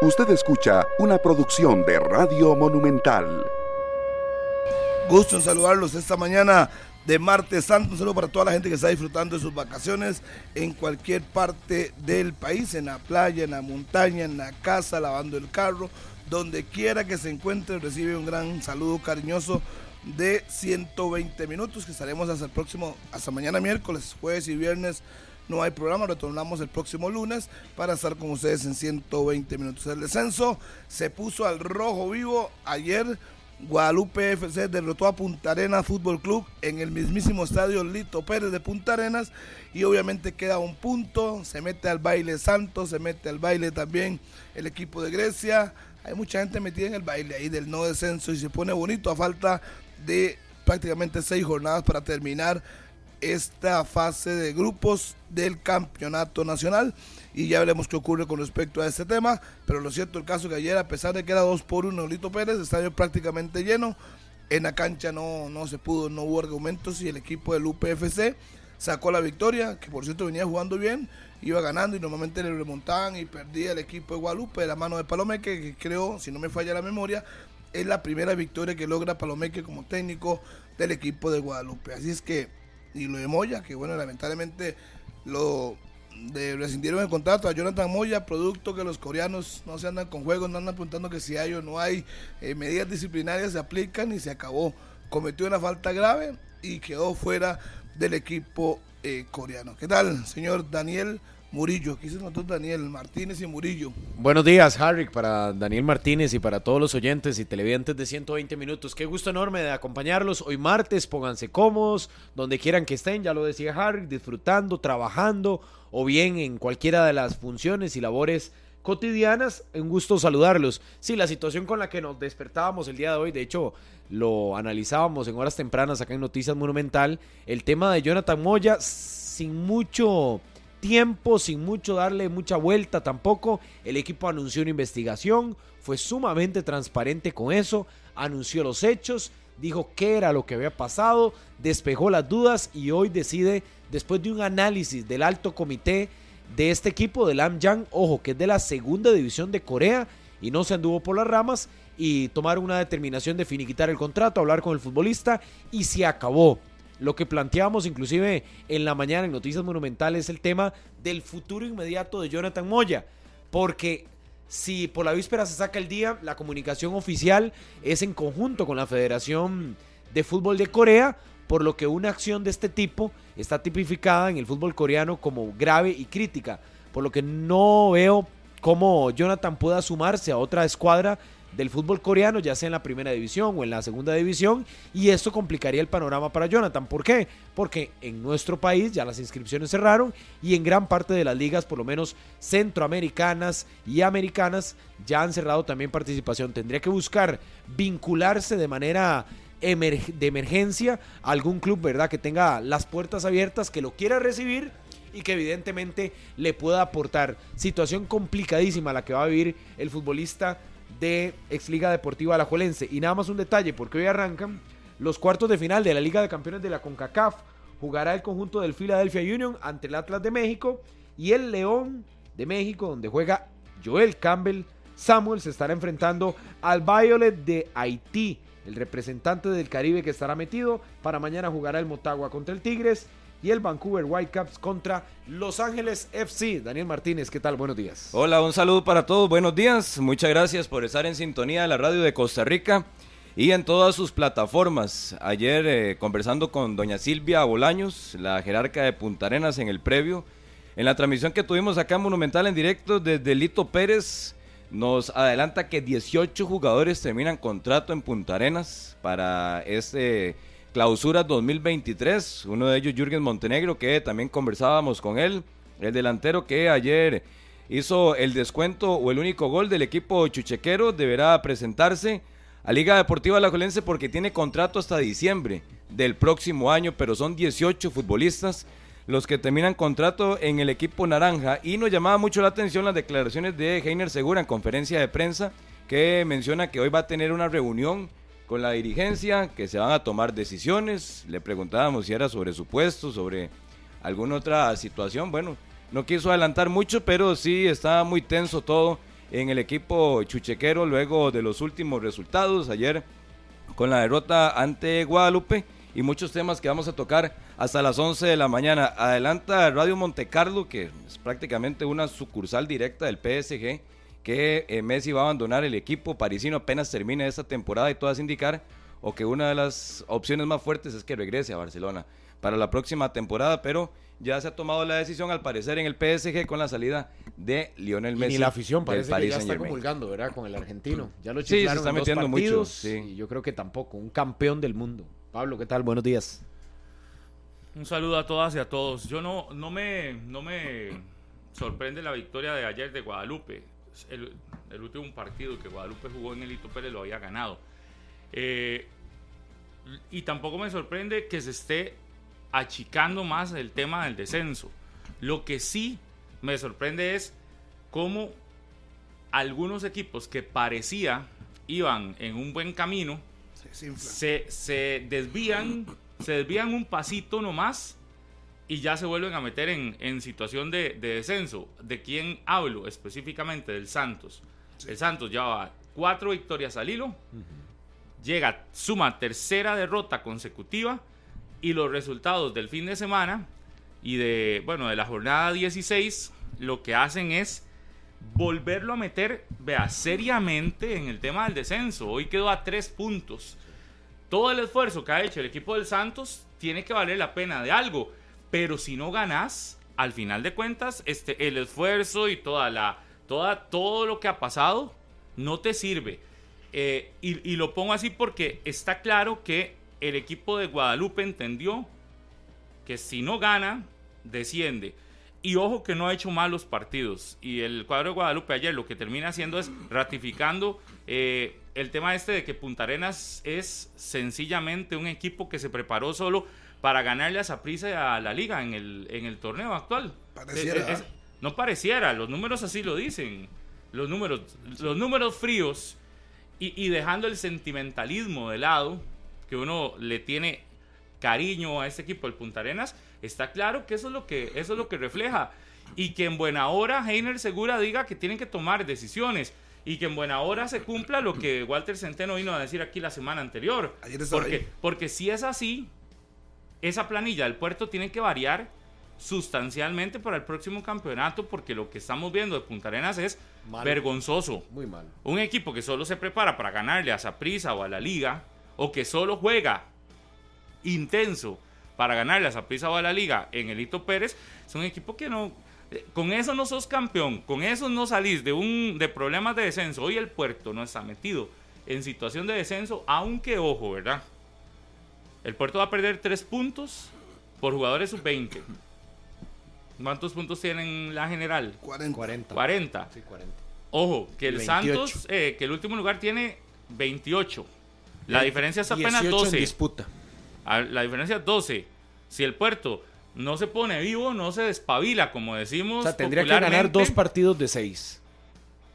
Usted escucha una producción de Radio Monumental. Gusto en saludarlos esta mañana de martes santo. Un saludo para toda la gente que está disfrutando de sus vacaciones en cualquier parte del país, en la playa, en la montaña, en la casa, lavando el carro, donde quiera que se encuentre, recibe un gran saludo cariñoso de 120 minutos que estaremos hasta el próximo, hasta mañana miércoles, jueves y viernes no hay programa, retornamos el próximo lunes para estar con ustedes en 120 minutos. El descenso se puso al rojo vivo ayer. Guadalupe FC derrotó a Punta Arenas Fútbol Club en el mismísimo estadio Lito Pérez de Punta Arenas y obviamente queda un punto, se mete al baile Santos, se mete al baile también el equipo de Grecia, hay mucha gente metida en el baile ahí del no descenso y se pone bonito a falta de prácticamente seis jornadas para terminar esta fase de grupos del campeonato nacional y ya veremos qué ocurre con respecto a este tema. Pero lo cierto el caso que ayer, a pesar de que era 2 por 1 Lito Pérez, estadio prácticamente lleno. En la cancha no, no se pudo, no hubo argumentos y el equipo del UPFC sacó la victoria, que por cierto venía jugando bien, iba ganando y normalmente le remontaban y perdía el equipo de Guadalupe de la mano de Palomeque, que creo, si no me falla la memoria, es la primera victoria que logra Palomeque como técnico del equipo de Guadalupe. Así es que y lo de Moya, que bueno, lamentablemente lo rescindieron el contrato a Jonathan Moya, producto que los coreanos no se andan con juegos, no andan apuntando que si hay o no hay eh, medidas disciplinarias se aplican y se acabó. Cometió una falta grave y quedó fuera del equipo eh, coreano. ¿Qué tal, señor Daniel Murillo. Aquí se notó Daniel Martínez y Murillo. Buenos días, Harry, para Daniel Martínez y para todos los oyentes y televidentes de 120 minutos. Qué gusto enorme de acompañarlos hoy martes. Pónganse cómodos, donde quieran que estén, ya lo decía Harry, disfrutando, trabajando o bien en cualquiera de las funciones y labores cotidianas. Un gusto saludarlos. Sí, la situación con la que nos despertábamos el día de hoy, de hecho, lo analizábamos en horas tempranas acá en Noticias Monumental. El tema de Jonathan Moya, sin mucho tiempo, sin mucho darle mucha vuelta tampoco. El equipo anunció una investigación, fue sumamente transparente con eso, anunció los hechos, dijo qué era lo que había pasado, despejó las dudas y hoy decide, después de un análisis del alto comité de este equipo, del Amjang, ojo, que es de la segunda división de Corea y no se anduvo por las ramas y tomar una determinación de finiquitar el contrato, hablar con el futbolista y se acabó. Lo que planteábamos inclusive en la mañana en Noticias Monumentales es el tema del futuro inmediato de Jonathan Moya. Porque si por la víspera se saca el día, la comunicación oficial es en conjunto con la Federación de Fútbol de Corea, por lo que una acción de este tipo está tipificada en el fútbol coreano como grave y crítica. Por lo que no veo cómo Jonathan pueda sumarse a otra escuadra del fútbol coreano, ya sea en la primera división o en la segunda división, y esto complicaría el panorama para Jonathan. ¿Por qué? Porque en nuestro país ya las inscripciones cerraron y en gran parte de las ligas, por lo menos centroamericanas y americanas, ya han cerrado también participación. Tendría que buscar vincularse de manera de emergencia a algún club, ¿verdad? Que tenga las puertas abiertas, que lo quiera recibir y que evidentemente le pueda aportar. Situación complicadísima la que va a vivir el futbolista de Ex Liga Deportiva Alajuelense. Y nada más un detalle, porque hoy arrancan los cuartos de final de la Liga de Campeones de la CONCACAF. Jugará el conjunto del Philadelphia Union ante el Atlas de México y el León de México, donde juega Joel Campbell. Samuel se estará enfrentando al Violet de Haití, el representante del Caribe que estará metido. Para mañana jugará el Motagua contra el Tigres y el Vancouver Whitecaps contra Los Ángeles FC. Daniel Martínez, ¿qué tal? Buenos días. Hola, un saludo para todos. Buenos días. Muchas gracias por estar en sintonía de la radio de Costa Rica y en todas sus plataformas. Ayer eh, conversando con doña Silvia Bolaños, la jerarca de Punta Arenas en el previo, en la transmisión que tuvimos acá en Monumental en directo desde Lito Pérez, nos adelanta que 18 jugadores terminan contrato en Punta Arenas para este Clausura 2023. Uno de ellos, Jürgen Montenegro, que también conversábamos con él. El delantero que ayer hizo el descuento o el único gol del equipo chuchequero deberá presentarse a Liga Deportiva Alajuelense porque tiene contrato hasta diciembre del próximo año, pero son 18 futbolistas los que terminan contrato en el equipo naranja y nos llamaba mucho la atención las declaraciones de Heiner Segura en conferencia de prensa que menciona que hoy va a tener una reunión con la dirigencia, que se van a tomar decisiones. Le preguntábamos si era sobre su puesto, sobre alguna otra situación. Bueno, no quiso adelantar mucho, pero sí está muy tenso todo en el equipo chuchequero luego de los últimos resultados ayer con la derrota ante Guadalupe y muchos temas que vamos a tocar hasta las 11 de la mañana. Adelanta Radio Montecarlo, que es prácticamente una sucursal directa del PSG, que eh, Messi va a abandonar el equipo parisino apenas termine esta temporada y todas indicar o que una de las opciones más fuertes es que regrese a Barcelona para la próxima temporada, pero ya se ha tomado la decisión al parecer en el PSG con la salida de Lionel Messi. Y la afición parece que ya Paris está comulgando, ¿verdad? Con el argentino. Ya lo Sí, se está en dos metiendo mucho, sí. Y yo creo que tampoco. Un campeón del mundo. Pablo, ¿qué tal? Buenos días. Un saludo a todas y a todos. Yo no, no, me, no me sorprende la victoria de ayer de Guadalupe. El, el último partido que Guadalupe jugó en el Hito Pérez lo había ganado. Eh, y tampoco me sorprende que se esté achicando más el tema del descenso. Lo que sí me sorprende es cómo algunos equipos que parecía iban en un buen camino Se se, se desvían, se desvían un pasito nomás y ya se vuelven a meter en, en situación de, de descenso. ¿De quién hablo? Específicamente del Santos. El Santos lleva cuatro victorias al hilo, llega, suma tercera derrota consecutiva y los resultados del fin de semana y de, bueno, de la jornada 16 lo que hacen es volverlo a meter, vea, seriamente en el tema del descenso. Hoy quedó a tres puntos. Todo el esfuerzo que ha hecho el equipo del Santos tiene que valer la pena de algo. Pero si no ganas, al final de cuentas, este, el esfuerzo y toda la, toda, todo lo que ha pasado no te sirve. Eh, y, lo pongo así porque está claro que el equipo de Guadalupe entendió que si no gana, desciende. Y ojo que no ha hecho malos partidos. Y el cuadro de Guadalupe ayer lo que termina haciendo es ratificando eh, el tema este de que Punta Arenas es sencillamente un equipo que se preparó solo para ganarle a Saprissa y a la liga en el, en el torneo actual. Pareciera. Es- es- no pareciera, los números así lo dicen. Los números, los números fríos y, y dejando el sentimentalismo de lado, que uno le tiene cariño a este equipo del Punta Arenas, está claro que eso es lo que, eso es lo que refleja. Y que en buena hora Heiner Segura diga que tienen que tomar decisiones. Y que en buena hora se cumpla lo que Walter Centeno vino a decir aquí la semana anterior. Ayer Porque, ahí. porque si es así, esa planilla del puerto tiene que variar sustancialmente para el próximo campeonato porque lo que estamos viendo de Punta Arenas es vergonzoso. Muy mal. Un equipo que solo se prepara para ganarle a Saprissa o a la Liga, o que solo juega intenso para ganarle a Saprissa o a la Liga en el Hito Pérez, es un equipo que no. eh, Con eso no sos campeón, con eso no salís de, un, de problemas de descenso. Hoy el puerto no está metido en situación de descenso, aunque ojo, ¿verdad? El puerto va a perder tres puntos por jugadores sub-20. ¿Cuántos puntos tienen la general? 40. 40. 40. Sí, 40. Ojo, que el 28. Santos, eh, que el último lugar tiene 28. La diferencia es apenas 18 en 12. disputa. Ah, La diferencia es 12. Si el puerto no se pone vivo, no se despabila, como decimos. O sea, tendría que ganar dos partidos de seis.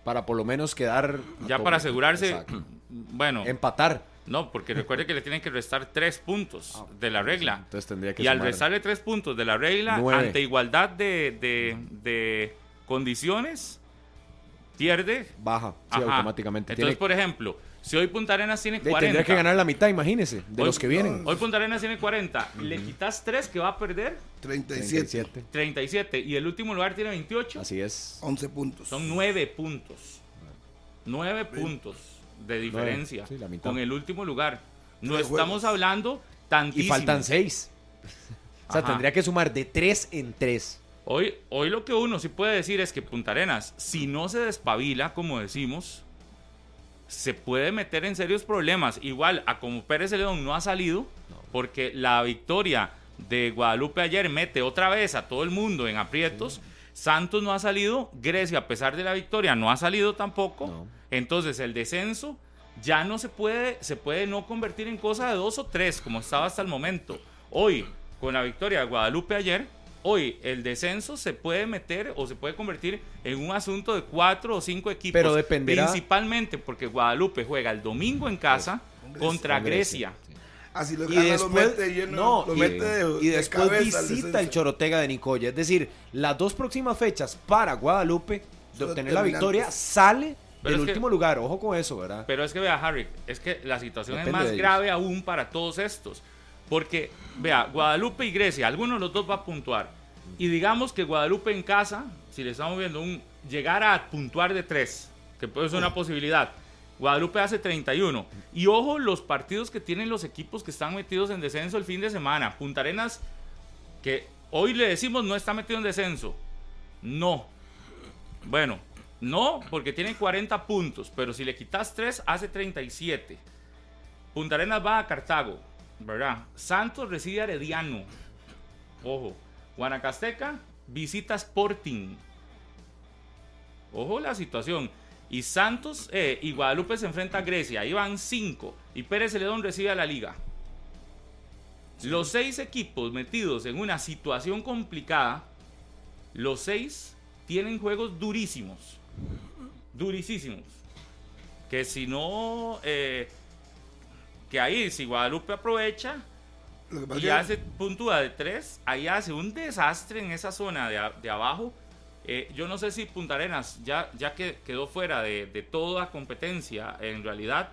Para por lo menos quedar. Ya para asegurarse. Exacto. Bueno, Empatar. No, porque recuerde que le tienen que restar tres puntos Ah, de la regla. Entonces tendría que Y al restarle tres puntos de la regla, Nueve. ante igualdad de, de- de condiciones, pierde. Baja. Sí, Ajá. automáticamente. Entonces, Tiene- por ejemplo, si hoy Punta Arenas tiene de- 40. tendría que ganar la mitad, imagínese, de Hoy- los que vienen. Hoy Punta Arenas tiene 40. Le quitas 3 que va a perder 37. 37. 37. Y el último lugar tiene 28. Así es. 11 puntos. Son 9 puntos. 9 puntos de diferencia sí, con el último lugar. No Tres estamos juegos. hablando Y tantísimo. faltan seis. O sea, Ajá. tendría que sumar de tres en tres. Hoy, hoy lo que uno sí puede decir es que Punta Arenas, si no se despabila, como decimos, se puede meter en serios problemas. Igual a como Pérez León no ha salido, porque la victoria de Guadalupe ayer mete otra vez a todo el mundo en aprietos. Santos no ha salido, Grecia a pesar de la victoria no ha salido tampoco. No. Entonces el descenso ya no se puede, se puede no convertir en cosa de dos o tres como estaba hasta el momento. Hoy, con la victoria de Guadalupe ayer, hoy el descenso se puede meter o se puede convertir en un asunto de cuatro o cinco equipos. Pero dependerá- Principalmente porque Guadalupe juega el domingo en casa contra Con Grecia. Así lo Y gana, después, lo mete lleno, no, lo y, mete de, y de después al visita el. Chorotega de Nicoya. Es decir, las dos próximas fechas para Guadalupe de obtener la victoria sale Pero que- último lugar. Ojo con eso, ¿verdad? Pero es que vea, Harry, es que la situación Depende es más grave aún para todos estos. Porque, vea, Guadalupe y Grecia, alguno de los dos va a puntuar. Y digamos que Guadalupe en casa, si le estamos viendo un llegar a puntuar de tres, que puede ser una posibilidad. Guadalupe hace 31. Y ojo los partidos que tienen los equipos que están metidos en descenso el fin de semana. Punta Arenas, que hoy le decimos no está metido en descenso. No. Bueno, no, porque tiene 40 puntos, pero si le quitas 3, hace 37. Punta Arenas va a Cartago, ¿verdad? Santos recibe a Herediano. Ojo. Guanacasteca visita Sporting. Ojo la situación. Y Santos eh, y Guadalupe se enfrenta a Grecia. Ahí van 5. Y Pérez Celedón recibe a la liga. Los seis equipos metidos en una situación complicada, los seis tienen juegos durísimos. Durísimos. Que si no, eh, que ahí si Guadalupe aprovecha Lo que pasa y que- hace puntúa de tres, ahí hace un desastre en esa zona de, de abajo. Eh, yo no sé si Punta Arenas, ya, ya que quedó fuera de, de toda competencia, en realidad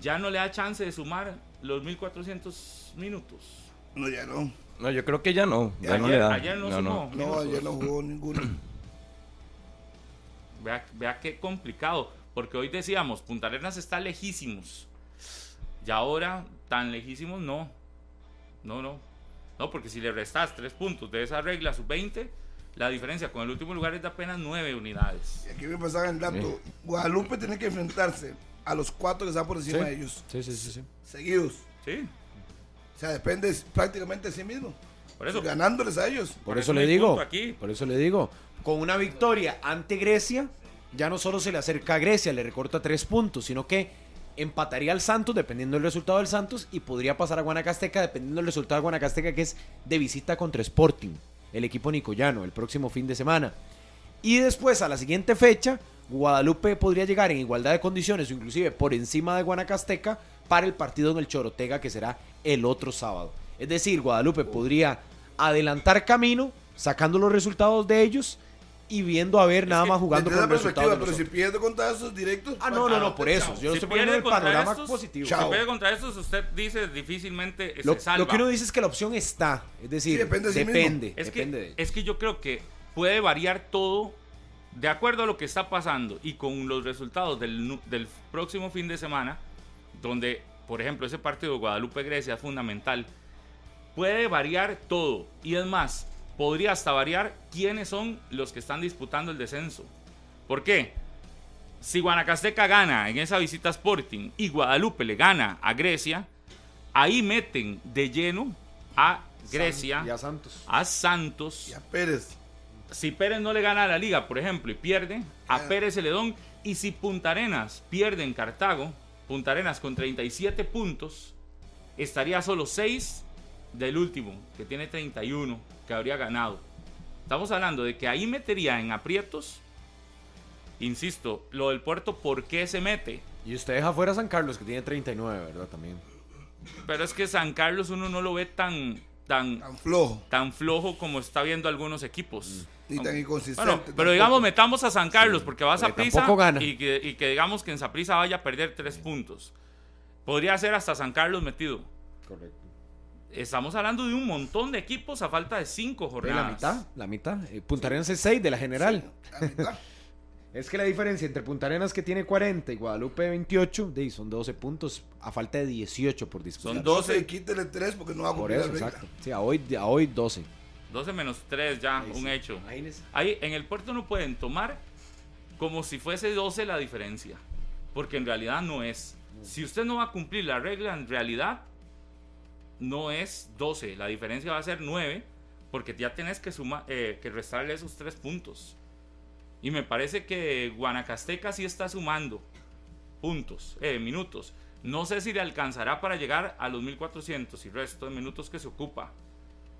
ya no le da chance de sumar los 1400 minutos. No, ya no. No, yo creo que ya no. Ya no le da. ayer no sumó. No, minutos. ayer no jugó ninguno. Vea, vea qué complicado, porque hoy decíamos, Punta Arenas está lejísimos. Y ahora, tan lejísimos, no. No, no. No, porque si le restas tres puntos de esa regla sub-20, la diferencia con el último lugar es de apenas nueve unidades. Y aquí me pasaba el dato. Guadalupe tiene que enfrentarse a los cuatro que están por encima Sí. de ellos. Sí, sí, sí. sí. Seguidos. Sí, O sea, depende prácticamente de sí mismo. por eso. Ganándoles a ellos. Por, Por eso eso le digo, aquí. por eso le digo, con una victoria ante Grecia, ya no solo se le acerca a Grecia, le recorta tres puntos, sino que empataría al Santos dependiendo del resultado del Santos y podría pasar a Guanacasteca dependiendo del resultado de Guanacasteca que es de visita contra Sporting, el equipo nicoyano, el próximo fin de semana. Y después a la siguiente fecha, Guadalupe podría llegar en igualdad de condiciones o inclusive por encima de Guanacasteca para el partido en el Chorotega que será el otro sábado. Es decir, Guadalupe podría adelantar camino sacando los resultados de ellos y viendo a ver nada que más jugando con perspectiva, de pero si pierde contra esos directos. Ah, no, no, no, por eso. Yo Si estoy poniendo pierde el panorama estos, positivo. Si pierde contra estos, usted dice difícilmente Lo, se salva. lo que uno dice es que la opción está. Es decir, Sí, depende de sí mismo. depende. Es depende que, de- es que yo creo que puede variar todo de acuerdo a lo que está pasando y con los resultados del, del próximo fin de semana, donde, por ejemplo, ese partido de Guadalupe-Grecia es fundamental. Puede variar todo. Y es más, podría hasta variar quiénes son los que están disputando el descenso. ¿Por qué? Si Guanacasteca gana en esa visita a Sporting y Guadalupe le gana a Grecia, ahí meten de lleno a Grecia, Y a Santos. a Santos. Y a Pérez. Si Pérez no le gana a la liga, por ejemplo, y pierde, a Ah. Pérez Celedón. Y si Punta Arenas pierde en Cartago, Punta Arenas con 37 puntos, estaría solo 6 del último, que tiene 31, que habría ganado. Estamos hablando de que ahí metería en aprietos, insisto, lo del puerto, ¿por qué se mete? Y usted deja fuera a San Carlos, que tiene 39, ¿verdad? También. Pero es que San Carlos uno no lo ve tan, tan, Tan flojo. tan flojo como está viendo algunos equipos. Ni tan inconsistente. Bueno, pero tampoco. digamos, metamos a San Carlos porque vas a porque prisa tampoco gana. y que, y que digamos que en Saprisa vaya a perder tres puntos. Podría ser hasta San Carlos metido. Correcto. Estamos hablando de un montón de equipos a falta de cinco la jornadas. mitad, la mitad. Eh, Punta Arenas es 6 de la general. La mitad. Es que la diferencia entre Punta Arenas que tiene 40 y Guadalupe 28, de ahí son 12 puntos a falta de 18 por disputar. Son 12 y 12, quítele 3 porque no va a Por cumplir la eso, exacto. Sí, a hoy, a hoy 12. 12 menos 3 ya, Ahí un sí. hecho. Imagínese. Ahí en el puerto no pueden tomar como si fuese 12 la diferencia, porque en realidad no es. Si usted no va a cumplir la regla, en realidad no es 12, la diferencia va a ser 9, porque ya tenés que, sumar, eh, que restarle esos 3 puntos. Y me parece que Guanacasteca sí está sumando puntos, eh, minutos. No sé si le alcanzará para llegar a los 1400 y resto de minutos que se ocupa.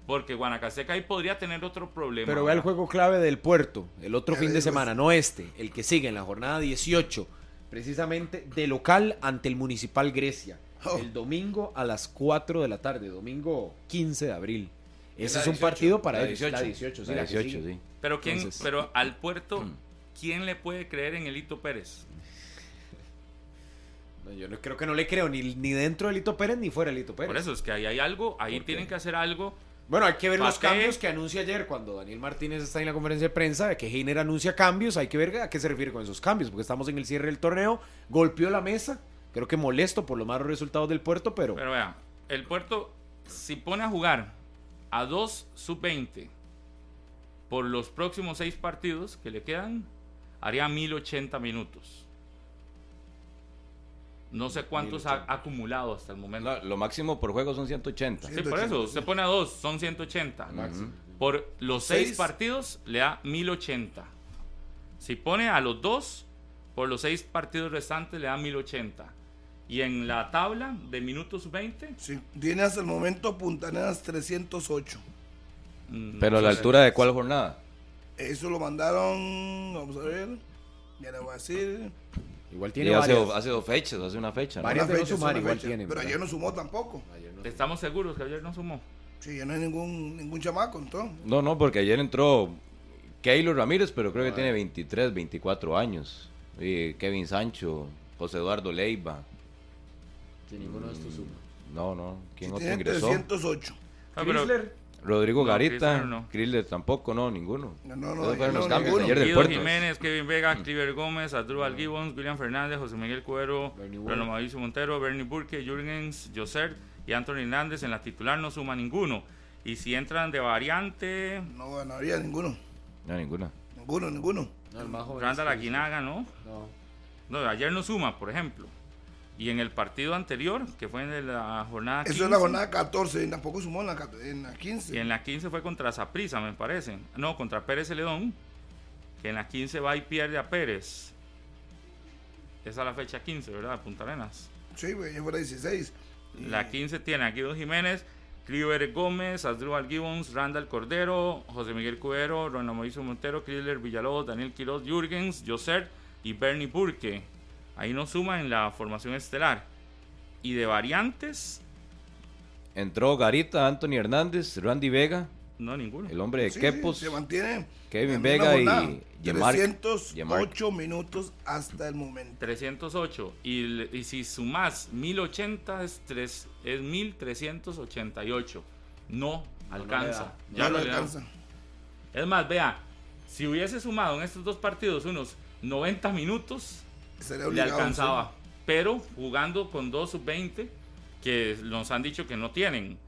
Porque Guanacasteca ahí podría tener otro problema. Pero vea el juego clave del puerto, el otro fin de semana, no este, el que sigue en la jornada 18, precisamente de local ante el Municipal Grecia. Oh. El domingo a las 4 de la tarde, domingo 15 de abril. Ese es un 18, partido para la ellos. 18, La 18, sí, la la que 18, sigue. sí. Pero quién, Entonces- pero al puerto, ¿quién le puede creer en Elito Pérez? No, yo no, creo que no le creo ni, ni dentro de Lito Pérez ni fuera de Lito Pérez. Por eso es que ahí hay algo, ahí tienen que hacer algo. Bueno, hay que ver ¿Pa' los cambios que anuncia ayer cuando Daniel Martínez está en la conferencia de prensa, de que Heiner anuncia cambios, hay que ver a qué se refiere con esos cambios, porque estamos en el cierre del torneo, golpeó la mesa, creo que molesto por los malos resultados del puerto, pero, Pero vea, el puerto, si pone a jugar a dos sub-20 por los próximos seis partidos que le quedan, haría 1080 minutos. No sé cuántos ha, 1080. ha acumulado hasta el momento. No, lo máximo por juego son 180. Sí, por eso, usted pone a dos, son 180. Por los seis, Seis. partidos le da 1080. Si pone a los dos, por los seis partidos restantes le da 1080. Y en la tabla de minutos 20, Sí, tiene hasta el momento Puntaneras 308. mm, Pero a la altura de cuál jornada? Eso lo mandaron, vamos a ver, ya le voy a decir. igual Y tiene hace, varias. hace dos fechas, hace una fecha. ¿no? Varias de no sumar una igual fecha. tienen, Pero ¿verdad? ayer no sumó tampoco. Ayer no- Estamos seguros que ayer no sumó. Sí, ya no hay ningún, ningún chamaco, entonces. No, no, porque ayer entró Keylor Ramírez, pero creo que tiene 23, 24 años. Y Kevin Sancho, José Eduardo Leiva. Sí, ninguno de estos suma. No, no. ¿Quién otro ingresó? 308. Ah, pero- Chrysler, Rodrigo No, Garita, Chrysler no. Kriller tampoco, no, ninguno. No, no, no, Esos fueron no, los cambios ninguno. ayer del Guido puerto. Jiménez, Kevin Vega, Cliver Gómez, Adrúbal Gibbons, William Fernández, José Miguel Cuero, Bernie. Bruno Mauricio Montero, Bernie Burke, Jürgens, Joser y Anthony Hernández. En la titular no suma ninguno. Y si entran de variante, No ganaría ninguno. No, ninguna. Ninguno, ninguno. no, el más joven Randall Aguinaga, ¿no? No. No, ayer no suma, por ejemplo. Y en el partido anterior, que fue en la jornada 15, Eso es la jornada 14, y tampoco sumó en la, en la 15. Y en la 15 fue contra Saprisa, me parece. No, contra Pérez Celedón. Que en la 15 va y pierde a Pérez. Esa es la fecha 15, ¿verdad? Punta Arenas. Sí, güey, ya fuera 16. La 15 tiene a Guido Jiménez, Cliver Gómez, Asdrúbal Gibbons, Randall Cordero, José Miguel Cuero, Ronald Mauricio Montero, Kriller Villalobos, Daniel Quiroz, Jürgens, Joser y Bernie Burke. Ahí no suma en la formación estelar. Y de variantes, Entró Garita, Anthony Hernández, Randy Vega, no ninguno. el hombre de Sí, sí, se mantiene. Kevin Vega y. Yemark. 308 Yemark. minutos hasta el momento. 308 y, si sumas 1080 es, tres, es 1388 no alcanza le ya no no alcanza. es más vea si hubiese sumado en estos dos partidos unos 90 minutos Sería le obligado, alcanzaba. pero jugando con dos sub 20 que nos han dicho que no tienen.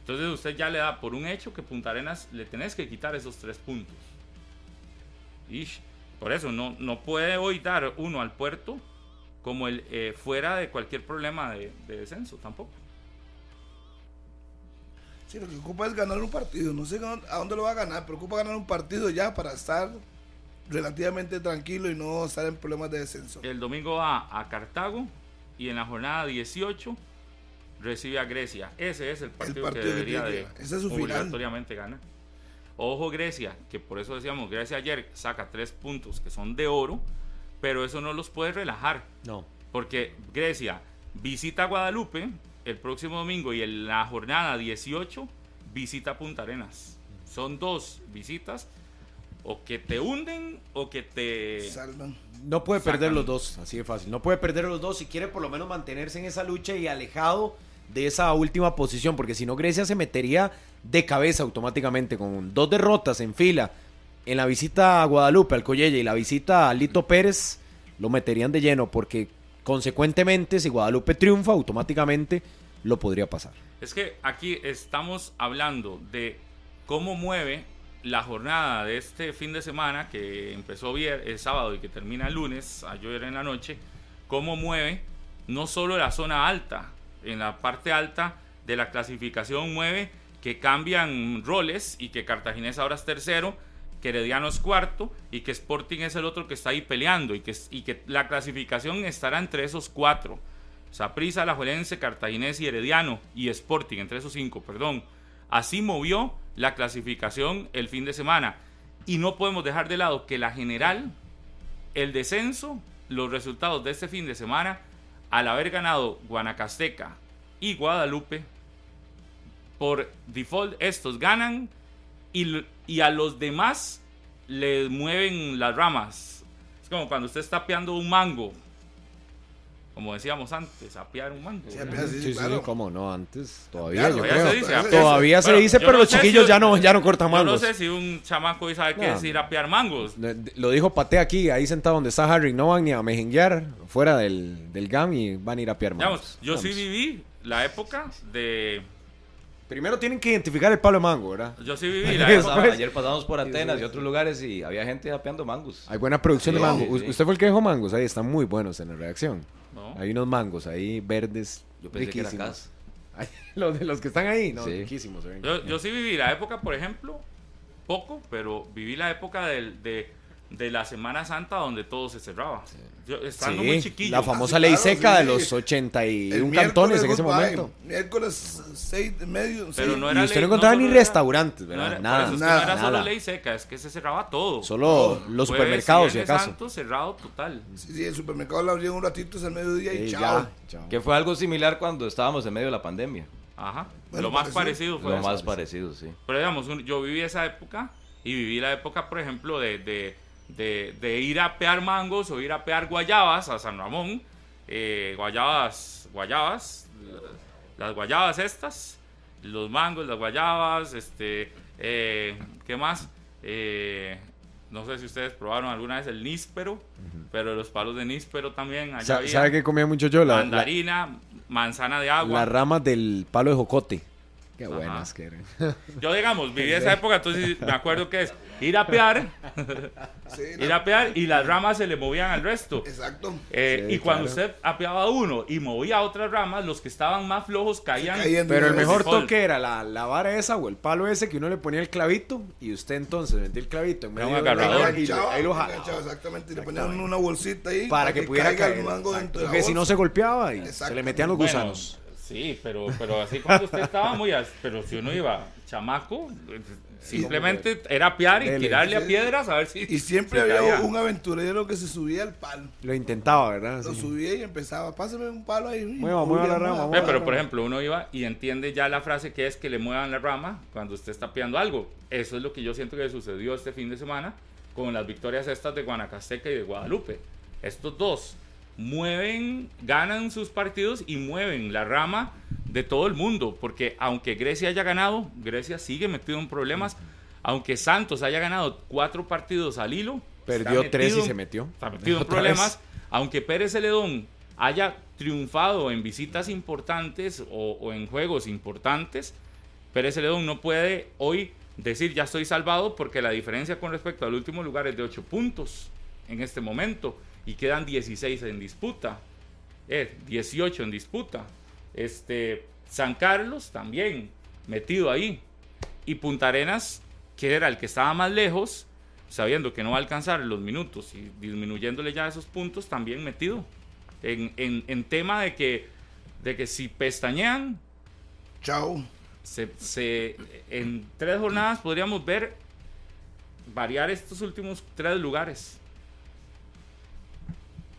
Entonces usted ya le da por un hecho que Punta Arenas le tenés que quitar esos tres puntos. Ish, por eso no, no puede hoy dar uno al puerto como el eh, fuera de cualquier problema de, de descenso tampoco. Sí, lo que ocupa es ganar un partido. No sé a dónde lo va a ganar, pero ocupa ganar un partido ya para estar relativamente tranquilo y no estar en problemas de descenso. El domingo va a Cartago y en la jornada 18 recibe a Grecia. Ese es el partido, partido que debería de ese es su final. obligatoriamente ganar. Ojo Grecia, que por eso decíamos, Grecia ayer saca tres puntos que son de oro, pero eso no los puede relajar. No. Porque Grecia visita Guadalupe el próximo domingo y en la jornada 18 visita Punta Arenas. Son dos visitas o que te hunden o que te... Salvan. No puede perder los dos, así de fácil. No puede perder los dos si quiere por lo menos mantenerse en esa lucha y alejado de esa última posición, porque si no Grecia se metería de cabeza automáticamente con dos derrotas en fila en la visita a Guadalupe, al Collella y la visita a Lito Pérez, lo meterían de lleno, porque consecuentemente si Guadalupe triunfa, automáticamente lo podría pasar. Es que aquí estamos hablando de cómo mueve la jornada de este fin de semana que empezó el sábado y que termina el lunes, ayer en la noche, cómo mueve no solo la zona alta, en la parte alta de la clasificación mueve que cambian roles y que Cartaginés ahora es tercero, que Herediano es cuarto y que Sporting es el otro que está ahí peleando y que, y que la clasificación estará entre esos cuatro. Saprissa, Alajuelense, Cartaginés y Herediano y Sporting, entre esos cinco, perdón. Así movió la clasificación el fin de semana. Y no podemos dejar de lado que la general, el descenso, los resultados de este fin de semana, al haber ganado Guanacasteca y Guadalupe, por default estos ganan y, y a los demás les mueven las ramas. como cuando usted está apeando un mango. Como decíamos antes, apear un mango. Cómo no, antes, todavía, Claro, yo Todavía creo. se dice, Todavía se Bueno, dice, pero no los chiquillos si- ya no, ya no cortan Yo no mangos. sé si un chamaco hoy sabe qué es ir a apear mangos. Lo dijo Pate aquí, ahí sentado donde está Harry. No van ni a mejenguear fuera del, del GAM y van a ir a piar mangos. Digamos, yo sí viví la época de... Primero tienen que identificar el palo de mango, ¿verdad? Yo sí viví la Ayer época... Ayer pasamos por Atenas y otros lugares y había gente apeando mangos. Hay buena producción Sí, de mango. sí, U- sí. Usted fue el que dejó mangos, ahí están muy buenos en la reacción. No. Hay unos mangos ahí verdes, Yo pensé que era riquísimos. Ay, los de los que están ahí, no, Sí. riquísimos. Yo, yo sí viví la época, por ejemplo, poco, pero viví la época del- de, de la Semana Santa donde todo se cerraba. Yo, estando Sí, muy chiquillo. la famosa ley claro, seca sí, de los 81 El cantones en ese goodbye, momento. Miércoles seis de medio. Pero no Y era usted ley- no encontraba ni restaurantes, no ¿verdad? nada. nada, no era solo nada. ley seca, es que se cerraba todo. Solo los supermercados, si acaso. Santo, cerrado total. Sí, sí, el supermercado lo abrían un ratito es al mediodía y chao. ya, chao. Que fue algo similar cuando estábamos en medio de la pandemia. Ajá. Bueno, lo más parecido. fue Lo más parecido, sí. Pero digamos, un- yo viví esa época y viví la época, por ejemplo, de, de, ir a pear mangos o ir a pear guayabas a San Ramón. eh, guayabas, guayabas, las guayabas estas, los mangos, las guayabas, este, eh, ¿qué más? Eh, no sé si ustedes probaron alguna vez el níspero, pero los palos de níspero también. Allá había ¿Sabe qué comía mucho yo? La, la- mandarina, manzana de agua. las ramas del palo de jocote. Qué Ajá. buenas que eran. Yo, digamos, viví esa época, entonces me acuerdo que es ir a pear, Sí, ir a pear y las ramas se le movían al resto. Exacto. Eh, Sí, y cuando claro. usted apeaba uno y movía otras ramas, los que estaban más flojos caían. Pero el mejor toque era la, la vara esa o el palo ese que uno le ponía el clavito y usted entonces metía el clavito en Era medio un agarrador. y ahí lo jalaba exactamente. Y le ponían una bolsita ahí para que pudiera caer. el mango dentro de la Porque si no se golpeaba y se le metían los Bueno, gusanos. Sí, pero, pero así cuando usted estaba muy... as- Pero si uno iba chamaco, eh, simplemente era pear y Dele. tirarle a piedras a ver si... Y siempre si había caía. un aventurero que se subía al palo. Lo intentaba, ¿verdad? Lo Sí. subía y empezaba, pásame un palo ahí. Mueva, mueva la rama, Ve, mueva. pero por ejemplo, uno iba y entiende ya la frase que es que le muevan la rama cuando usted está piando algo. Eso es lo que yo siento que sucedió este fin de semana con las victorias estas de Guanacasteca y de Guadalupe. Estos dos mueven, ganan sus partidos y mueven la rama de todo el mundo, porque aunque Grecia haya ganado, Grecia sigue metido en problemas. Aunque Santos haya ganado cuatro partidos al hilo, Perdió tres y se metió. Está metido en problemas. vez. Aunque Pérez Celedón haya triunfado en visitas importantes o, o en juegos importantes, Pérez Celedón no puede hoy decir ya estoy salvado porque la diferencia con respecto al último lugar es de 8 puntos en este momento y quedan 16 en disputa, eh, 18 en disputa. Este, San Carlos también metido ahí y Punta Arenas, que era el que estaba más lejos, sabiendo que no va a alcanzar los minutos y disminuyéndole ya esos puntos, también metido en, en- en tema de que, de que si pestañean, Chao. se, se- en tres jornadas podríamos ver variar estos últimos tres lugares.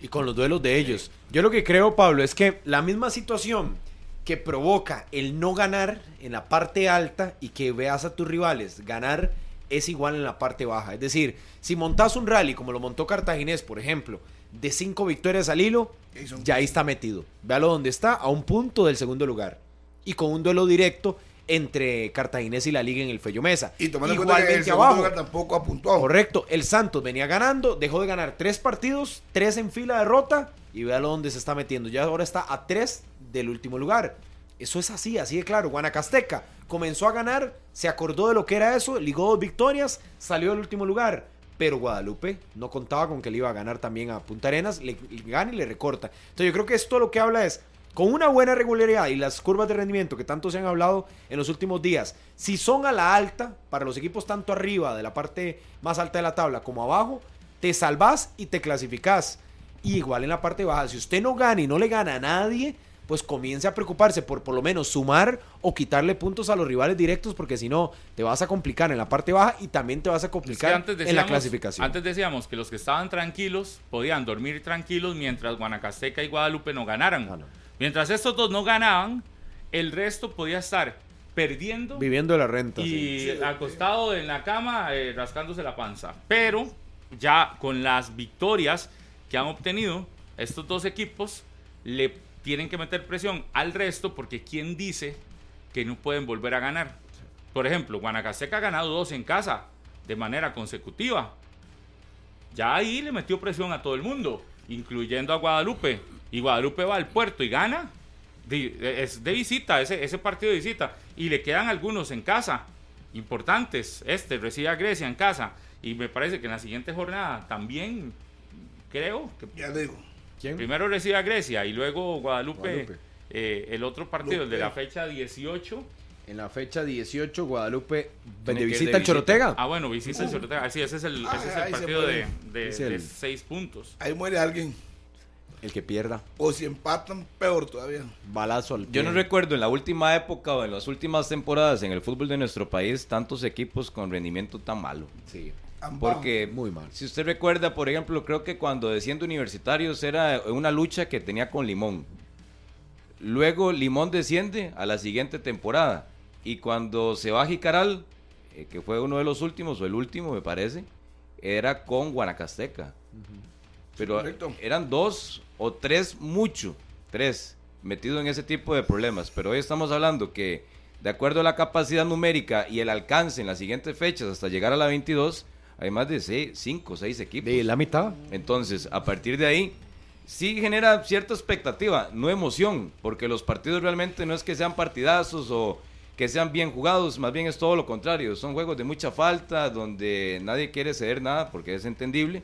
Y con los duelos de ellos. Yo lo que creo, Pablo, es que la misma situación que provoca el no ganar en la parte alta y que veas a tus rivales ganar es igual en la parte baja. Es decir, si montas un rally como lo montó Cartaginés, por ejemplo, de cinco victorias al hilo, ya ahí está metido. Véalo donde está, a un punto del segundo lugar. Y con un duelo directo entre Cartaginés y la Liga en el Fello Mesa. Y tomando en cuenta que el abajo. lugar tampoco apuntó. Correcto, el Santos venía ganando, dejó de ganar tres partidos, tres en fila derrota y véalo dónde se está metiendo. Ya ahora está a tres del último lugar. Eso es así, así de claro. Guanacasteca comenzó a ganar, se acordó de lo que era eso, ligó dos victorias, salió del último lugar. Pero Guadalupe no contaba con que le iba a ganar también a Punta Arenas, le, le gana y le recorta. Entonces yo creo que esto lo que habla es, con una buena regularidad y las curvas de rendimiento que tanto se han hablado en los últimos días, si son a la alta, para los equipos tanto arriba de la parte más alta de la tabla como abajo, te salvas y te clasificás. Y igual en la parte baja, si usted no gana y no le gana a nadie, pues comience a preocuparse por por lo menos sumar o quitarle puntos a los rivales directos, porque si no, te vas a complicar en la parte baja y también te vas a Es que complicar en la clasificación. Antes decíamos que los que estaban tranquilos podían dormir tranquilos mientras Guanacasteca y Guadalupe no ganaran. Ah, no. Mientras estos dos no ganaban, el resto podía estar perdiendo Viviendo la renta. y sí. acostado en la cama eh, rascándose la panza. Pero ya con las victorias que han obtenido estos dos equipos, le tienen que meter presión al resto porque ¿quién dice que no pueden volver a ganar? Por ejemplo, Guanacasteca ha ganado dos en casa de manera consecutiva. Ya ahí le metió presión a todo el mundo, incluyendo a Guadalupe. Y Guadalupe va al puerto y gana. De- es de visita, ese, ese partido de visita. Y le quedan algunos en casa, importantes. Este recibe a Grecia en casa. Y me parece que en la siguiente jornada también, creo, que Ya digo. ¿Quién? primero recibe a Grecia y luego Guadalupe, Guadalupe. eh, el otro partido, el de la fecha 18. En la fecha 18, Guadalupe de visita al Chorotega. Ah, bueno, visita el Chorotega. Ah, sí, ese es el, Ah, ese es el ahí se partido puede. de, de- Es el- de seis puntos. Ahí muere alguien. El que pierda. O si empatan, peor todavía. Balazo al Yo no pie. recuerdo en la última época o en las últimas temporadas en el fútbol de nuestro país tantos equipos con rendimiento tan malo. Sí, Porque, muy mal. si usted recuerda, por ejemplo, creo que cuando desciende Universitarios era una lucha que tenía con Limón. Luego Limón desciende a la siguiente temporada. Y cuando se va a Jicaral, eh, que fue uno de los últimos, o el último me parece, era con Guanacasteca. Pero correcto. eran dos o tres, mucho, tres, metidos en ese tipo de problemas. Pero hoy estamos hablando que, de acuerdo a la capacidad numérica y el alcance en las siguientes fechas hasta llegar a la 22, hay más de seis, cinco o seis equipos. De la mitad. Entonces, a partir de ahí, sí genera cierta expectativa, no emoción, porque los partidos realmente no es que sean partidazos o que sean bien jugados, más bien es todo lo contrario, son juegos de mucha falta, donde nadie quiere ceder nada, porque es entendible,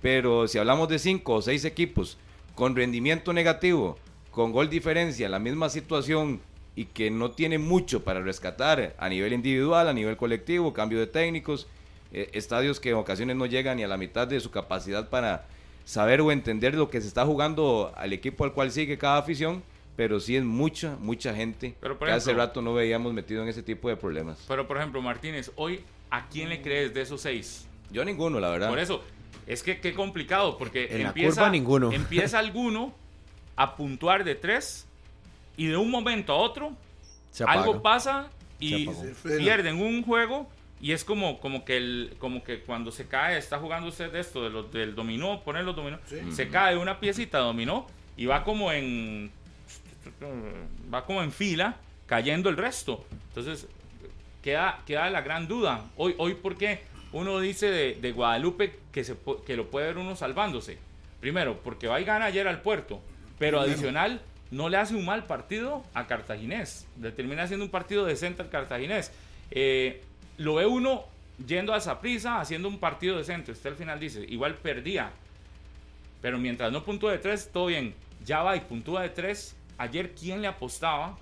pero si hablamos de cinco o seis equipos con rendimiento negativo, con gol diferencia, la misma situación y que no tiene mucho para rescatar a nivel individual, a nivel colectivo, cambio de técnicos, eh, estadios que en ocasiones no llegan ni a la mitad de su capacidad para saber o entender lo que se está jugando al equipo al cual sigue cada afición, pero sí es mucha, mucha gente Pero, por que hace ejemplo- rato no veíamos metido en ese tipo de problemas. Pero, por ejemplo, Martínez, hoy, ¿a quién le crees de esos seis? Yo ninguno, la verdad. Por eso, es que qué complicado, porque En la empieza, curva, ninguno. empieza alguno a puntuar de tres y de un momento a otro Se algo pasa y Se pierden un juego y es como, como, que el, como que cuando se cae, está jugando usted de esto, de los, del dominó, poner los dominó, Sí. se cae una piecita de dominó y va como en va como en fila cayendo el resto. Entonces, queda, queda la gran duda. Hoy, hoy ¿por qué uno dice de, de Guadalupe que, se, que lo puede ver uno salvándose? Primero, porque va y gana ayer al puerto, pero Primero. adicional no le hace un mal partido a Cartaginés. Le termina haciendo un partido decente al Cartaginés. Eh, lo ve uno yendo a esa prisa, haciendo un partido decente. Usted al final dice, igual perdía. Pero mientras no puntúe de tres, todo bien. Ya va y puntúa de tres. Ayer, ¿quién le apostaba?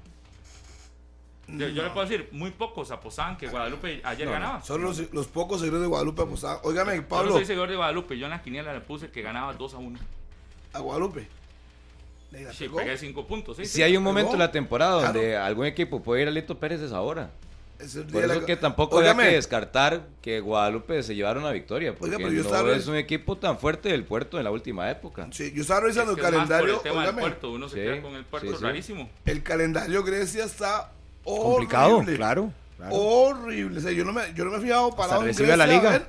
Yo, yo le puedo decir, muy pocos apostaban que Guadalupe ayer No, ganaba. Son los, los pocos seguidores de Guadalupe apostaban. Óigame, Yo no Pablo, soy seguidor de Guadalupe. Yo en la quiniela le puse que ganaba 2 a 1. a Guadalupe. Sí, pegó. pegué 5 puntos. Sí, si sí. hay un momento pegó. en la temporada Claro. donde algún equipo puede ir a Lito Pérez es ahora. Es el día Por eso la- es que tampoco Óigame, hay que descartar que Guadalupe se llevara una victoria, porque pero yo no estaba- es un equipo tan fuerte del puerto en la última época. Sí, yo estaba Es revisando que el es por calendario. el tema del puerto. Uno se Sí, queda con el puerto sí, sí. rarísimo. el calendario Grecia está Complicado, horrible. claro. claro. Horrible. O sea, yo no me, yo no me he fijado recibe a la liga. ver.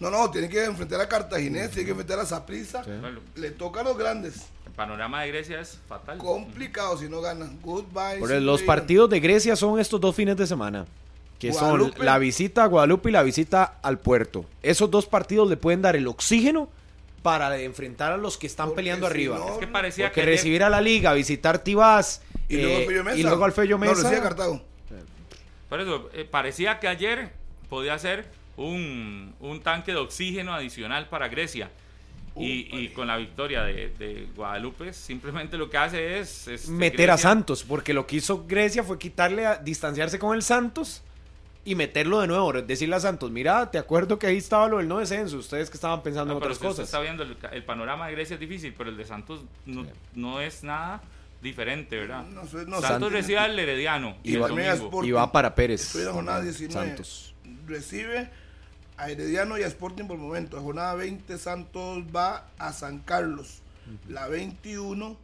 No, no, tiene que enfrentar a Cartaginés, tiene que enfrentar a Zaprisa. Bueno, Le toca a los grandes. el panorama de Grecia es fatal. Complicado si no ganan. Goodbye. Por los partidos de Grecia son estos dos fines de semana. Que Guadalupe. son la visita a Guadalupe y la visita al puerto. Esos dos partidos le pueden dar el oxígeno para enfrentar a los que están Porque peleando si arriba. no- Es que parecía Porque que ayer- recibir a la liga, visitar Tibás Y luego eh, al Fello Mesa. y luego al Fello No, Mesa. a Cartago. Por eso, eh, parecía que ayer podía ser un, un tanque de oxígeno adicional para Grecia. Y, y con la victoria de, de Guadalupe, simplemente lo que hace es... meter a Santos, porque lo que hizo Grecia fue quitarle, a, distanciarse con el Santos y meterlo de nuevo, decirle a Santos, mira, te acuerdo que ahí estaba lo del no descenso, ustedes que estaban pensando No, en pero otras si usted cosas. está viendo el, el panorama de Grecia es difícil, pero el de Santos no, no es nada diferente, ¿verdad? No sé, no, Santos Santos- recibe al Herediano Y va-. Y va para Pérez. Estoy en la jornada 19. Santos. Recibe a Herediano y a Sporting por el momento. La jornada 20 Santos va a San Carlos. La 21,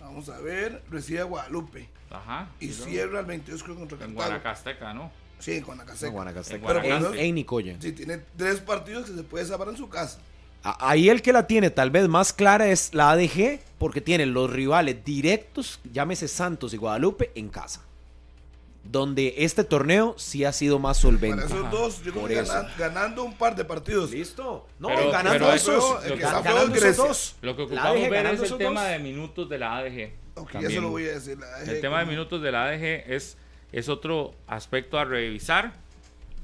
vamos a ver, recibe a Guadalupe. Ajá. Y luego cierra el 22 creo contra En Cartago. Guanacasteca, ¿no? Sí, en Guanacasteca. No, Guanacasteca. En Pero eso- En Nicoya. Sí, tiene tres partidos que se puede salvar en su casa. Ahí el que la tiene tal vez más clara es la ADG, porque tiene los rivales directos, llámese Santos y Guadalupe, en casa. Donde este torneo sí ha sido más solvente. Para esos dos, yo creo Por que eso. ganan- ganando un par de partidos. ¿Listo? No, Pero- ganando pero esos. eso- el que está ganando esos dos. Lo que ocupamos ADG ver ganando es el tema dos. de minutos de la ADG. Ok, ya También. se lo voy a decir. la El tema de minutos de la ADG es, es otro aspecto a revisar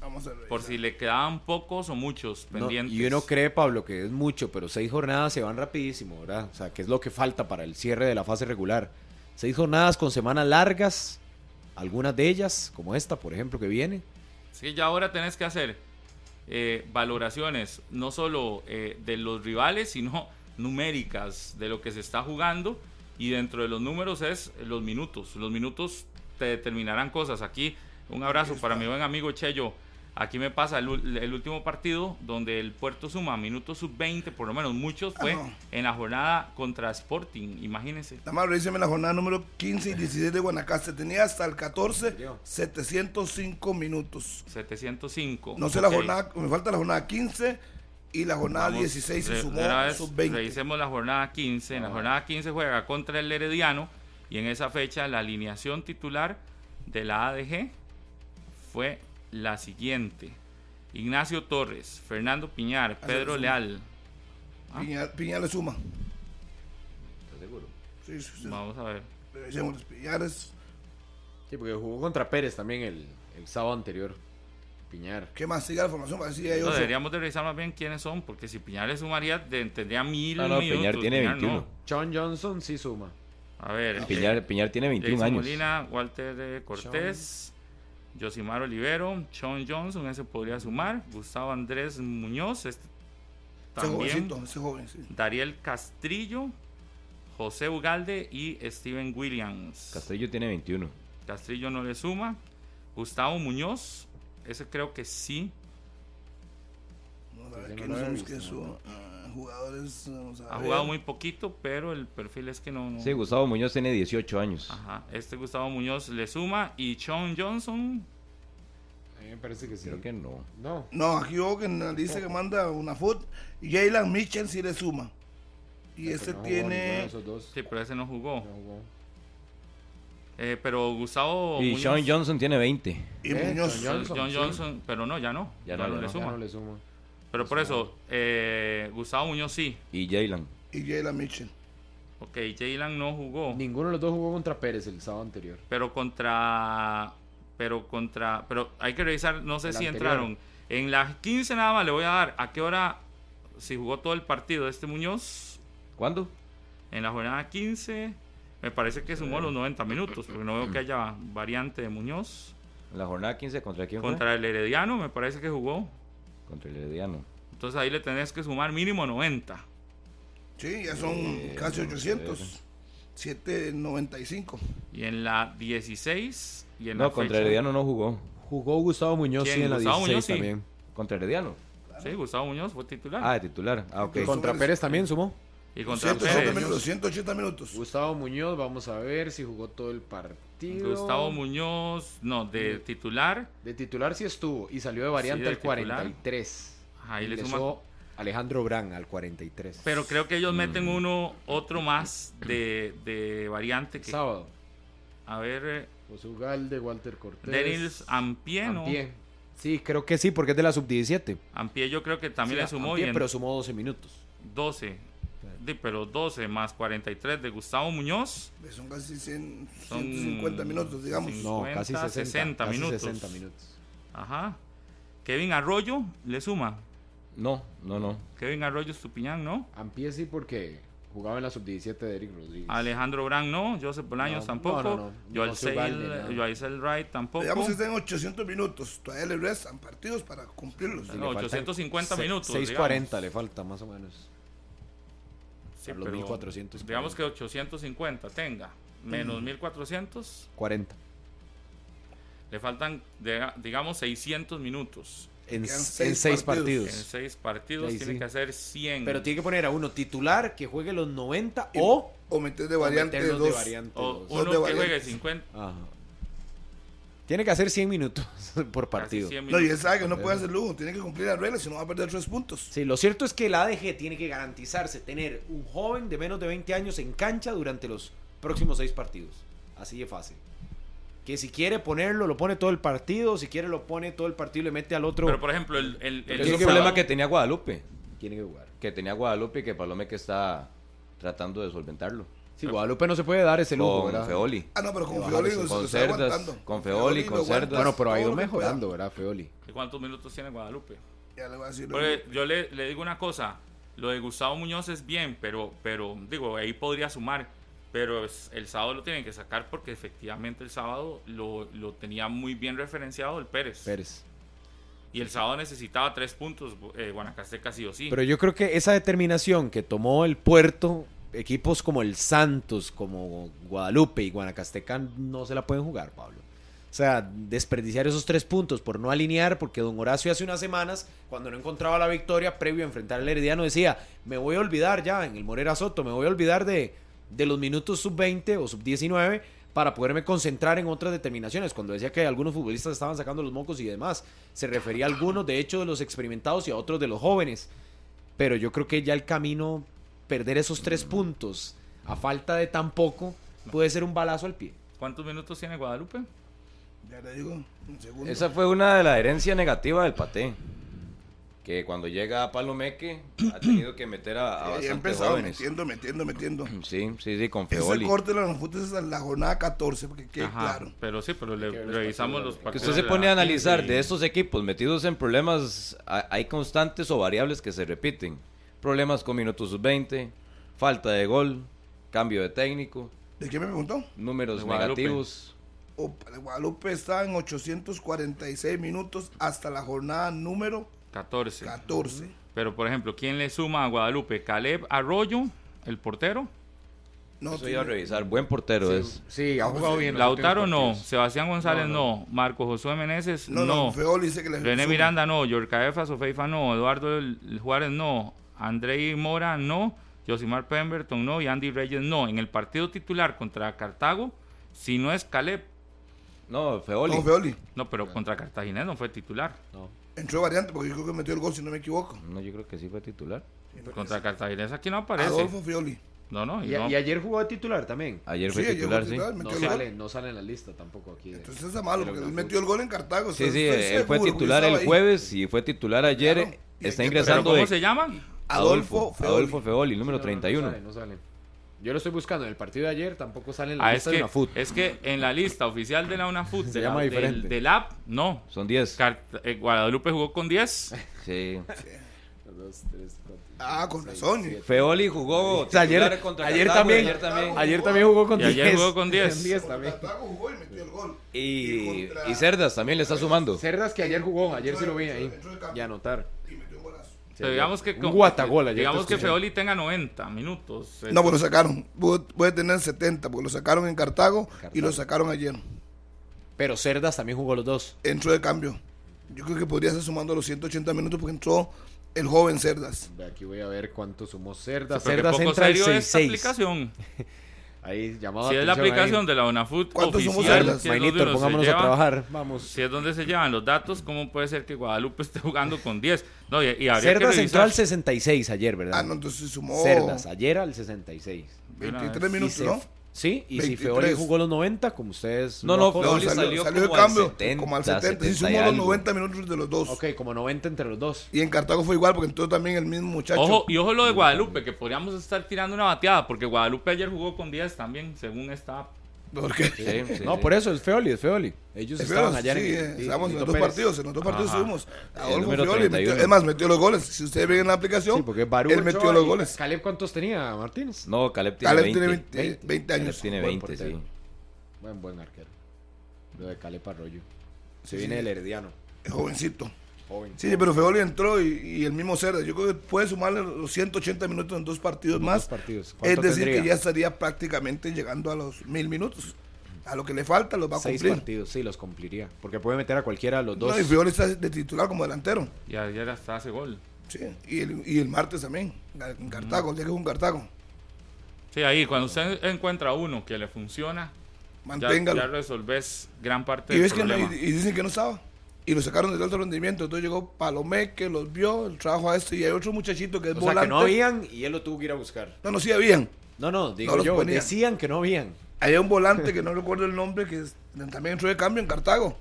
Vamos a ver. por si le quedaban pocos o muchos No, pendientes. y uno cree, Pablo, que es mucho, pero seis jornadas se van rapidísimo, ¿verdad? O sea, que es lo que falta para el cierre de la fase regular. Seis jornadas con semanas largas, algunas de ellas, como esta, por ejemplo, que viene. Sí, ya ahora tenés que hacer eh, valoraciones no solo eh, de los rivales, sino numéricas de lo que se está jugando. Y dentro de los números es los minutos. Los minutos te determinarán cosas. Aquí, un abrazo para mi buen amigo Cheyo. Aquí me pasa el, el último partido donde el Puerto suma minutos sub-20, por lo menos muchos, fue Ah, no. en la jornada contra Sporting. Imagínense. Nada más revíseme la jornada número 15 y 16 de Guanacaste. Tenía hasta el 14 serio? 705 minutos. 705. No sé la Ok. jornada, me falta la jornada 15 y la jornada Vamos, 16 se sumó de una vez sub-20. Revisemos la jornada 15. En la jornada 15 juega contra el Herediano y en esa fecha la alineación titular de la ADG fue la siguiente. Ignacio Torres, Fernando Piñar, Pedro suma. Leal. ¿Ah? Piña, Piña le suma. ¿Estás seguro? Sí, sí, sí. Vamos a ver. Revisemos los Piñares. Sí, porque jugó contra Pérez también el, el sábado anterior. Piñar. ¿Qué más? Siga la formación No, ellos. deberíamos de revisar más bien quiénes son, porque si Piñar le sumaría, de- tendría mil No, no, minutos. Piñar tiene no. 21. John Johnson sí suma. A ver. Piñar, Piñar tiene 21 Jason años. Molina, Walter eh, Cortés, Josimar Olivero, Sean Johnson, ese podría sumar, Gustavo Andrés Muñoz, este ese también, jovencito, ese joven, sí. Dariel Castrillo, José Ugalde y Steven Williams. Castillo tiene 21. Castrillo no le suma. Gustavo Muñoz, ese creo que sí. Vamos a ver quiénes no los que son ah, jugadores. vamos a Ha ver. jugado muy poquito, pero el perfil es que no. no- Sí, Gustavo Muñoz tiene 18 años. Ajá, este Gustavo Muñoz le suma y Sean Johnson A mí me parece que sí. Creo que no. No. No, aquí yo que dice que manda una foot. Y Jalen Mitchell sí le suma. Y este No tiene. esos dos. Sí, pero ese no jugó. No jugó. Eh, pero Gustavo Y Muñoz, Sean Johnson tiene 20. Y Eh, Muñoz. John John Johnson, Johnson, sí. pero no, ya no. Ya Ya, no, le suma. Ya no le suma. Pero por eso, eh, Gustavo Muñoz sí. Y Jalen. Y Jalen Mitchell. Ok, Jalen no jugó. Ninguno de los dos jugó contra Pérez el sábado anterior. Pero contra. Pero contra. Pero hay que revisar, no sé El si anterior. entraron. En las 15 nada más le voy a dar a qué hora. Si jugó todo el partido este Muñoz. ¿Cuándo? En la jornada 15. Me parece que sumó los 90 minutos. Porque no veo que haya variante de Muñoz. En la jornada 15 contra quién fue? Contra el Herediano, me parece que jugó. Contra el Herediano. Entonces ahí le tenés que sumar mínimo 90. Sí, ya son Eh, casi vamos a 800. 795. Y en la 16. Y en No, la contra fecha- Herediano no jugó. Jugó Gustavo Muñoz ¿Quién? sí en la Gustavo 16 Muñoz, sí. también. ¿Contra Herediano? Sí, Gustavo Muñoz fue titular. Ah, de titular. Ah, ok. Con- Contra. Pérez también sumó. y contra 180 Pérez. minutos. 180 minutos. Gustavo Muñoz, vamos a ver si jugó todo el partido. Gustavo Muñoz, no, de titular. De titular sí estuvo y salió de variante Sí, al 43. Ahí le suma. Alejandro Brand al 43. Pero creo que ellos meten uno, otro más de, de variante. Que, Sábado. a ver, eh, José Ugalde, Walter Cortés. Denis Ampie, ¿no? Ampie. Sí, creo que sí, porque es de la sub-17. Ampie yo creo que también Sí, le sumó Ampie, y en pero sumó 12 minutos. 12. Di, pero 12 más 43 de Gustavo Muñoz. Son casi 100, Son 150 minutos, digamos. Sí. No, 50, casi 60, 60 casi minutos. 60 minutos. Ajá. Kevin Arroyo le suma. No, no, no. Kevin Arroyo Estupiñán, ¿no? Ampie sí porque jugaba en la sub-17 de Eric Rodríguez. Alejandro Brand, no. Joseph Bolaños No, tampoco. no, no, no. Joel Seil- no. Joel Wright tampoco. Digamos que estén 800 minutos. Todavía le restan partidos para cumplirlos. No, Le faltan 850 se- minutos, 640 digamos. le falta más o menos. Sí, a los pero 1440. Digamos que 850 tenga. Menos 1400. 40. Le faltan, de- digamos, 600 minutos. En, en seis seis partidos. En partidos. 6 partidos Ahí tiene sí. que hacer 100. Pero tiene que poner a uno titular que juegue los 90 Y- o, O meter de o variante meterlos 2. de variante o dos. dos uno de que juegue variantes. 50. Ajá. Tiene que hacer 100 minutos por partido. 100 No, y él sabe que no puede hacer lujo, tiene que cumplir las reglas, si no va a perder tres puntos. Sí, lo cierto es que la ADG tiene que garantizarse tener un joven de menos de 20 años en cancha durante los próximos seis partidos. Así de fácil. Que si quiere ponerlo, lo pone todo el partido. Si quiere, lo pone todo el partido y le mete al otro. Pero por ejemplo, el, el, el- Es el un problema que tenía Guadalupe. tiene que jugar. Que tenía Guadalupe y que Palome que está tratando de solventarlo. Sí, Guadalupe no se puede dar ese lujo, Con ¿verdad? Feoli. Ah, no, pero con Fioli se con está Cerdas, aguantando. con Feoli, con Cerdas. Bueno, pero ha ido mejorando. ¿verdad, Feoli? ¿Y ¿Cuántos minutos tiene Guadalupe? Ya le voy a decir. Porque yo le, le digo una cosa, lo de Gustavo Muñoz es bien, pero, pero digo, ahí podría sumar, pero es- el sábado lo tienen que sacar porque efectivamente el sábado lo, lo tenía muy bien referenciado el Pérez. Pérez. Y el sábado necesitaba tres puntos, eh, Guanacasteca sí o sí. Pero yo creo que esa determinación que tomó el puerto, equipos como el Santos, como Guadalupe y Guanacasteca no se la pueden jugar, Pablo. O sea, desperdiciar esos tres puntos por no alinear, porque don Horacio hace unas semanas, cuando no encontraba la victoria previo a enfrentar al Herediano, decía, me voy a olvidar ya en el Morera Soto, me voy a olvidar de, de los minutos sub-20 o sub-19 para poderme concentrar en otras determinaciones. Cuando decía que algunos futbolistas estaban sacando los mocos y demás, se refería a algunos, de hecho, de los experimentados y a otros de los jóvenes. Pero yo creo que ya el camino, perder esos tres puntos a falta de tan poco, puede ser un balazo al pie. ¿Cuántos minutos tiene Guadalupe? Ya le digo, un segundo. Esa fue una de la herencia negativa del Paté. Que cuando llega a Palomeque ha tenido que meter a, a bastantes empezado jóvenes. metiendo, metiendo, metiendo. Sí, sí, sí, con Ese Feoli. corte de los es la jornada 14, porque quede Ajá, claro. Pero sí, pero le ver los revisamos partidos, los que usted se pone a analizar 15 y- de estos equipos metidos en problemas, ha- hay constantes o variables que se repiten. Problemas con minutos sub-20, falta de gol, cambio de técnico, ¿De qué me preguntó? números De Guadalupe. negativos. Opa, el Guadalupe está en 846 minutos hasta la jornada número 14. 14. Pero por ejemplo, ¿quién le suma a Guadalupe? Caleb Arroyo, el portero. No, Eso tiene- iba a revisar. Buen portero es. Sí, ha jugado bien. Lautaro no. Sebastián González No, no, Marco Josué Meneses no, no, no, Feoli dice que le René suma. Miranda no, Yorcaefa Sofeifa no, Eduardo Juárez no, Andrei Mora no, Josimar Pemberton no y Andy Reyes no. En el partido titular contra Cartago, si no es Caleb, No, Feoli. No, Feoli. no, pero contra Cartaginés no fue titular. No. Entró variante porque yo creo que metió el gol, si no me equivoco. No, yo creo que sí fue titular. Contra Cartaginés aquí no aparece. Adolfo Fioli. No, no, y Y, no. y ayer jugó de titular también. Ayer Sí, fue ayer titular, sí. No sale, no sale en la lista tampoco aquí. de- Entonces está malo porque él metió el gol en Cartago. Sí, estoy- sí, estoy él fue titular el ahí. jueves y fue titular ayer. Claro, hay Está que- ¿Pero ingresando cómo de se llama? Adolfo Feoli. Adolfo Feoli, número No, no, 31. No, sale, no sale. Yo lo estoy buscando en el partido de ayer, tampoco sale en la Ah, es lista de que, es que en la lista oficial de la UNAFUT, Se de la- llama del, diferente. del app, no. Son 10. Cart- eh, Guadalupe jugó con 10. Sí. Dos, tres, cuatro, Ah, con razón. Feoli jugó O sea, ayer, ayer, Cartago también, ayer también. ayer también jugó con Y 10. ayer jugó con 10. también. Cartago jugó y metió el gol. Y, y Cerdas también le está sumando. Cerdas que ayer jugó, ayer sí lo vi ahí. Y anotar. Pero digamos que, Un con- guatagol ayer digamos que. Feoli tenga 90 minutos. eh, No, pues lo sacaron. Puede, tener 70 porque lo sacaron en Cartago, y Cartago. lo sacaron ayer. Pero Cerdas también jugó los dos. Entró de cambio. Yo creo que podría estar sumando los 180 minutos porque entró el joven Cerdas. Aquí voy a ver cuánto sumó Cerdas. Cerdas poco entra serio esta 6-6. aplicación. Ahí, llamado Si es la atención ahí. aplicación de la UNAFUT ¿Cuántos somos oficial, cerdas? si se pongámonos a lleva- trabajar. Vamos. Si es donde se llevan los datos, ¿cómo puede ser que Guadalupe esté jugando con 10? No, y, y habría Cerdas que entró al revisar. 66 ayer, ¿verdad? Ah, no, entonces sumó Cerdas, ayer al 66. 23 Y minutos, ¿no? Sí, y si 23. Feoli jugó los 90, como ustedes. No, lo no, acordan. No, Feoli salió, salió salió de como al cambio 70, como al 70. Sí 70 sumó y los algo. 90 minutos de los dos. Ok, como 90 entre los dos. Y en Cartago fue igual porque entró también el mismo muchacho. Ojo, y ojo lo de Guadalupe, que podríamos estar tirando una bateada, porque Guadalupe ayer jugó con 10 también, según esta. ¿Por qué? Sí, sí, no, sí. por eso es Feoli, es Feoli. Ellos Es estaban verdad, allá sí, en eh, sí, estábamos en los dos Pérez. partidos, en los dos partidos Ajá. subimos. Adolfo número Fioli, 31. metió- es más, metió los goles. Si ustedes ven en la aplicación, Sí, porque Barú él metió los goles. Caleb, ¿cuántos tenía, Martínez? No, Caleb tiene Caleb 20. tiene 20, 20. 20 Caleb años. tiene Buen 20, sí. Buen, buen arquero. Lo de Caleb Arroyo. Se Sí, viene sí. del Herediano. Es jovencito. Joven. Sí, pero Feoli entró y, y el mismo Cerda. Yo creo que puede sumarle los 180 minutos en dos partidos Dos más. partidos. Es ¿Cuánto decir, tendría? que ya estaría prácticamente llegando a los mil minutos. A lo que le falta los va a Seis cumplir. partidos, sí, los cumpliría. Porque puede meter a cualquiera de los dos. No, y Feoli está de titular como delantero. Y ayer hasta hace gol. Sí, y el, y el martes también, en Cartago, el día que es un Cartago. Sí, ahí, cuando usted encuentra uno que le funciona, Ya, manténgalo. ya resolves gran parte y, del ves que no- y dicen que no estaba. Y lo sacaron de alto rendimiento. Entonces llegó Palomé, que los vio, el trabajo a esto. Y hay otro muchachito que es O sea, volante. que no habían y él lo tuvo que ir a buscar. No, no, sí habían. No, no, digo los yo, ponían. decían que no habían. Había un volante que no recuerdo el nombre, que es- también entró de cambio en Cartago.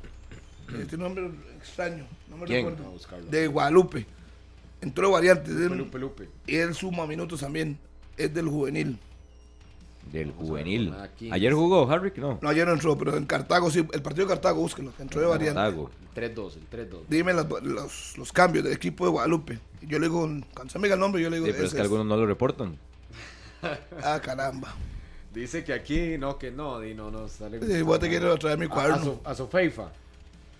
Eh, Tiene un nombre extraño, no me ¿Quién? recuerdo. De Guadalupe. Entró variante. del- Lupe, Lupe. y él suma minutos también. Es del juvenil. Del Vamos a juvenil. jornada 15. Ayer jugó Harrick, ¿no? No, ayer no entró, pero en Cartago sí. El partido de Cartago, búsquelo. Entró de variante. Cartago. El 3-2, el 3-2. Dime las- los, los cambios del equipo de Guadalupe. Y Yo le digo, cuando se me diga el nombre, yo le digo. Sí, pero es que algunos no lo reportan. Ah, caramba. Dice que aquí, no, que no, di, no, no, sale. Sí, voy a tener que traer mi A- cuaderno. A, Sofeifa,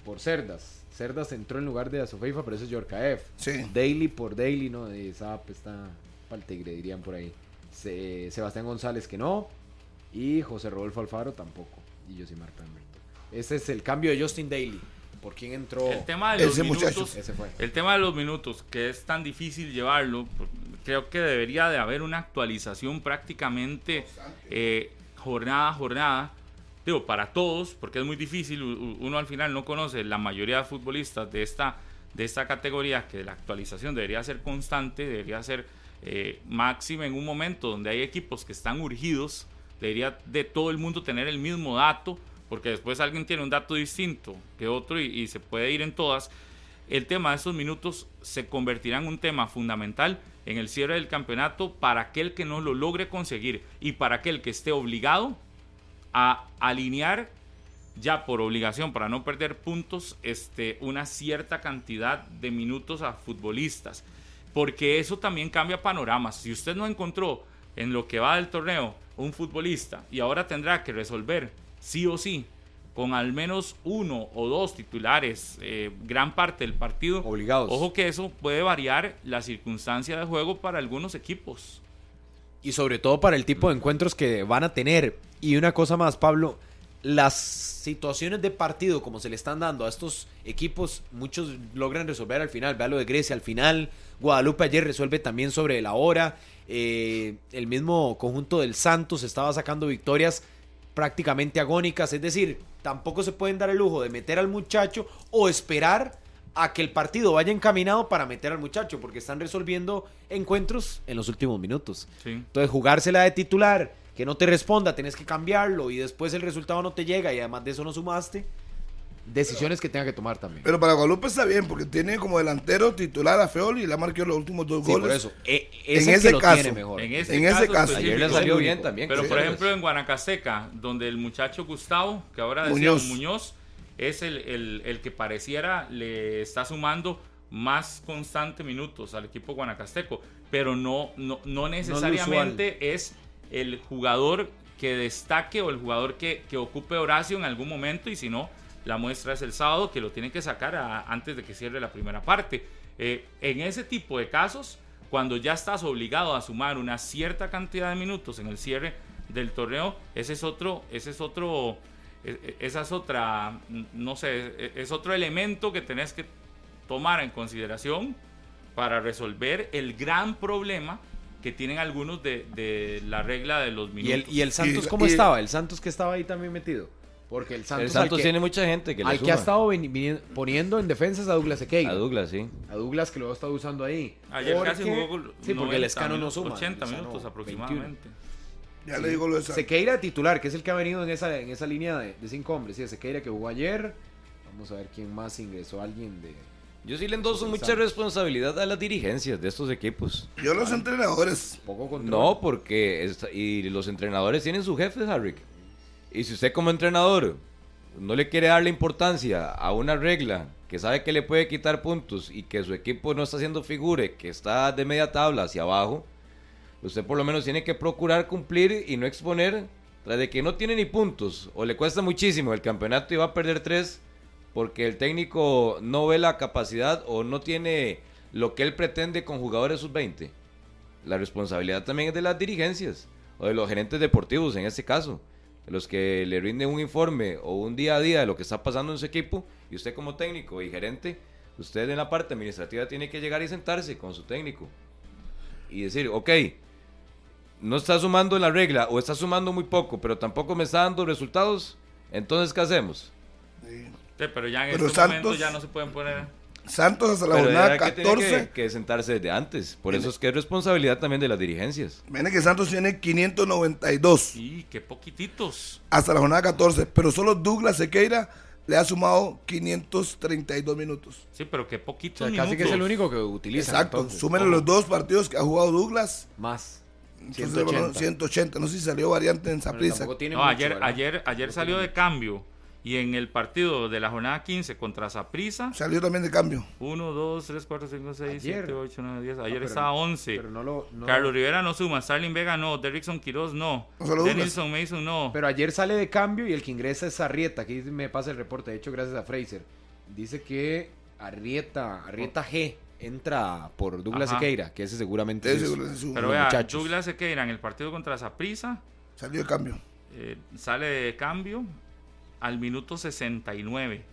por Cerdas. Cerdas entró en lugar de Azofeifa, pero ese es Yorkaef. Sí. Daily por Daily, no, de Zap está para el tigre, dirían por ahí. Se- Sebastián González que no. Y José Rodolfo Alfaro tampoco. Y Josimar Pemberton. Ese es el cambio de Justin Daly. ¿Por quién entró? El tema de los Ese minutos, muchacho. Ese fue. el tema de los minutos, que es tan difícil llevarlo, creo que debería de haber una actualización prácticamente eh, jornada a jornada. Digo, para todos, porque es muy difícil, uno al final no conoce la mayoría de futbolistas de esta, de esta categoría, que la actualización debería ser constante, debería ser eh, máxima en un momento donde hay equipos que están urgidos, debería de todo el mundo tener el mismo dato, porque después alguien tiene un dato distinto que otro y, y se puede ir en todas. El tema de estos minutos se convertirá en un tema fundamental en el cierre del campeonato para aquel que no lo logre conseguir y para aquel que esté obligado a alinear ya por obligación, para no perder puntos, este, una cierta cantidad de minutos a futbolistas. Porque eso también cambia panoramas. Si usted no encontró en lo que va del torneo un futbolista y ahora tendrá que resolver sí o sí con al menos uno o dos titulares eh, gran parte del partido, Obligados. ojo que eso puede variar la circunstancia de juego para algunos equipos. Y sobre todo para el tipo de encuentros que van a tener. Y una cosa más, Pablo, las situaciones de partido como se le están dando a estos equipos, muchos logran resolver al final. Vea lo de Grecia al final. Guadalupe ayer resuelve también sobre la hora. Eh, el mismo conjunto del Santos estaba sacando victorias prácticamente agónicas. Es decir, tampoco se pueden dar el lujo de meter al muchacho o esperar a que el partido vaya encaminado para meter al muchacho, porque están resolviendo encuentros en los últimos minutos. Sí. Entonces, jugársela de titular, que no te responda, tenés que cambiarlo y después el resultado no te llega y además de eso no sumaste. Decisiones que tenga que tomar también. Pero para Guadalupe está bien, porque tiene como delantero titular a Feoli y le ha marcado los últimos dos Sí, goles. por eso. E- En es ese que caso, tiene mejor. En ese En caso, ese caso. Ayer le salió bien también. Pero por ejemplo en Guanacasteca, donde el muchacho Gustavo, que ahora decía Muñoz. Muñoz, es el, el- el que pareciera le está sumando más constante minutos al equipo guanacasteco, pero no, no, no necesariamente es el jugador que destaque o el jugador que, que ocupe Horacio en algún momento y si no, la muestra es el sábado que lo tiene que sacar antes de que cierre la primera parte. Eh, en ese tipo de casos, cuando ya estás obligado a sumar una cierta cantidad de minutos en el cierre del torneo, ese es otro, ese es otro, e- e- esa es otra, no sé, e- es otro elemento que tenés que tomar en consideración para resolver el gran problema que tienen algunos de, de la regla de los ¿Y minutos. el, ¿Y el Santos Y- cómo y- estaba? ¿El Santos que estaba ahí también metido? Porque el Santos, El Santos que, tiene mucha gente que le al que ha estado poniendo en defensas a Douglas Sequeira. A Douglas, sí. A Douglas que lo ha estado usando ahí. Ayer casi Porque- jugó con Sí, porque el 90 escano no suma. 80 el Escano minutos 21. aproximadamente. Ya le digo lo de. Sequeira titular, que es el que ha venido en esa, en esa línea de, de cinco hombres. Sí, Sequeira que jugó ayer. Vamos a ver quién más ingresó. Alguien de. Yo sí le endoso mucha responsabilidad a las dirigencias de estos equipos. Yo los entrenadores. Poco. No, porque esta- y los entrenadores tienen su jefe, Harrick. Y si usted como entrenador no le quiere darle importancia a una regla que sabe que le puede quitar puntos y que su equipo no está haciendo figure, que está de media tabla hacia abajo, usted por lo menos tiene que procurar cumplir y no exponer tras de que no tiene ni puntos o le cuesta muchísimo el campeonato y va a perder tres porque el técnico no ve la capacidad o no tiene lo que él pretende con jugadores sub-20. La responsabilidad también es de las dirigencias o de los gerentes deportivos en este caso, de los que le rinden un informe o un día a día de lo que está pasando en su equipo y usted como técnico y gerente, usted en la parte administrativa tiene que llegar y sentarse con su técnico y decir, ok, no está sumando la regla o está sumando muy poco, pero tampoco me está dando resultados, entonces ¿qué hacemos? Sí, pero ya en Pero estos momentos Santos- ya no se pueden poner. Santos hasta la Pero jornada era que tiene 14. que, que sentarse desde antes. Por eso es que es responsabilidad también de las dirigencias. Viene que Santos tiene 592 Sí, qué poquititos. hasta la jornada 14, pero solo Douglas Sequeira le ha sumado 532 minutos. Sí, pero qué O poquitos sea, minutos. casi que es el único que utiliza. Exacto, súmenle los dos partidos que ha jugado Douglas. Más. Entonces, 180. bueno, 180. No sé si salió variante en Saprissa. No, mucho, ayer, ¿verdad? ayer, ayer salió de cambio. Y en el partido de la jornada 15 contra Saprissa, Salió también de cambio. 1, 2, 3, 4, 5, 6, Ayer. 7, 8, 9, 10. Ayer Ah, pero- estaba 11. Pero no lo. no- Carlos Rivera no suma, Starling Vega no, Derrickson Quiroz no, No. Denilson Mason no. Pero ayer sale de cambio y el que ingresa es Arrieta. Aquí me pasa el reporte, de hecho, gracias a Fraser. Dice que Arrieta, Arrieta G entra por Douglas Ajá. Sequeira, que ese seguramente Ese es. es su- Pero vea, muchachos. Douglas Sequeira en el partido contra Saprissa Salió de cambio. eh, sale de cambio al minuto 69.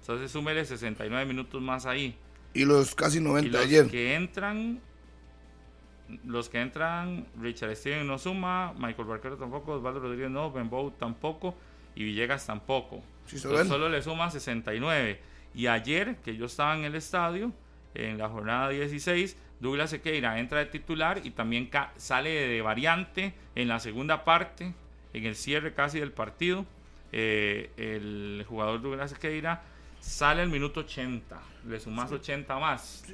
Entonces súmele 69 minutos más ahí. Y los casi Y 90 los ayer. que entran, los que entran, Richard Steven no suma, Michael Barquero tampoco, Osvaldo Rodríguez no, Benbow tampoco y Villegas tampoco. Sí, Entonces, solo le suma 69. Y ayer, que yo estaba en el estadio, en la jornada 16, Douglas Sequeira entra de titular y también sale de variante en la segunda parte, en el cierre casi del partido. Eh, el jugador Douglas Sequeira sale al minuto 80, le sumas 80 más.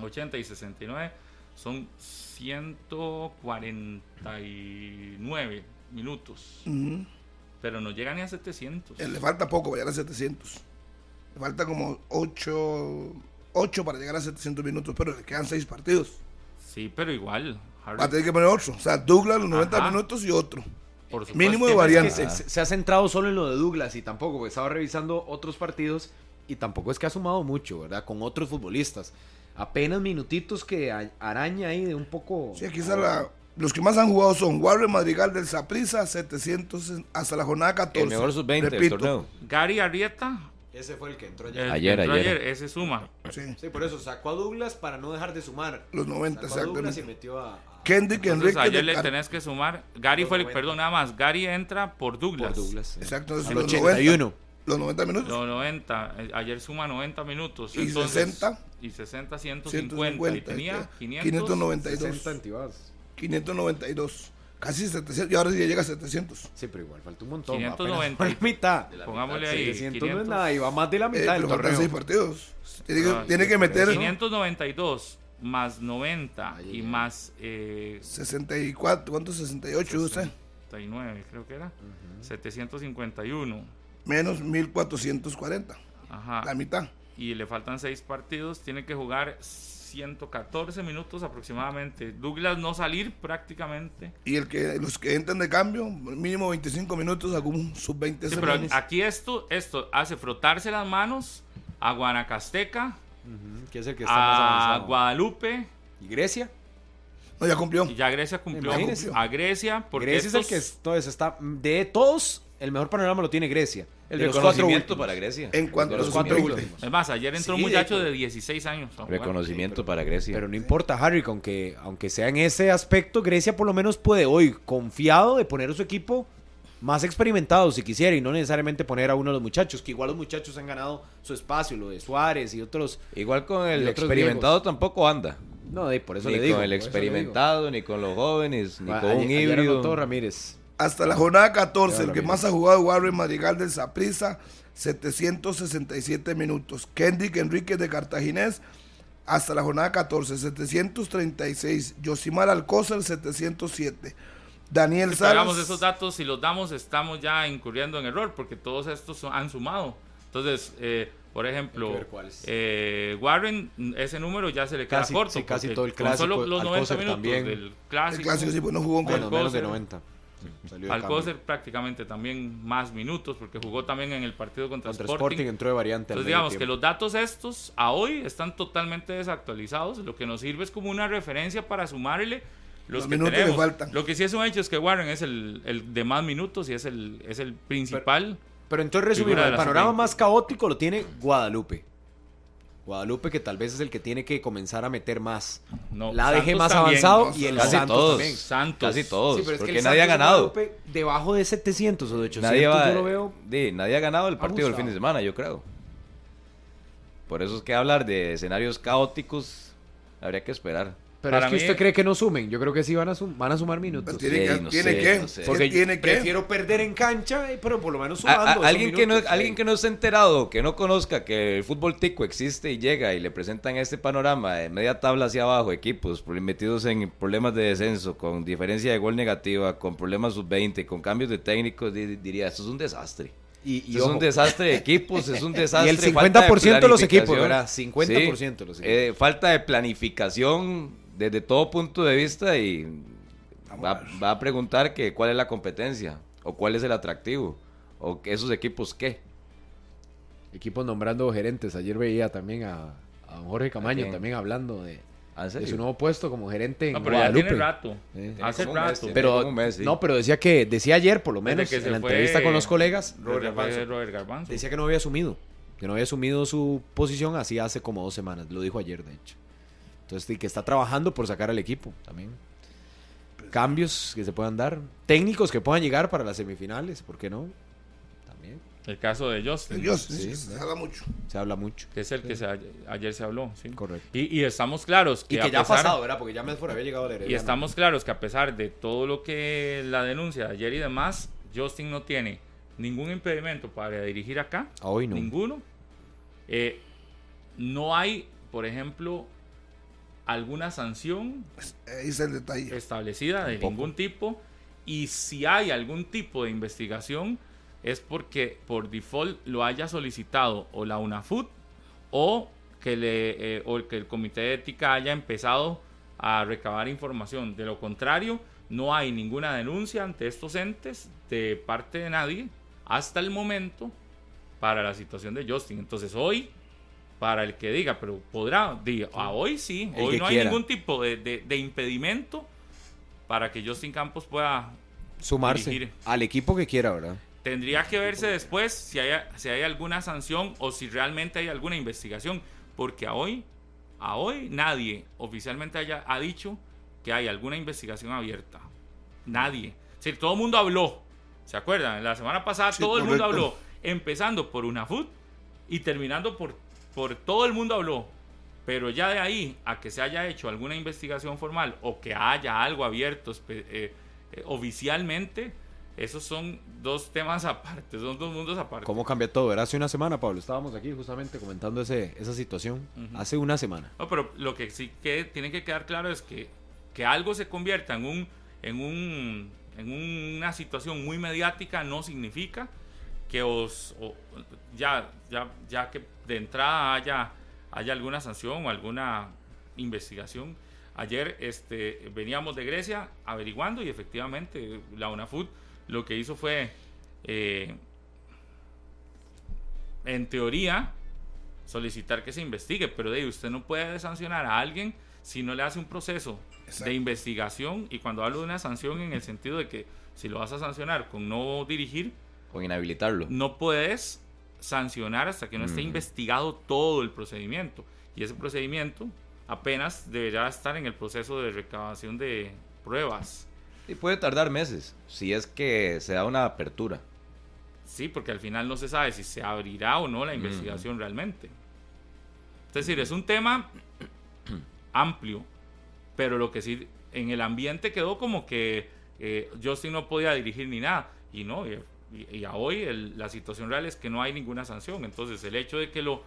80 y 69 son 149 minutos, Ujú. pero no llega ni a 700. Eh, Le falta poco para llegar a 700. Le falta como 8, 8 para llegar a 700 minutos, pero le quedan 6 partidos. Sí, pero igual. Harry, Va a tener que poner otro. O sea, Douglas los 90 Ajá. minutos y otro. Por supuesto, mínimo de variante. que- Se, se ha centrado solo en lo de Douglas y tampoco, porque estaba revisando otros partidos y tampoco es que ha sumado mucho, ¿verdad? Con otros futbolistas. Apenas minutitos que araña ahí de un poco. Sí, aquí está la- Los que más han jugado son Warren Madrigal del Saprissa, 700 en- hasta la jornada 14. El mejor sub-20 del torneo. Gary Arrieta, Ese fue el que entró ayer. Ayer, entró ayer. ese suma. Sí, Sí, por eso sacó a Douglas para no dejar de sumar. los 90, Sacó a Douglas y metió a. a- Kendrick Entonces Enrique ayer le tenés que sumar. Gary fue el, 90. perdón, nada más. Gary entra por Douglas. por Douglas. sí. Exacto, esos En los 81. 90, los 90 minutos. Los 90. eh, Ayer suma 90 minutos. Y entonces, 60. Y 60, 150. 150. y tenía 500. 592. 60 antibas. 592. Casi 700. Y ahora sí ya llega a 700. Sí, pero igual falta un montón. 590. apenas mitad. Pongámosle ahí. 700 no es 500. nada y va más de la Eh, mitad del pero faltan torneo. 6 partidos. Tiene que, Ah, tiene que meter 592 más 90 Ay, y más eh, 64. ¿Cuántos? 68 usted. 69, creo que era. 751. Menos 1440. Ajá. La mitad. y le faltan seis partidos, tiene que jugar 114 minutos aproximadamente. Douglas no salir prácticamente. Y el que los que entran de cambio, mínimo 25 minutos, algún sub-20 Sí, pero aquí esto, esto hace frotarse las manos a Guanacasteca, Que es el que está más a avanzado. Guadalupe, ¿Y Grecia? No, ya cumplió. y ya Grecia cumplió. Imagínese. A Grecia, porque Grecia es el que entonces está de todos el mejor panorama lo tiene Grecia. El de reconocimiento para Grecia. En cuanto a los cuatro últimos. Es más, ayer entró Sí, un muchacho de- de 16 años. Reconocimiento para Grecia. Pero no importa, Harry, aunque, aunque sea en ese aspecto, Grecia por lo menos puede hoy, confiado de poner a su equipo más experimentado si quisiera y no necesariamente poner a uno de los muchachos, que igual los muchachos han ganado su espacio, lo de Suárez y otros. Igual con el experimentado griegos. tampoco anda. No, de, por eso ni le digo. con el experimentado, ni con los jóvenes, ni Ah, con un híbrido. anotó Ramírez. Hasta la jornada 14, Ya, el que más ha jugado Warren Madrigal del Saprissa, 767 minutos. Kendrick Enrique de Cartaginés, hasta la jornada 14, 736. Yosimar Alcócer, 707. Daniel Si Salas. esos datos y los damos, estamos ya incurriendo en error, porque todos estos son- han sumado. Entonces, eh, por ejemplo, que eh, Warren, ese número ya se le queda Casi- corto. sí, casi todo el con Solo clásico, los 90 Alcócer minutos también. del El clásico. clásico, sí, pues no jugó en Bueno, menos de Alcócer. 90. Sí, Alcócer prácticamente también más minutos, porque jugó también en el partido contra, Contra Sporting. Sporting entró de variante. Entonces, digamos que tiempo. los datos estos a hoy están totalmente desactualizados. Lo que nos sirve es como una referencia para sumarle los, Los que minutos tenemos. faltan. Lo que sí es un hecho es que Warren es el, el de más minutos y es el, es el principal. Pero entonces de el panorama sub-20. más caótico lo tiene Guadalupe. Guadalupe que tal vez es el que tiene que comenzar a meter más. No, la dejé Santos más también. avanzado y el Casi Santos todos. también. Santos. Casi todos. Sí, pero es que porque nadie ha Santos y ganado. Guadalupe, debajo de 700 o de 800 Nadie, va- yo lo veo. di, nadie ha ganado el partido del fin de semana, yo creo. Por eso es que hablar de escenarios caóticos habría que esperar. Pero Para es que mí- usted cree que no sumen. Yo creo que sí van a, sum- van a sumar minutos. Pues tiene Sí, que, no tiene sé, que, no sé. ¿qué Porque tiene que. prefiero perder en cancha, eh, pero por lo menos A- a- sumando. esos alguien, que no, minutos, alguien que no esté enterado, que no conozca que el fútbol tico existe y llega y le presentan este panorama de media tabla hacia abajo, equipos metidos en problemas de descenso, con diferencia de gol negativa, con problemas sub-20, con cambios de técnicos, di- diría, esto es un desastre. Y, y es un desastre de equipos, es un desastre. Y el falta 50% de los equipos. ¿verdad? 50% de los equipos. Eh, falta de planificación desde todo punto de vista y va, va a preguntar que cuál es la competencia o cuál es el atractivo o que esos equipos qué. equipos nombrando gerentes. Ayer veía también a, a don Jorge Camaño también hablando de, Ah, ¿en de su nuevo puesto como gerente en No, pero ya tiene rato. Tiene Hace un rato. Pero como un mes, sí. no, pero decía que decía ayer por lo menos que en la entrevista con los colegas, Desde Robert que fue Garbanzo, Robert Garbanzo. decía que no había asumido, que no había asumido su posición así hace como dos semanas. Lo dijo ayer, de hecho. Entonces, y que está trabajando por sacar al equipo también. Cambios que se puedan dar, técnicos que puedan llegar para las semifinales, ¿por qué no? También El caso de Justin, Dios, Sí. se habla mucho. se habla mucho. que es el que se, ayer se habló. ¿sí? Correcto. Y, y estamos claros que, Y a que ya ha pesar- pasado, ¿verdad? Porque ya Medford había llegado a la Y estamos claros que a pesar de todo lo que la denuncia de ayer y demás, Justin no tiene ningún impedimento para dirigir acá. Hoy no. Ninguno. Eh, no hay, por ejemplo, alguna sanción el detalle. establecida de ningún tipo. Y si hay algún tipo de investigación, es porque por default lo haya solicitado o la UNAFUT o que, le, eh, o que el Comité de Ética haya empezado a recabar información. De lo contrario, no hay ninguna denuncia ante estos entes de parte de nadie hasta el momento para la situación de Justin. Entonces hoy, para el que diga, pero podrá, diga, "Ah, hoy sí, El hoy no quiera. hay ningún tipo de, de- de impedimento para que Justin Campos pueda Sumarse dirigir. al equipo que quiera, ¿verdad? Tendría que verse después si hay, si hay alguna sanción o si realmente hay alguna investigación, porque a hoy, a hoy nadie oficialmente haya, ha dicho que hay alguna investigación abierta. Nadie. Es decir, todo el mundo habló. ¿Se acuerdan? La semana pasada Sí, todo el mundo habló, empezando por UNAFUT y terminando por, por todo el mundo habló. Pero ya de ahí a que se haya hecho alguna investigación formal o que haya algo abierto eh, eh, oficialmente, esos son dos temas aparte, son dos mundos aparte. ¿Cómo cambia todo? ¿verdad? Hace una semana, Pablo, estábamos aquí justamente comentando ese, esa situación. Hace una semana. No, pero lo que sí que tiene que quedar claro es que, que algo se convierta en un en un en una situación muy mediática no significa que os o- ya ya ya que de entrada haya haya alguna sanción o alguna investigación. Ayer este veníamos de Grecia averiguando y efectivamente la UNAFUT lo que hizo fue eh, en teoría solicitar que se investigue, pero de ahí usted no puede sancionar a alguien si no le hace un proceso Exacto. de investigación y cuando hablo de una sanción en el sentido de que si lo vas a sancionar con no dirigir, Con inhabilitarlo. no puedes sancionar hasta que no esté investigado todo el procedimiento y ese procedimiento apenas deberá estar en el proceso de recabación de pruebas. Y puede tardar meses, si es que se da una apertura. Sí, porque al final no se sabe si se abrirá o no la investigación realmente. Es decir, es un tema amplio, pero lo que sí, en el ambiente quedó como que eh, Justin no podía dirigir ni nada. Y no, y, y- a hoy el- la situación real es que no hay ninguna sanción. Entonces, el hecho de que lo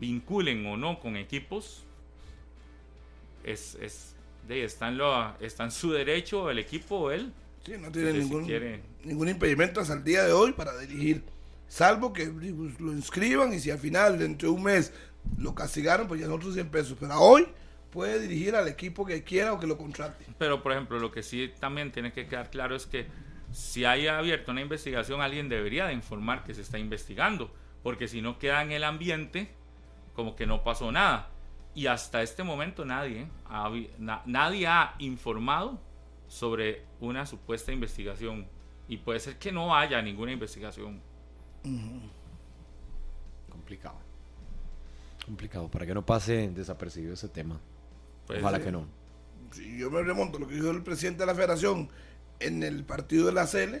vinculen o no con equipos es, es de, está, en lo, está en su derecho el equipo o él. Sí, no tiene Entonces, si ningún, quiere- ningún impedimento hasta el día de hoy para dirigir. Salvo que lo inscriban y si al final, dentro de un mes, lo castigaron, pues ya son otros 100 pesos. Pero hoy puede dirigir al equipo que quiera o que lo contrate. Pero, por ejemplo, lo que sí también tiene que quedar claro es que si hay abierto una investigación, alguien debería de informar que se está investigando, porque si no queda en el ambiente como que no pasó nada. Y hasta este momento nadie, ha na- nadie ha informado sobre una supuesta investigación. Y puede ser que no haya ninguna investigación. Complicado. Complicado, para que no pase desapercibido ese tema. Pues, Ojalá eh, que no. Si yo me remonto a lo que dijo el presidente de la federación en el partido de la CL,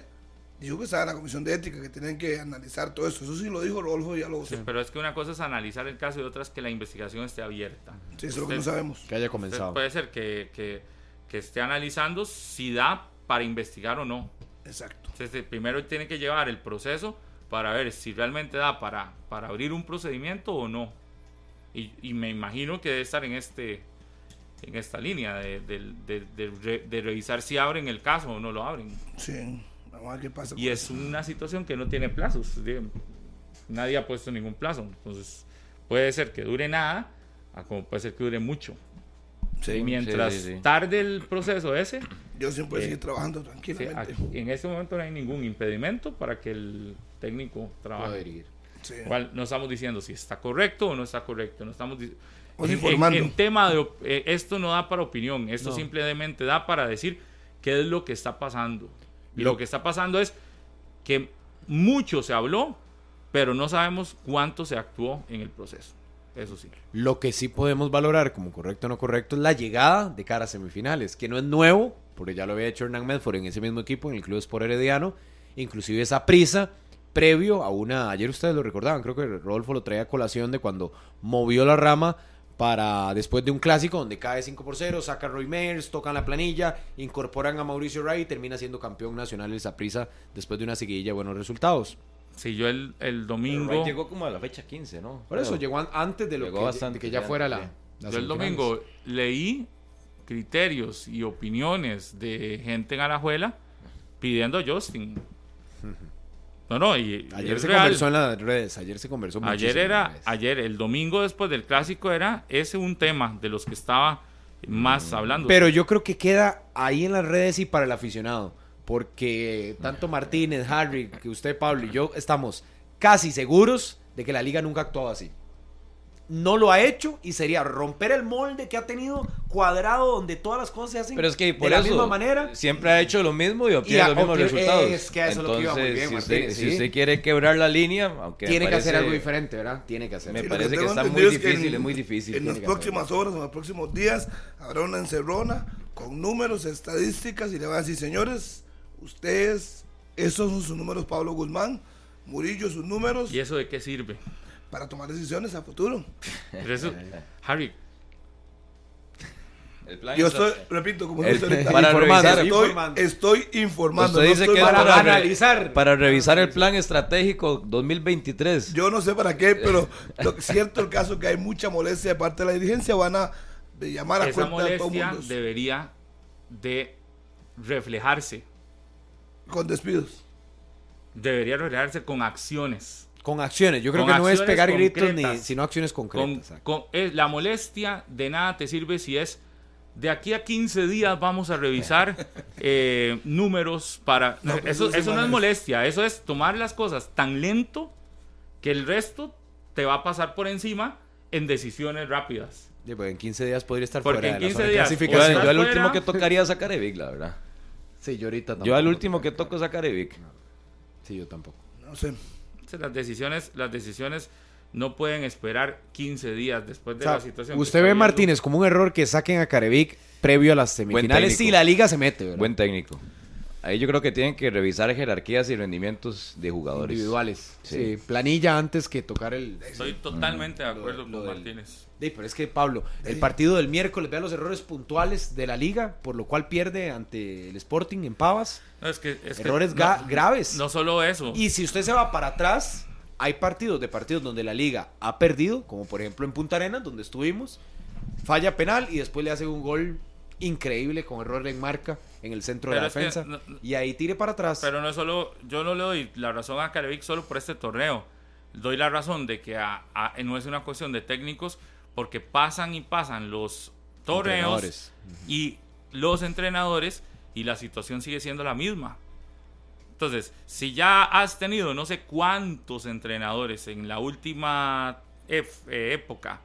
dijo que estaba en la comisión de ética, que tienen que analizar todo eso. Eso sí lo dijo Rodolfo ya lo Sí, pero es que una cosa es analizar el caso y otra es que la investigación esté abierta. Sí, eso es lo que no sabemos. Que haya comenzado. puede ser que, que- que esté analizando si da para investigar o no. Exacto. Entonces, eh, primero tiene que llevar el proceso para ver si realmente da para, para abrir un procedimiento o no. Y, y me imagino que debe estar en este en esta línea de, de- de- de re- de revisar si abren el caso o no lo abren. Sí, vamos a ver qué pasa. Y es una situación que no tiene plazos. Nadie ha puesto ningún plazo. Entonces, puede ser que dure nada, a como puede ser que dure mucho. Sí, y mientras sí, sí. tarde el proceso ese, Yo siempre Eh, seguir trabajando sí, tranquilamente. aquí- en este momento no hay ningún impedimento para que el técnico trabaje. Poder ir. Sí. Igual no estamos diciendo si está correcto o no está correcto. No estamos en, tema de eh, esto no da para opinión. Esto No. simplemente da para decir qué es lo que está pasando. Y Lo- lo que está pasando es que mucho se habló, pero no sabemos cuánto se actuó en el proceso. Eso sí. Lo que sí podemos valorar como correcto o no correcto es la llegada de cara a semifinales, que no es nuevo, porque ya lo había hecho Hernán Medford en ese mismo equipo, en el Club Sport Herediano, inclusive esa prisa previo a una, ayer ustedes lo recordaban, creo que Rodolfo lo traía a colación de cuando movió la rama para después de un clásico donde cae 5 por 0, saca a Roy Meyers, tocan la planilla, incorporan a Mauricio Ray y termina siendo campeón nacional el prisa después de una seguidilla de buenos resultados. Si yo el, el domingo, llegó como a la fecha 15, ¿no? Por eso llegó an- antes de lo Llegó que, bastante de que ya fuera sí. la... yo el domingo leí criterios y opiniones de gente en Alajuela pidiendo a Justin. No, no, y, Ayer se real. conversó en las redes, ayer se conversó Ayer en era, las redes. ayer, el domingo después del clásico era ese un tema de los que estaba más hablando. Pero yo creo que queda ahí en las redes y para el aficionado, porque tanto Martínez, Harry, que usted, Pablo y yo estamos casi seguros de que la liga nunca ha actuado así. No lo ha hecho y sería romper el molde que ha tenido cuadrado donde todas las cosas se hacen Pero es que por de la eso misma manera. siempre ha hecho lo mismo y obtiene Y a- los mismos resultados. es que a eso es lo que iba muy bien, si, Martínez, usted, sí. si usted quiere quebrar la línea, aunque Tiene que hacer algo diferente, ¿verdad? Tiene que hacer. Me Sí, parece que está muy entendido es que difícil, en- es muy difícil. En las próximas horas, en los próximos días, habrá una encerrona con números, estadísticas y le van a decir, señores, ustedes, esos son sus números, Pablo Guzmán, Murillo, sus números, ¿Y eso de qué sirve? Para tomar decisiones a futuro. Pero eso, Harry, El plan Yo estoy, repito, como El- dice ahorita, para informando, revisar- estoy, informando. estoy informando. Usted no dice estoy que para- analizar. para revisar el plan estratégico 2023. Yo no sé para qué, pero lo que- cierto el caso que hay mucha molestia de parte de la dirigencia, van a de llamar a esa cuenta de todo el molestia mundo debería de reflejarse. con despidos. Debería reflejarse con acciones. Con acciones. Yo creo Con que no es pegar gritos ni, sino acciones Con, concretas. con- la molestia de nada te sirve si es de aquí a 15 días vamos a revisar eh, números para... No, eso, eso no es molestia, eso es tomar las cosas tan lento que el resto te va a pasar por encima en decisiones rápidas. Sí, pues en 15 días podría estar Porque fuera en de la 15 zona de días, clasificación. Yo, al último que tocaría sacar a Evic, la verdad. Sí, yo ahorita tampoco. Yo al último que toco es sacar a Evic. Sí, yo tampoco. No sé. Las decisiones, las decisiones no pueden esperar 15 días después de O sea, la situación. usted ve. Martínez, como un error que saquen a Carevic previo a las semifinales si la liga se mete, ¿verdad? Buen técnico. Ahí yo creo que tienen que revisar jerarquías y rendimientos de jugadores. individuales. Sí. Sí. planilla antes que tocar el... Estoy totalmente de acuerdo lo con Martínez. Sí, pero es que Pablo, el partido del miércoles, vea los errores puntuales de la liga, por lo cual pierde ante el Sporting en Pavas. No, es que, es que Errores no- graves. No solo eso. Y si usted se va para atrás, hay partidos de partidos donde la liga ha perdido, como por ejemplo en Punta Arenas, donde estuvimos, falla penal y después le hace un gol increíble con error en marca en el centro de la defensa. no- y ahí tire para atrás. Pero no es solo, yo no le doy la razón a Carevic solo por este torneo. Doy la razón de que a- a- no es una cuestión de técnicos, porque pasan y pasan los torneos y los entrenadores y la situación sigue siendo la misma. Entonces, si ya has tenido no sé cuántos entrenadores en la última eh, época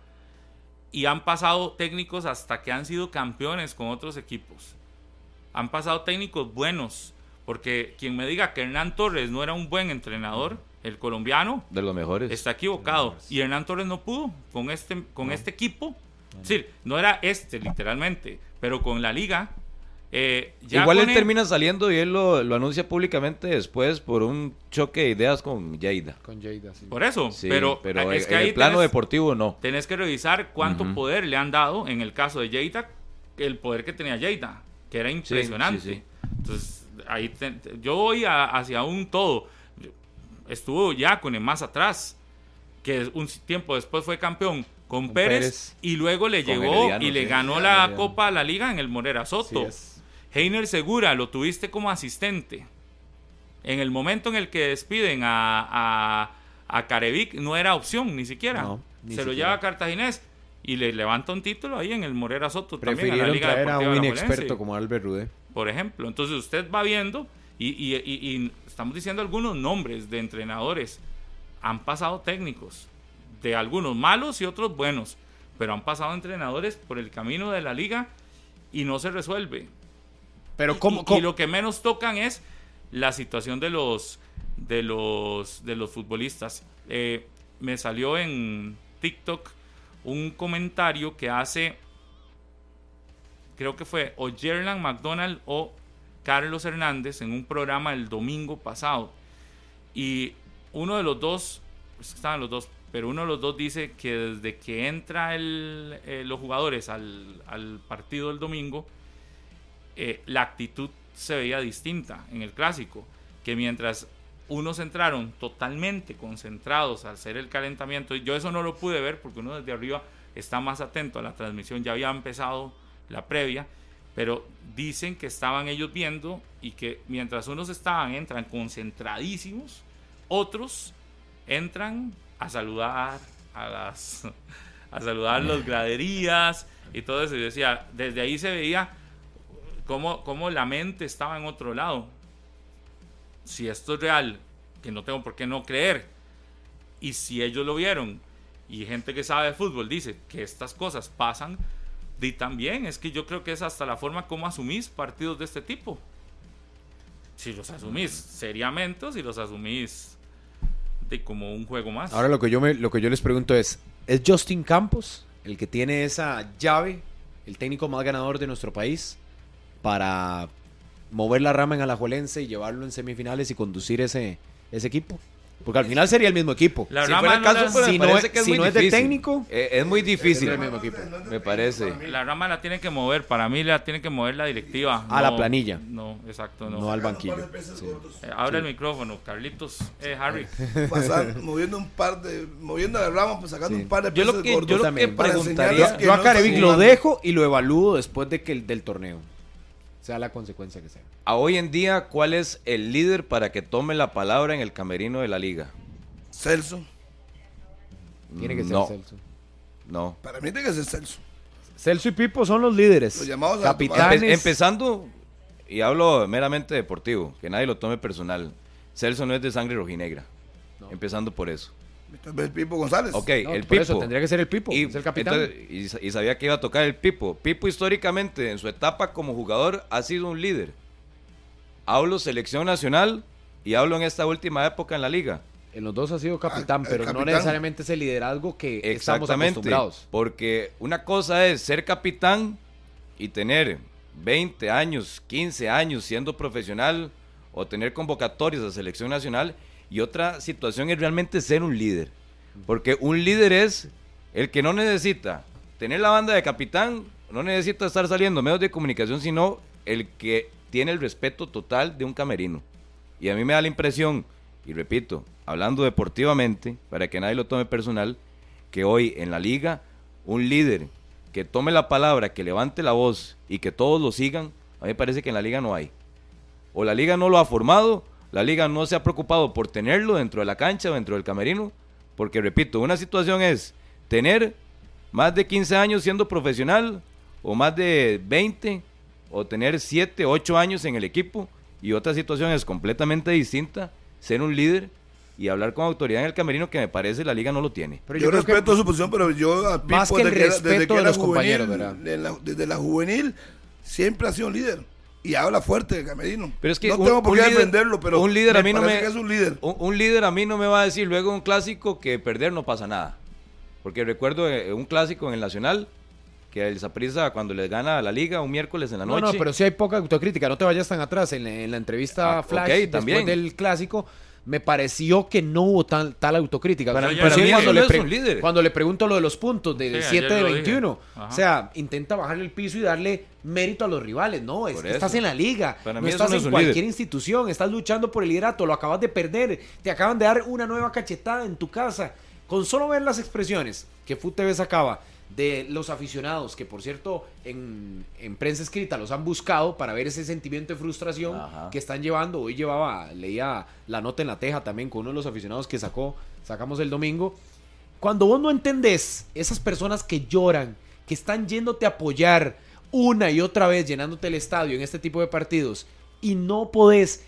y han pasado técnicos hasta que han sido campeones con otros equipos, han pasado técnicos buenos, porque quien me diga que Hernán Torres no era un buen entrenador el colombiano, De los mejores. está equivocado. Y Hernán Torres no pudo con este, con este equipo. Es decir, no era este literalmente, pero con la liga. eh, ya Igual él termina saliendo y él lo, lo anuncia públicamente después por un choque de ideas con Jada. Con Jada, sí. Por eso, Sí, pero, pero es en, que en ahí el plano tenés- deportivo no. Tenés que revisar cuánto poder le han dado en el caso de Jada, el poder que tenía Jada, que era impresionante. sí, sí. Entonces, ahí te- yo voy a- hacia un todo. Estuvo ya con el más atrás, que un tiempo después fue campeón con, Con Pérez, Pérez. y luego le llegó Herediano, y le sí. ganó la Herediano. Copa a la Liga en el Morera Soto. Heiner Segura lo tuviste como asistente. En el momento en el que despiden a, a, a Carevic no era opción ni siquiera. No, ni Se lo lleva a Cartaginés y le levanta un título ahí en el Morera Soto también a la Liga traer a Deportiva un inexperto como Albert por ejemplo. Entonces usted va viendo y, y- y- y estamos diciendo algunos nombres de entrenadores. Han pasado técnicos, de algunos malos y otros buenos, pero han pasado entrenadores por el camino de la liga y no se resuelve. Pero ¿cómo, y, lo que menos tocan es la situación de los de los de los futbolistas. Eh, me salió en TikTok un comentario que hace creo que fue o Gerland McDonald o Carlos Hernández en un programa el domingo pasado. Y uno de los dos, pues estaban los dos, pero uno de los dos dice que desde que entra el, eh, los jugadores al, al partido del domingo, eh, la actitud se veía distinta en el clásico, que mientras unos entraron totalmente concentrados al hacer el calentamiento, yo eso no lo pude ver porque uno desde arriba está más atento a la transmisión, ya había empezado la previa, pero dicen que estaban ellos viendo y que mientras unos estaban, entran concentradísimos, otros entran a saludar a las a saludar las graderías y todo eso. Y decía, desde ahí se veía cómo, cómo la mente estaba en otro lado. Si esto es real, que no tengo por qué no creer, y si ellos lo vieron, y gente que sabe de fútbol dice que estas cosas pasan, y también es que yo creo que es hasta la forma como asumís partidos de este tipo. Si los asumís seriamente o si los asumís de como un juego más. Ahora lo que yo me, lo que yo les pregunto es, ¿es Justin Campos el que tiene esa llave, el técnico más ganador de nuestro país, para mover la rama en Alajuelense y llevarlo en semifinales y conducir ese, ese equipo? Porque al final sería el mismo equipo. La si rama fuera el no caso, la- si me no es- que es si muy no es del difícil. técnico, Eh, es muy difícil. el mismo equipo. Me parece. La rama la tiene que mover, para mí la tiene que mover la directiva. A la planilla. No, exacto, no. no al banquillo. Sí. Eh, abre el micrófono, Carlitos, eh, Harry. Pasar, moviendo un par de, moviendo la rama, pues sacando Sí. un par de Yo lo que- gordos yo lo que preguntaría- Yo a no Carevic lo dejo y lo evalúo después de que el, del torneo. Sea la consecuencia que sea. A hoy en día, ¿cuál es el líder para que tome la palabra en el camerino de la liga? Celso, Tiene que ser No. Celso. No. para mí tiene que ser Celso. Celso y Pipo son los líderes. Los llamados Capitanes. Empe- empezando, y hablo meramente deportivo, que nadie lo tome personal. Celso no es de sangre rojinegra. Empezando por eso. Vez Pipo González. Ok, No, el por Pipo. eso tendría que ser el Pipo, Y, es el capitán. entonces, y sa- y sabía que iba a tocar el Pipo. Pipo históricamente en su etapa como jugador ha sido un líder. Hablo selección nacional y hablo en esta última época en la liga. En los dos ha sido capitán, Ah, el pero no capitán. necesariamente ese liderazgo que estamos Exactamente. acostumbrados. Porque una cosa es ser capitán y tener 20 años, 15 años siendo profesional o tener convocatorias a selección nacional y otra situación es realmente ser un líder. Porque un líder es el que no necesita tener la banda de capitán, no necesita estar saliendo medios de comunicación, sino el que tiene el respeto total de un camerino. Y a mí me da la impresión, y repito, hablando deportivamente, para que nadie lo tome personal, que hoy en la liga, un líder que tome la palabra, que levante la voz y que todos lo sigan, a mí me parece que en la liga no hay. O la liga no lo ha formado, la liga no se ha preocupado por tenerlo dentro de la cancha o dentro del camerino, porque repito, una situación es tener más de 15 años siendo profesional o más de 20 o tener 7, 8 años en el equipo y otra situación es completamente distinta, ser un líder y hablar con autoridad en el camerino que me parece la liga no lo tiene. Pero yo, que- respeto su posición, pero yo a Pipo Más que el desde era- respeto desde que de era los compañeros, la- desde la juvenil siempre ha sido un líder. Y habla fuerte de Camerino. Pero es que no un- tengo por qué líder- defenderlo, pero un líder a mí no me que es un líder. Un, un líder a mí no me va a decir luego un clásico que perder no pasa nada. Porque recuerdo eh, un clásico en el Nacional que el Saprissa cuando les gana a la liga un miércoles en la No, noche. no, pero sí hay poca autocrítica. No te vayas tan atrás. En la, en la entrevista Ah, Flash después también. del clásico, me pareció que no hubo tal, tal autocrítica. Para- mí cuando, le pre- cuando le pregunto lo de los puntos, de Sí, 7 ayer de lo dije. 21. Ajá. O sea, intenta bajarle el piso y darle mérito a los rivales. No, es estás en la liga. Para no estás no en cualquier líder. institución. Estás luchando por el liderato. Lo acabas de perder. Te acaban de dar una nueva cachetada en tu casa. Con solo ver las expresiones que FUTV sacaba de los aficionados, que por cierto en, en prensa escrita los han buscado para ver ese sentimiento de frustración Ajá. que están llevando. Hoy llevaba, leía la nota en la teja también con uno de los aficionados que sacó, sacamos el domingo. Cuando vos no entendés esas personas que lloran, que están yéndote a apoyar una y otra vez, llenándote el estadio en este tipo de partidos, y no podés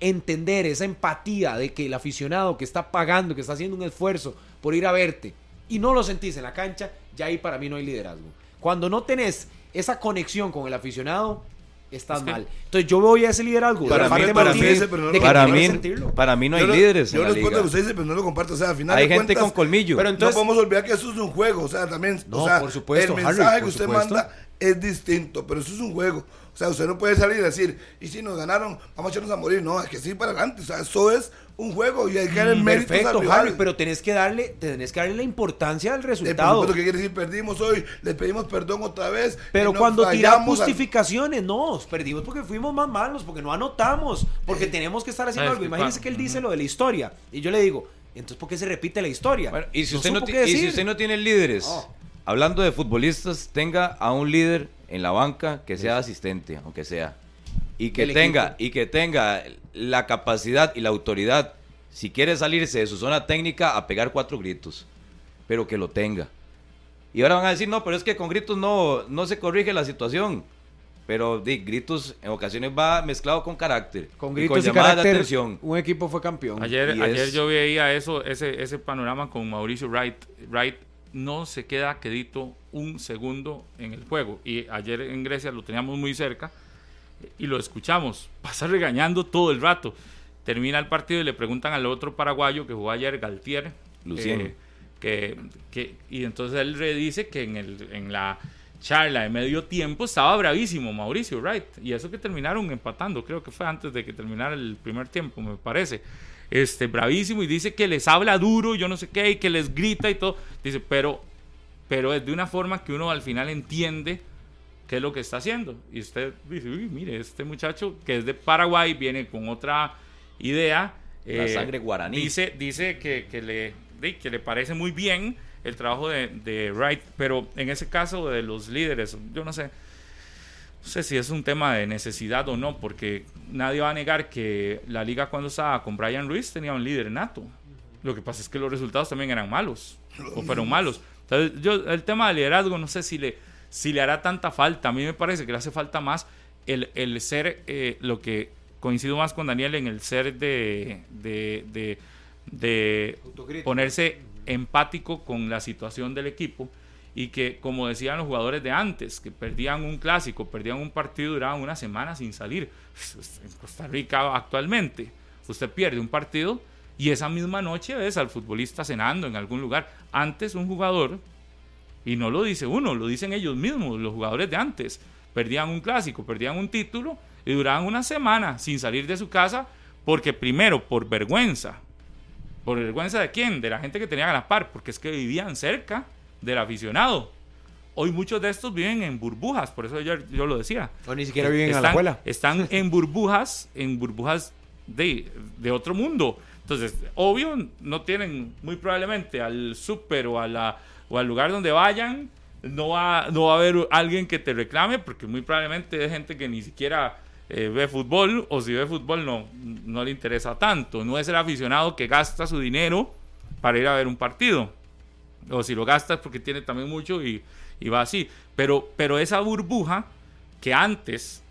entender esa empatía de que el aficionado que está pagando, que está haciendo un esfuerzo por ir a verte, y no lo sentís en la cancha, ya ahí para mí no hay liderazgo. Cuando no tenés esa conexión con el aficionado, estás Es que- mal. Entonces yo voy a ese liderazgo. de Para mí- de para mí ese, pero no de lo- que para, mí, para mí no hay Yo lo- líderes Yo en lo que usted dice, pero no lo comparto. O sea, al final Hay gente cuentas, con colmillo. Pero entonces- no podemos olvidar que eso es un juego. O sea, también. No, o sea, por supuesto, El mensaje que usted supuesto. manda es distinto, pero eso es un juego. O sea, usted no puede salir y decir, y si nos ganaron, vamos a echarnos a morir. No, es que sí para adelante. O sea, eso es un juego y hay que darle al Mm, Perfecto, rival. Harry, pero tenés que darle, tenés que darle la importancia al Eh, resultado. supuesto, ¿qué quiere decir? Perdimos hoy, le pedimos perdón otra vez. Pero nos cuando al- justificaciones, no, perdimos porque fuimos más malos, porque no anotamos, porque tenemos que estar haciendo ¿Sabes algo. Imagínense que él dice lo de la historia. Y yo le digo, entonces, ¿por qué se repite la historia? Bueno, y, si usted no y si usted no tiene líderes, hablando de futbolistas, tenga a un líder en la banca que sea asistente, aunque sea. Y que tenga, equipo. y que tenga la capacidad y la autoridad, si quiere salirse de su zona técnica, a pegar cuatro gritos. Pero que lo tenga. Y ahora van a decir, no, pero es que con gritos no, no se corrige la situación. Pero di, gritos en ocasiones va mezclado con carácter. con y gritos y, llamadas de atención. un equipo fue campeón. Ayer, ayer es- yo veía eso, ese, ese panorama con Mauricio Wright. Wright no se queda quedito un segundo en el juego. Y ayer en Grecia lo teníamos muy cerca y lo escuchamos. Pasa regañando todo el rato. Termina el partido y le preguntan al otro paraguayo que jugó ayer, Galtier. Lucien. eh, que, que- y entonces él dice que en, el, en la charla de medio tiempo estaba bravísimo Mauricio Wright. Y eso que terminaron empatando, creo que fue antes de que terminara el primer tiempo, me parece. Este, bravísimo y dice que les habla duro, yo no sé qué, y que les grita y todo. Dice, pero, pero es de una forma que uno al final entiende qué es lo que está haciendo. Y usted dice, uy, mire, este muchacho que es de Paraguay viene con otra idea. La eh, sangre guaraní. Dice, dice que, que le, que le parece muy bien el trabajo de, de Wright, pero en ese caso de los líderes, yo no sé, no sé si es un tema de necesidad o no, porque nadie va a negar que la liga cuando estaba con Brian Ruiz tenía un líder nato. Lo que pasa es que los resultados también eran malos, o fueron malos. Entonces, yo, el tema del liderazgo, no sé si le, si le hará tanta falta. A mí me parece que le hace falta más el, el ser, eh, lo que coincido más con Daniel, en el ser de, de, de, ponerse empático con la situación del equipo y que, como decían los jugadores de antes, que perdían un clásico, perdían un partido, duraban una semana sin salir. En Costa Rica actualmente, usted pierde un partido y esa misma noche ves al futbolista cenando en algún lugar. Antes un jugador, y no lo dice uno, lo dicen ellos mismos, los jugadores de antes, perdían un clásico, perdían un título y duraban una semana sin salir de su casa porque primero por vergüenza, ¿Por vergüenza de quién? De la gente que tenía a la par, porque es que vivían cerca del aficionado. Hoy muchos de estos viven en burbujas, por eso ayer yo lo decía. O ni siquiera viven a están, la escuela. Están en burbujas, en burbujas de, de otro mundo. Entonces, obvio, no tienen muy probablemente al súper o, a la- o al lugar donde vayan, no va, no va a haber alguien que te reclame, porque muy probablemente es gente que ni siquiera eh, ve fútbol, o si ve fútbol no, no le interesa tanto. No es el aficionado que gasta su dinero para ir a ver un partido. O si lo gasta es porque tiene también mucho y, y va así. Pero, pero esa burbuja que antes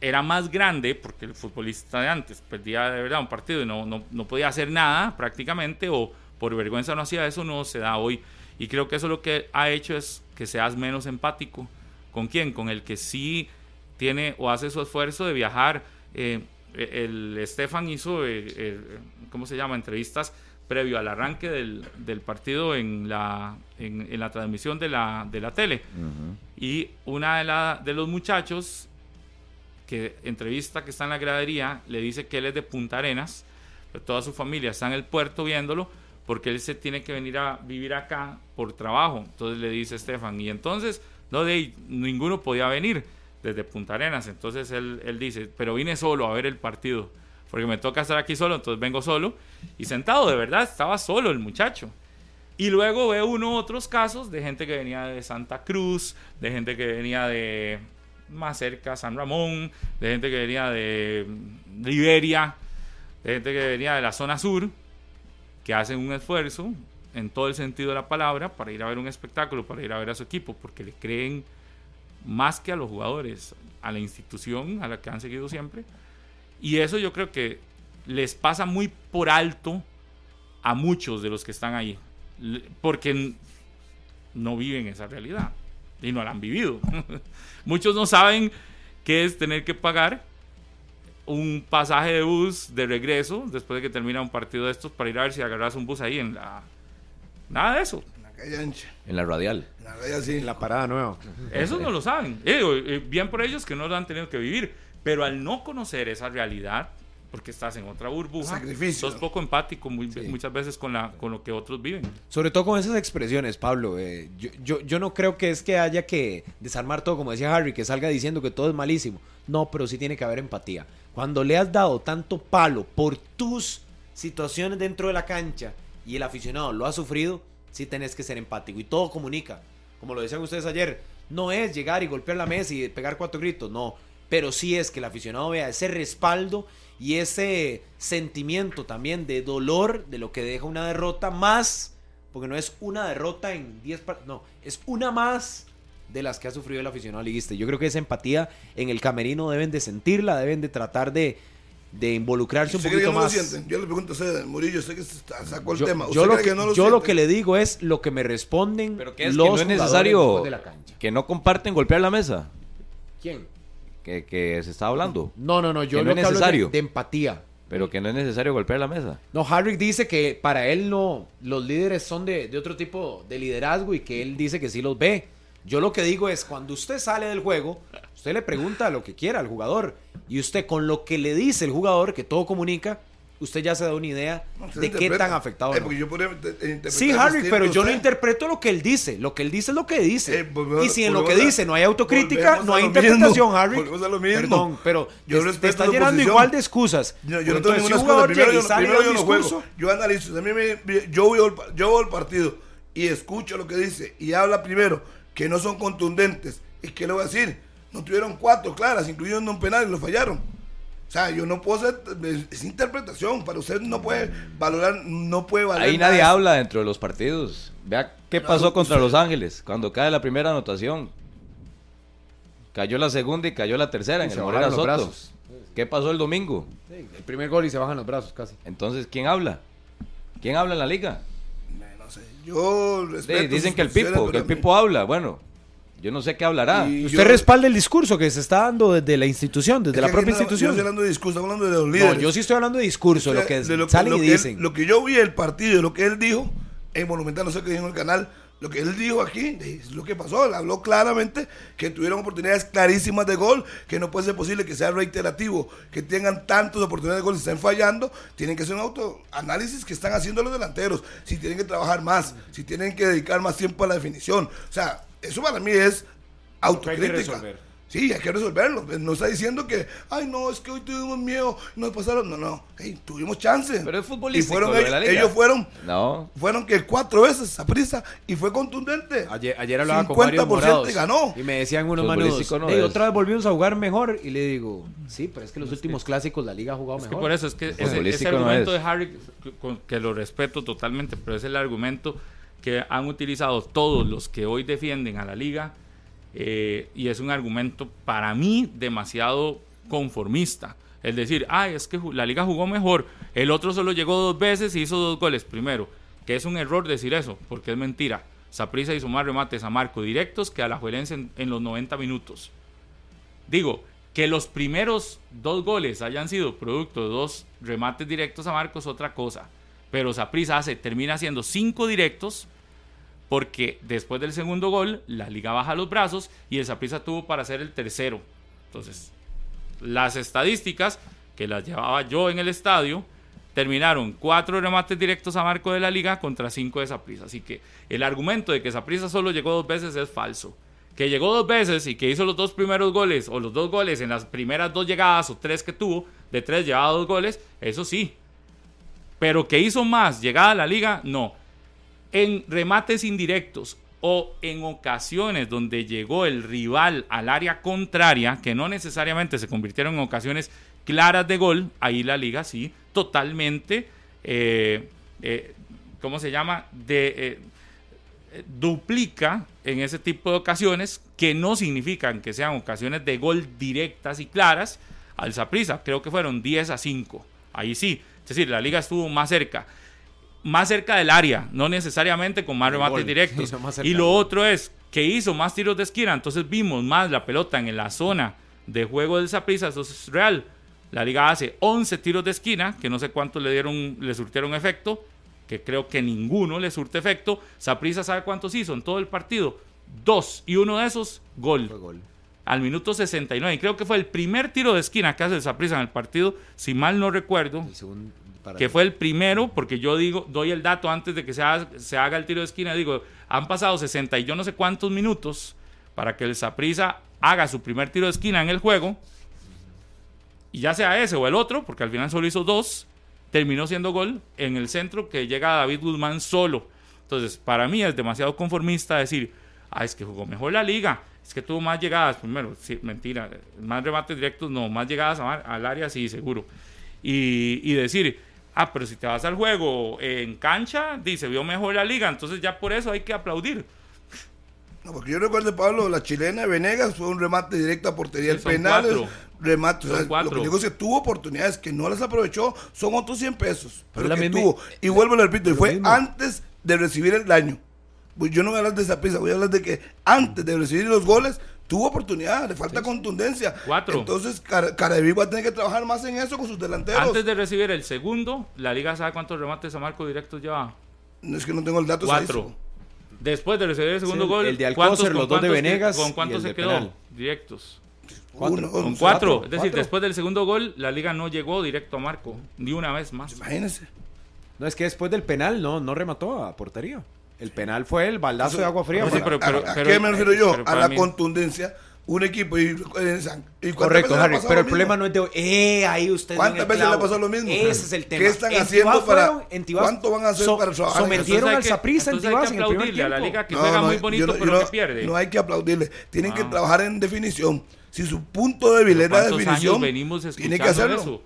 era más grande, porque el futbolista de antes perdía de verdad un partido y no, no, no podía hacer nada prácticamente, o por vergüenza no hacía eso, no se da hoy. Y creo que eso lo que ha hecho es que seas menos empático. ¿Con quién? Con el que sí tiene o hace su esfuerzo de viajar. Eh, el Estefan hizo, eh, eh, ¿cómo se llama?, entrevistas previo al arranque del, del partido en la, en, en la transmisión de la, de la tele. Y una de, la, de los muchachos que entrevista que está en la gradería le dice que él es de Punta Arenas, pero toda su familia está en el puerto viéndolo porque él se tiene que venir a vivir acá por trabajo. Entonces le dice Estefan, y entonces no de ninguno podía venir desde Punta Arenas. Entonces él, él dice, pero vine solo a ver el partido, porque me toca estar aquí solo, entonces vengo solo. Y sentado, de verdad, estaba solo el muchacho. Y luego ve uno otros casos de gente que venía de Santa Cruz, de gente que venía de más cerca, San Ramón, de gente que venía de Liberia, de gente que venía de la zona sur, que hacen un esfuerzo en todo el sentido de la palabra para ir a ver un espectáculo, para ir a ver a su equipo, porque le creen más que a los jugadores, a la institución a la que han seguido siempre. Y eso yo creo que les pasa muy por alto a muchos de los que están ahí, porque no viven esa realidad y no la han vivido. Muchos no saben qué es tener que pagar un pasaje de bus de regreso después de que termina un partido de estos para ir a ver si agarras un bus ahí en la... Nada de eso. En la calle ancha. En la radial. En la calle así. En la parada nueva. Eso no lo saben. Eh, eh, bien por ellos que no lo han tenido que vivir. Pero al no conocer esa realidad, porque estás en otra burbuja, Sacrificio. sos poco empático muy- muchas veces con, la, con lo que otros viven. Sobre todo con esas expresiones, Pablo. eh, yo, yo, yo no creo que es que haya que desarmar todo, como decía Harry, que salga diciendo que todo es malísimo. No, pero sí tiene que haber empatía. Cuando le has dado tanto palo por tus situaciones dentro de la cancha y el aficionado lo ha sufrido, sí tenés que ser empático. Y todo comunica. Como lo decían ustedes ayer, no es llegar y golpear la mesa y pegar cuatro gritos, no. Pero sí es que el aficionado vea ese respaldo y ese sentimiento también de dolor de lo que deja una derrota más, porque no es una derrota en 10 par- no, es una más de las que ha sufrido el aficionado liguista. Yo creo que esa empatía en el camerino deben de sentirla, deben de tratar de, de involucrarse un ¿Usted cree que poquito no más. Yo le pregunto a usted, Murillo, usted que sa- sacó el Yo, tema. ¿Usted yo lo, que, que no lo yo lo sienten? que le digo es lo que me responden Pero que es que los no es necesario de la cancha. que no comparten golpear la mesa. ¿Quién? Que, que se está hablando. No, no, no, yo Que no lo es que hablo es de- necesario. de empatía. Pero que no es necesario golpear la mesa. No, Harry dice que para él no, los líderes son de, de otro tipo de liderazgo y que él dice que sí los ve. Yo lo que digo es, cuando usted sale del juego, usted le pregunta lo que quiera al jugador y usted con lo que le dice el jugador, que todo comunica, usted ya se da una idea No, de qué tan afectado. Eh, no. porque yo podría inter- interpretar Sí, Harry, pero yo no interpreto lo que él dice. Lo que él dice es lo que dice. Eh, volvemos- y si en lo que a- dice no hay autocrítica, no hay interpretación, mismo. Harry. Volvemos a lo mismo. Perdón, pero Yo te- te está llenando igual de excusas. Yo, no tengo ninguna excusa. Primero, primero no juego. analizo. A mí me, yo, voy al, yo voy al partido y escucho lo que dice y habla primero que no son contundentes. ¿Y qué le voy a decir? No tuvieron cuatro claras, incluyendo un penal y lo fallaron. O sea, yo no puedo ser. Es interpretación. Para usted no puede valorar, no puede valer. Ahí nadie habla dentro de los partidos. Vea qué Claro, pasó contra usted- Los Ángeles cuando cae la primera anotación. Cayó la segunda y cayó la tercera en el los Soto. brazos. ¿Qué pasó el domingo? Sí, el primer gol y se bajan los brazos casi. Entonces, ¿quién habla? ¿Quién habla en la liga? No sé. Yo Sí, respeto. dicen sus que el Pipo, que el Pipo habla. Bueno, yo no sé qué hablará. Y Usted yo- respalda el discurso que se está dando desde la institución, desde Es la propia no- Yo institución. estoy hablando de discurso, hablando de los No, yo sí estoy hablando de discurso, lo que de lo salen lo y que él- dicen. lo que yo vi del partido, lo que él dijo en Monumental, no sé qué dijo en el canal, lo que él dijo aquí es lo que pasó. Él habló claramente que tuvieron oportunidades clarísimas de gol, que no puede ser posible que sea reiterativo, que tengan tantas oportunidades de gol y estén fallando. Tienen que hacer un autoanálisis que están haciendo los delanteros. Si tienen que trabajar más, si tienen que dedicar más tiempo a la definición. O sea, eso para mí es autocrítica. resolver. Sí, hay que resolverlo. No está diciendo que, ay, no, es que hoy tuvimos miedo, nos pasaron. No, no, hey, tuvimos chance. Pero es Y futbolístico fueron lo de ellos, la liga. ellos fueron, No. fueron que cuatro veces a prisa y fue contundente. Ayer, ayer hablaba con varios 50% morados y ganó. y me decían unos manos, no "Ey, es". otra vez volvimos a jugar mejor y le digo, sí, pero es que los últimos clásicos la liga ha jugado Es que mejor. por eso es que ese, ese argumento es. de Harry, que- con- que lo respeto totalmente, pero es el argumento que han utilizado todos los que hoy defienden a la liga eh, y es un argumento para mí demasiado conformista. Es decir, ay, es que la liga jugó mejor, el otro solo llegó dos veces y hizo dos goles primero, que es un error decir eso, porque es mentira. Saprissa hizo más remates a Marco directos que a la Juelense en, en los 90 minutos. Digo, que los primeros dos goles hayan sido producto de dos remates directos a Marcos, otra cosa. Pero Saprissa hace, termina haciendo cinco directos porque después del segundo gol, la liga baja los brazos y el Saprissa tuvo para hacer el tercero. Entonces, las estadísticas que las llevaba yo en el estadio terminaron cuatro remates directos a marco de la liga contra cinco de Saprissa. Así que el argumento de que Saprissa solo llegó dos veces es falso. Que llegó dos veces y que hizo los dos primeros goles o los dos goles en las primeras dos llegadas o tres que tuvo, de tres llevaba dos goles, eso sí. Pero que hizo más llegada a la liga, no en remates indirectos o en ocasiones donde llegó el rival al área contraria, que no necesariamente se convirtieron en ocasiones claras de gol, ahí la liga sí, totalmente, eh, eh, ¿cómo se llama? De, eh, duplica en ese tipo de ocasiones que no significan que sean ocasiones de gol directas y claras al Zaprisa. Creo que fueron 10 a 5. Ahí sí. Es decir, la liga estuvo más cerca más cerca del área, no necesariamente con más remates directos. Y lo otro es que hizo más tiros de esquina, entonces vimos más la pelota en la zona de juego del Saprissa, eso es real. La liga hace 11 tiros de esquina, que no sé cuántos le dieron, le surtieron efecto, que creo que ninguno le surte efecto. Saprissa sabe cuántos hizo en todo el partido, dos, y uno de esos, gol. gol. Al minuto 69, y creo que fue el primer tiro de esquina que hace el en el partido, si mal no recuerdo que fue el primero, porque yo digo, doy el dato antes de que se haga, se haga el tiro de esquina, digo, han pasado 60 y yo no sé cuántos minutos para que el Saprisa haga su primer tiro de esquina en el juego, y ya sea ese o el otro, porque al final solo hizo dos, terminó siendo gol en el centro que llega David Guzmán solo. Entonces, para mí es demasiado conformista decir, ah, es que jugó mejor la liga, es que tuvo más llegadas, primero, sí, mentira, más remates directos, no, más llegadas al área, sí, seguro. Y, y decir, Ah, pero si te vas al juego en cancha, dice, vio mejor la liga, entonces ya por eso hay que aplaudir. No, porque yo recuerdo, Pablo, la chilena de Venegas fue un remate directo a portería. el penal cuatro. remate. lo que digo es que tuvo oportunidades que no las aprovechó, son otros 100 pesos. Pero, que tuvo. Y vuelvo a repito, y fue antes de recibir el daño. Pues yo no voy a hablar de esa pista, voy a hablar de que antes de recibir los goles tuvo oportunidad, le falta contundencia. Cuatro. Entonces, Caraví va a tener que trabajar más en eso con sus delanteros. Antes de recibir el segundo, la liga sabe cuántos remates a marco directos lleva. No es que no tengo el dato. Cuatro. Después de recibir el segundo gol, el de Alcócer, los dos de Venegas. ¿Con cuántos se quedó? Directos. Cuatro. con cuatro. Es decir, después del segundo gol, la liga no llegó directo a marco, ni una vez más. Imagínense. No, es que después del penal no, no remató a portería. El penal fue el baldazo de agua fría. pero, ¿A, qué me refiero yo? a la contundencia un equipo y, y Correcto, Harry, pero el problema no es de eh, ahí usted ¿Cuántas veces le pasó lo mismo? Ese es el tema. ¿Qué están haciendo para ¿Cuánto van a hacer para trabajar? Sometieron al Saprissa en Tibás en el primer tiempo. a la liga que no, juega muy bonito pero que pierde. No hay que aplaudirle, tienen que ah. trabajar en definición. Si su punto débil es la definición, tiene que hacerlo. Eso?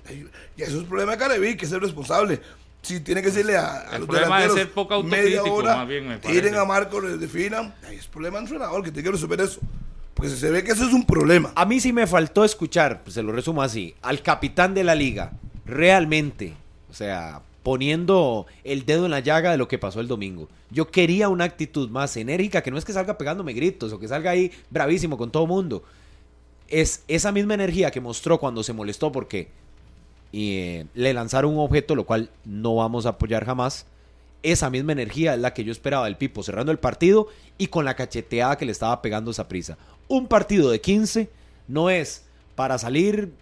Y eso es el problema de Careví, que es el responsable si tiene que decirle a, a los delanteros de ser poco media hora, más bien me tiren a Marco, les definan, es problema del entrenador que tiene que resolver eso. Porque se ve que eso es un problema. A mí sí me faltó escuchar, pues se lo resumo así, al capitán de la liga, realmente, o sea, poniendo el dedo en la llaga de lo que pasó el domingo. Yo quería una actitud más enérgica, que no es que salga pegándome gritos o que salga ahí bravísimo con todo mundo. Es esa misma energía que mostró cuando se molestó porque eh, le lanzaron un objeto, lo cual no vamos a apoyar jamás. Esa misma energía es la que yo esperaba del Pipo cerrando el partido y con la cacheteada que le estaba pegando esa prisa. Un partido de 15 no es para salir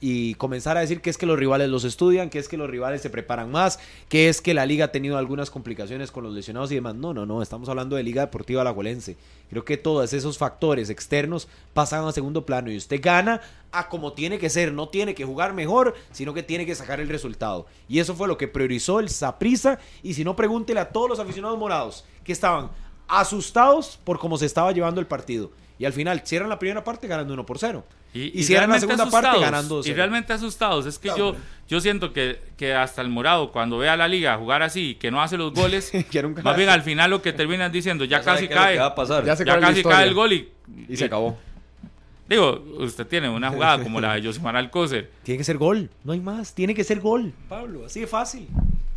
y comenzar a decir que es que los rivales los estudian, que es que los rivales se preparan más, que es que la liga ha tenido algunas complicaciones con los lesionados y demás. No, no, no, estamos hablando de Liga Deportiva Alajuelense. Creo que todos esos factores externos pasan a segundo plano y usted gana a como tiene que ser, no tiene que jugar mejor, sino que tiene que sacar el resultado. Y eso fue lo que priorizó el Saprisa y si no pregúntele a todos los aficionados morados que estaban asustados por cómo se estaba llevando el partido. Y al final cierran la primera parte ganando 1 por 0. Y, cierran la segunda parte ganando 0. Y realmente asustados. Es que yo, yo siento que, que, hasta el morado, cuando ve a la liga jugar así, que no hace los goles, más bien al final lo que terminan diciendo, ya, casi cae. Ya, casi cae el gol y, y, se acabó. Digo, usted tiene una jugada como la de Josimar Alcócer. Tiene que ser gol, no hay más. Tiene que ser gol, Pablo, así de fácil.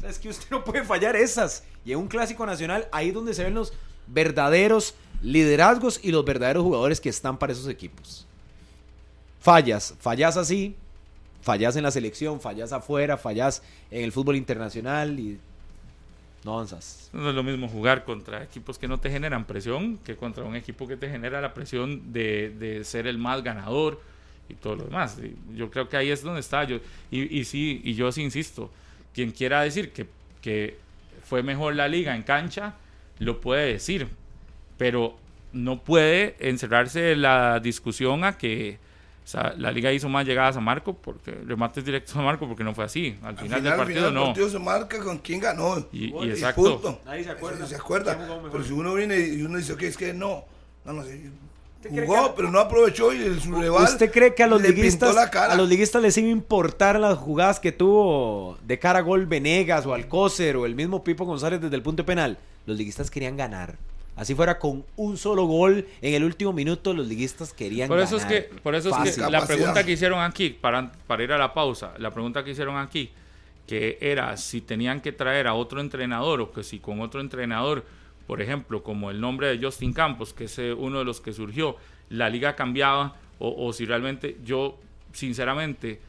es que usted no puede fallar esas. Y en un clásico nacional, ahí es donde se ven los verdaderos liderazgos y los verdaderos jugadores que están para esos equipos. Fallas, fallas así, fallas en la selección, fallas afuera, fallas en el fútbol internacional y no avanzas. No es lo mismo jugar contra equipos que no te generan presión que contra un equipo que te genera la presión de, de ser el más ganador y todo lo demás. Yo creo que ahí es donde está. Yo, y, y sí, y yo sí insisto, quien quiera decir que, que fue mejor la liga en cancha, lo puede decir, pero no puede encerrarse en la discusión a que sea, la liga hizo más llegadas a Marco, porque remates directos a Marco, porque no fue así. Al final, del al partido final no. el partido se marca con quién ganó. Y- y Punto. exacto. Nadie se acuerda. Se. Pero si uno viene y uno dice, ok, es que no. No, no sé. Jugó, que- pero no aprovechó y el, su rival ¿Usted cree que a los liguistas a los liguistas les iba a importar las jugadas que tuvo de cara a gol Venegas o Alcócer o el mismo Pipo González desde el punto penal? Los liguistas querían ganar. Así fuera con un solo gol en el último minuto, los liguistas querían Por ganar. eso es que, por eso es que la pregunta que hicieron aquí, para, para ir a la pausa, la pregunta que hicieron aquí, que era si tenían que traer a otro entrenador o que si con otro entrenador, por ejemplo, como el nombre de Justin Campos, que es eh, uno de los que surgió, la liga cambiaba o, o si realmente yo, sinceramente,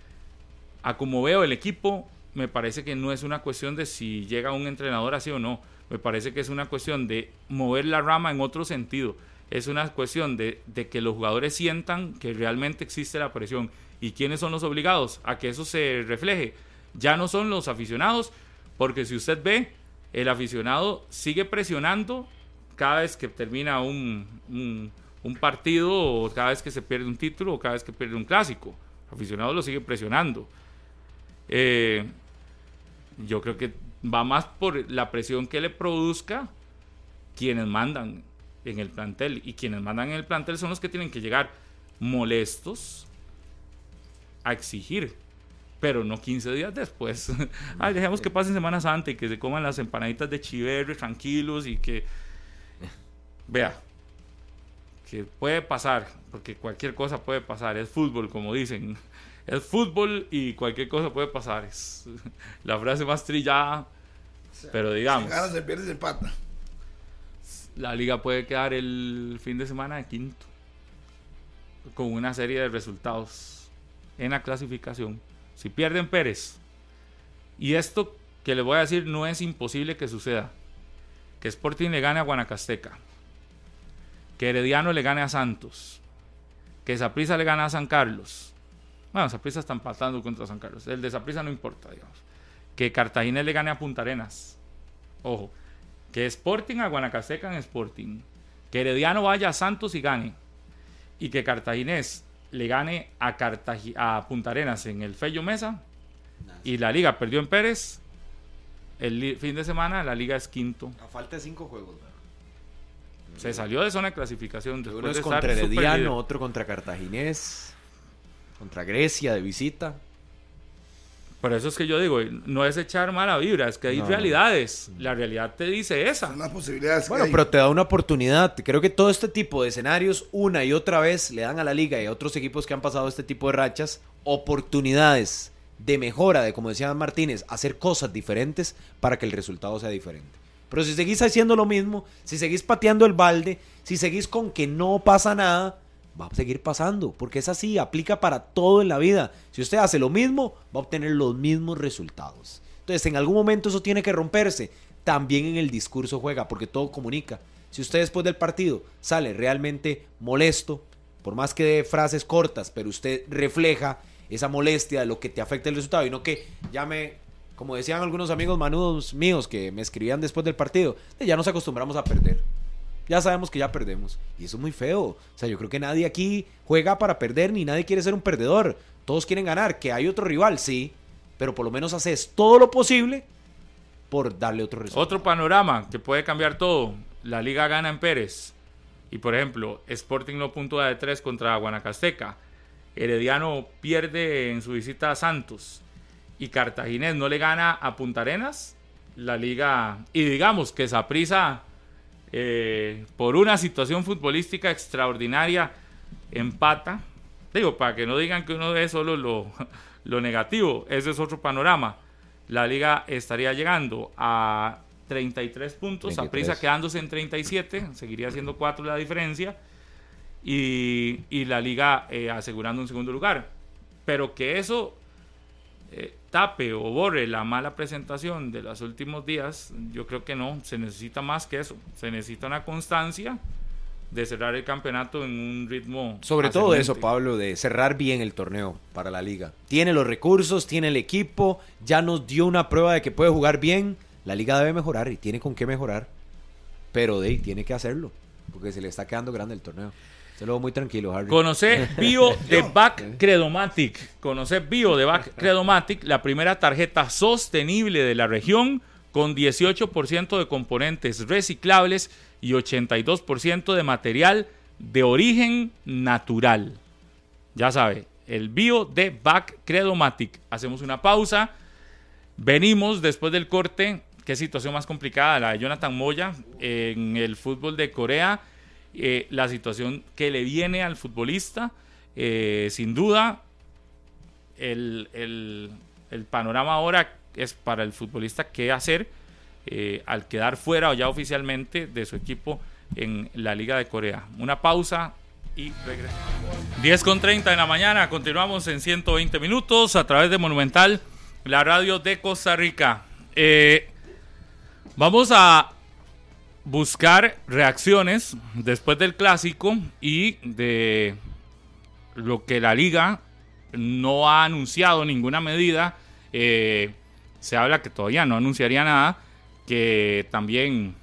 a como veo el equipo, me parece que no es una cuestión de si llega un entrenador así o no. Me parece que es una cuestión de mover la rama en otro sentido. Es una cuestión de, de que los jugadores sientan que realmente existe la presión. ¿Y quiénes son los obligados a que eso se refleje? Ya no son los aficionados, porque si usted ve, el aficionado sigue presionando cada vez que termina un, un- partido o cada vez que se pierde un título o cada vez que pierde un clásico. El aficionado lo sigue presionando. Eh, yo creo que va más por la presión que le produzca quienes mandan en el plantel. Y quienes mandan en el plantel son los que tienen que llegar molestos a exigir. Pero no 15 días después. Ay, dejemos que pasen Semana Santa y que se coman las empanaditas de chiverre tranquilos y que... Vea, que puede pasar, porque cualquier cosa puede pasar. Es fútbol, como dicen. Es fútbol y cualquier cosa puede pasar. Es la frase más trillada. Pero digamos, Si gana, se pierde, se empata. la liga puede quedar el fin de semana de quinto. Con una serie de resultados en la clasificación. Si pierden Pérez. Y esto que les voy a decir no es imposible que suceda. Que Sporting le gane a Guanacasteca. Que Herediano le gane a Santos. Que Saprissa le gane a San Carlos. Bueno, Saprissa está empatando contra San Carlos. El de Saprissa no importa, digamos. Que Cartagena le gane a Punta Arenas. Ojo. Que Sporting a Guanacasteca en Sporting. Que Herediano vaya a Santos y gane. Y que Cartaginés le gane a, Cartagi- a Punta Arenas en el Fello Mesa. Y la liga perdió en Pérez. El fin de semana la liga es quinto. A falta de cinco juegos. Se salió de zona de clasificación después Uno es de contra Herediano, otro contra Cartaginés, contra Grecia de visita. Por eso es que yo digo, no es echar mala vibra, es que hay No, no. realidades. La realidad te dice esa. Son las posibilidades Bueno, que hay. pero te da una oportunidad. Creo que todo este tipo de escenarios, una y otra vez, le dan a la liga y a otros equipos que han pasado este tipo de rachas, oportunidades de mejora, de como decía Martínez, hacer cosas diferentes para que el resultado sea diferente. Pero si seguís haciendo lo mismo, si seguís pateando el balde, si seguís con que no pasa nada, va a seguir pasando, porque es así, aplica para todo en la vida. Si usted hace lo mismo, va a obtener los mismos resultados. Entonces, en algún momento eso tiene que romperse. También en el discurso juega, porque todo comunica. Si usted después del partido sale realmente molesto, por más que dé frases cortas, pero usted refleja esa molestia de lo que te afecta el resultado y no que llame, como decían algunos amigos manudos míos que me escribían después del partido, "Eh, ya nos acostumbramos a perder. Ya sabemos que ya perdemos. Y eso es muy feo. O sea, yo creo que nadie aquí juega para perder ni nadie quiere ser un perdedor. Todos quieren ganar. Que hay otro rival, sí. Pero por lo menos haces todo lo posible por darle otro resultado. Otro panorama que puede cambiar todo. La liga gana en Pérez. Y por ejemplo, Sporting no puntúa de 3 contra Guanacasteca. Herediano pierde en su visita a Santos. Y Cartaginés no le gana a Punta Arenas. La liga. Y digamos que Saprisa, por una situación futbolística extraordinaria, empata. Digo, para que no digan que uno ve solo lo, lo negativo. Ese es otro panorama. La liga estaría llegando a 33 puntos, 33. Saprissa quedándose en 37, seguiría siendo 4 la diferencia. y, y la liga eh, asegurando un segundo lugar. Pero que eso eh, tape o borre la mala presentación de los últimos días, yo creo que no, se necesita más que eso, se necesita una constancia de cerrar el campeonato en un ritmo. Sobre todo eso, Pablo, de cerrar bien el torneo para la liga. Tiene los recursos, tiene el equipo, ya nos dio una prueba de que puede jugar bien. La liga debe mejorar y tiene con qué mejorar. Pero de ahí tiene que hacerlo, porque se le está quedando grande el torneo. Se lo veo muy tranquilo, Harry. Conoce Bio de Back Credomatic. Conoce Bio de Back Credomatic, la primera tarjeta sostenible de la región con 18% de componentes reciclables y 82% de material de origen natural. Ya sabe, el Bio de Back Credomatic. Hacemos una pausa. Venimos después del corte. Qué situación más complicada la de Jonathan Moya en el fútbol de Corea. Eh, la situación que le viene al futbolista. Eh, sin duda, el, el- panorama ahora es para el futbolista qué hacer eh, al quedar fuera o ya oficialmente de su equipo en la Liga de Corea. Una pausa y regresamos. 10 con 30 de la mañana, continuamos en 120 minutos a través de Monumental, la radio de Costa Rica. Vamos a buscar reacciones después del clásico y de lo que la liga no ha anunciado ninguna medida. Eh, se habla que todavía no anunciaría nada, que también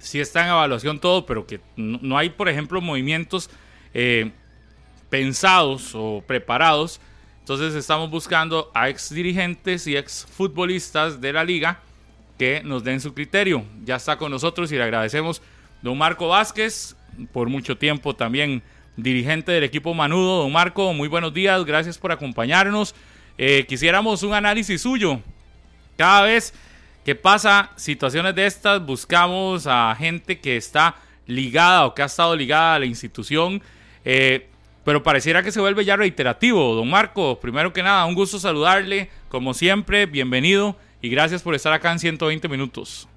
sí está en evaluación todo, pero que no, hay, por ejemplo, movimientos eh, pensados o preparados. Entonces estamos buscando a ex dirigentes y ex futbolistas de la liga que nos den su criterio. Ya está con nosotros y le agradecemos don Marco Vázquez, por mucho tiempo también dirigente del equipo Manudo. Don Marco, muy buenos días, gracias por acompañarnos. Eh, quisiéramos un análisis suyo. Cada vez que pasa situaciones de estas, buscamos a gente que está ligada o que ha estado ligada a la institución. eh, pero pareciera que se vuelve ya reiterativo. Don Marco, primero que nada, un gusto saludarle. Como siempre, bienvenido y gracias por estar acá en 120 minutos.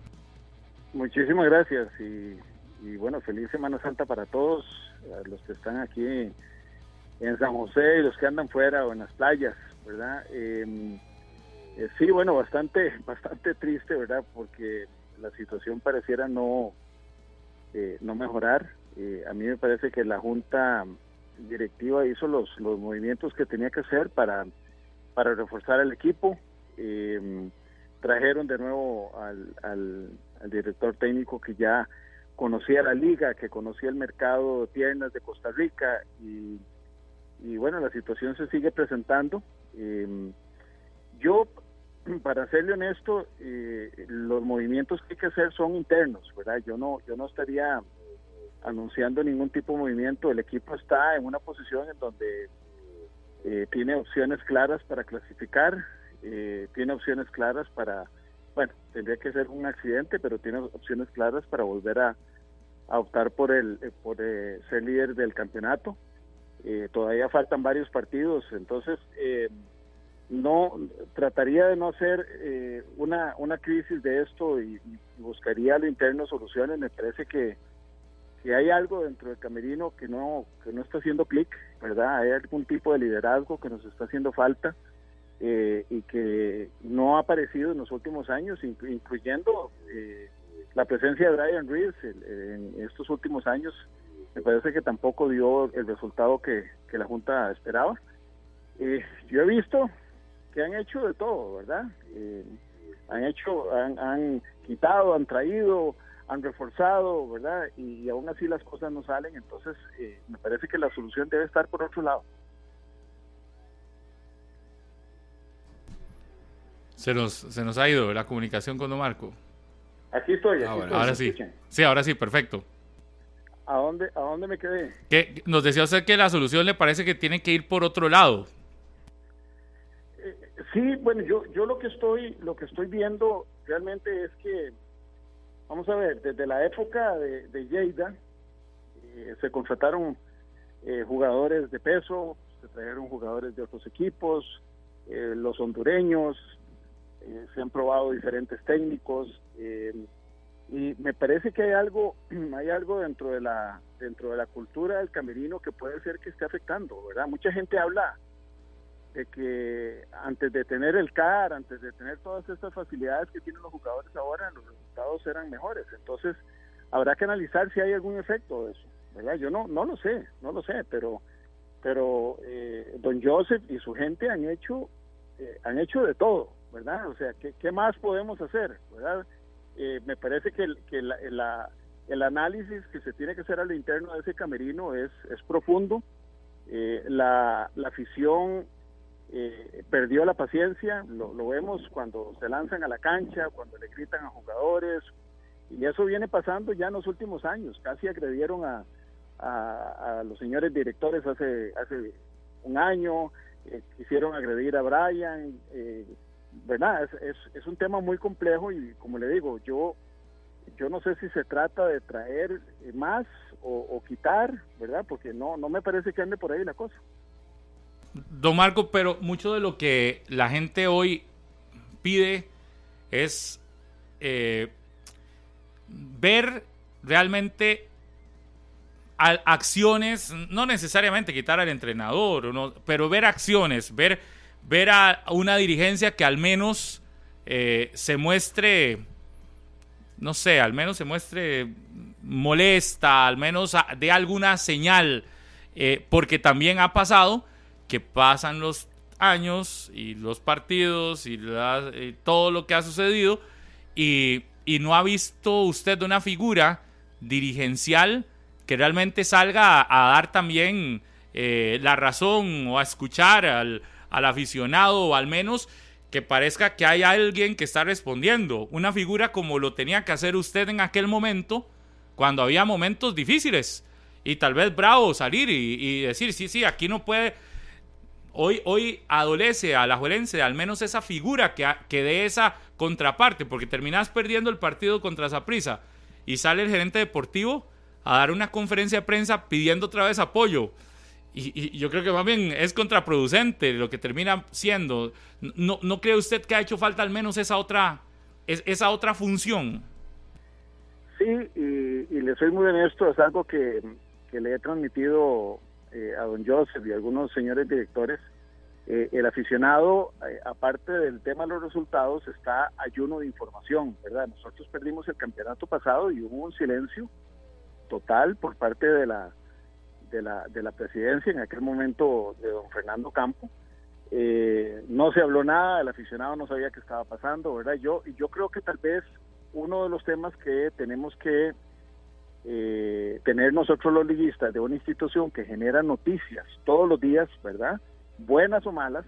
Muchísimas gracias y, bueno, feliz Semana Santa para todos, los que están aquí en San José y los que andan fuera o en las playas, ¿verdad? Eh, eh, sí, bueno, bastante, bastante triste, ¿verdad? Porque la situación pareciera no, eh, no mejorar. Eh, a mí me parece que la Junta Directiva hizo los, los movimientos que tenía que hacer para, para reforzar el equipo. Eh, trajeron de nuevo al, al, director técnico que ya conocía la liga, que conocía el mercado de piernas de Costa Rica y, bueno, la situación se sigue presentando. Eh, yo, para serle honesto, eh, los movimientos que hay que hacer son internos, ¿verdad? Yo no, yo no estaría anunciando ningún tipo de movimiento. El equipo está en una posición en donde eh, tiene opciones claras para clasificar, eh, tiene opciones claras para, bueno, tendría que ser un accidente, pero tiene opciones claras para volver a, optar por el eh, por eh, ser líder del campeonato. Eh, todavía faltan varios partidos, entonces eh, no trataría de no hacer eh, una una crisis de esto y, y buscaría a lo interno soluciones. Me parece que que hay algo dentro del camerino que no que no está haciendo clic, ¿verdad? Hay algún tipo de liderazgo que nos está haciendo falta eh, y que no ha aparecido en los últimos años, inclu- incluyendo eh, la presencia de Brian Reeves en estos últimos años. Me parece que tampoco dio el resultado que, la Junta esperaba. Eh, yo he visto que han hecho de todo, ¿verdad? Eh, han hecho, han, quitado, han traído, han reforzado, ¿verdad? Y, aún así las cosas no salen, entonces eh, me parece que la solución debe estar por otro lado. Se nos, se nos ha ido la comunicación con Don Marco. Aquí estoy, aquí Ah, estoy, Ahora ¿me sí. escuchan? Sí, ahora sí, perfecto. ¿A dónde, ¿A dónde me quedé? ¿Qué, nos decía usted que la solución le parece que tiene que ir por otro lado. Eh, sí, bueno, yo, yo lo que estoy, lo que estoy viendo realmente es que, vamos a ver, desde la época de, de Lleida eh, se contrataron eh, jugadores de peso, se trajeron jugadores de otros equipos, eh, los hondureños, eh, se han probado diferentes técnicos eh, Y me parece que hay algo, hay algo dentro de la, dentro de la cultura del camerino que puede ser que esté afectando, ¿verdad? Mucha gente habla de que antes de tener el CAR, antes de tener todas estas facilidades que tienen los jugadores ahora, los resultados eran mejores. Entonces, habrá que analizar si hay algún efecto de eso, ¿verdad? Yo no, no lo sé, no lo sé, pero, pero eh, don Joseph y su gente han hecho, eh, han hecho de todo, ¿verdad? O sea, ¿qué, qué más podemos hacer, verdad? Eh, me parece que, el, que la, el análisis que se tiene que hacer a lo interno de ese camerino es, es profundo. la, la afición eh, perdió la paciencia, lo, vemos cuando se lanzan a la cancha, cuando le gritan a jugadores, y eso viene pasando ya en los últimos años, casi agredieron a, a, los señores directores hace, hace un año, eh, quisieron agredir a Brian, eh, ¿verdad? Es, es, un tema muy complejo y como le digo, yo yo no sé si se trata de traer más o, quitar, ¿verdad? Porque no, no me parece que ande por ahí la cosa. Don Marco, pero mucho de lo que la gente hoy pide es eh, ver realmente acciones, no necesariamente quitar al entrenador, pero ver acciones, ver, ver a una dirigencia que al menos eh, se muestre, no sé, al menos se muestre molesta, al menos de alguna señal, eh, porque también ha pasado que pasan los años y los partidos y, todo lo que ha sucedido y, no ha visto usted una figura dirigencial que realmente salga a, dar también eh, la razón o a escuchar al, al aficionado o al menos que parezca que hay alguien que está respondiendo. Una figura como lo tenía que hacer usted en aquel momento, cuando había momentos difíciles. Y tal vez bravo salir y, y decir, sí, sí, aquí no puede hoy, hoy adolece a la Juelense al menos esa figura que, que de esa contraparte, porque terminas perdiendo el partido contra Zaprisa y sale el gerente deportivo a dar una conferencia de prensa pidiendo otra vez apoyo. Y, yo creo que más bien es contraproducente lo que termina siendo. ¿No, no cree usted que ha hecho falta al menos esa otra, esa otra función? Sí, y, y le soy muy honesto, es algo que, que le he transmitido eh, a don Joseph y a algunos señores directores, eh, el aficionado, eh, aparte del tema de los resultados, está ayuno de información, ¿verdad? Nosotros perdimos el campeonato pasado y hubo un silencio total por parte de la, de la, de la presidencia, en aquel momento de don Fernando Campo. no se habló nada, el aficionado no sabía qué estaba pasando, ¿verdad? Yo, y yo creo que tal vez uno de los temas que tenemos que eh, tener nosotros los liguistas de una institución que genera noticias todos los días, ¿verdad? Buenas o malas,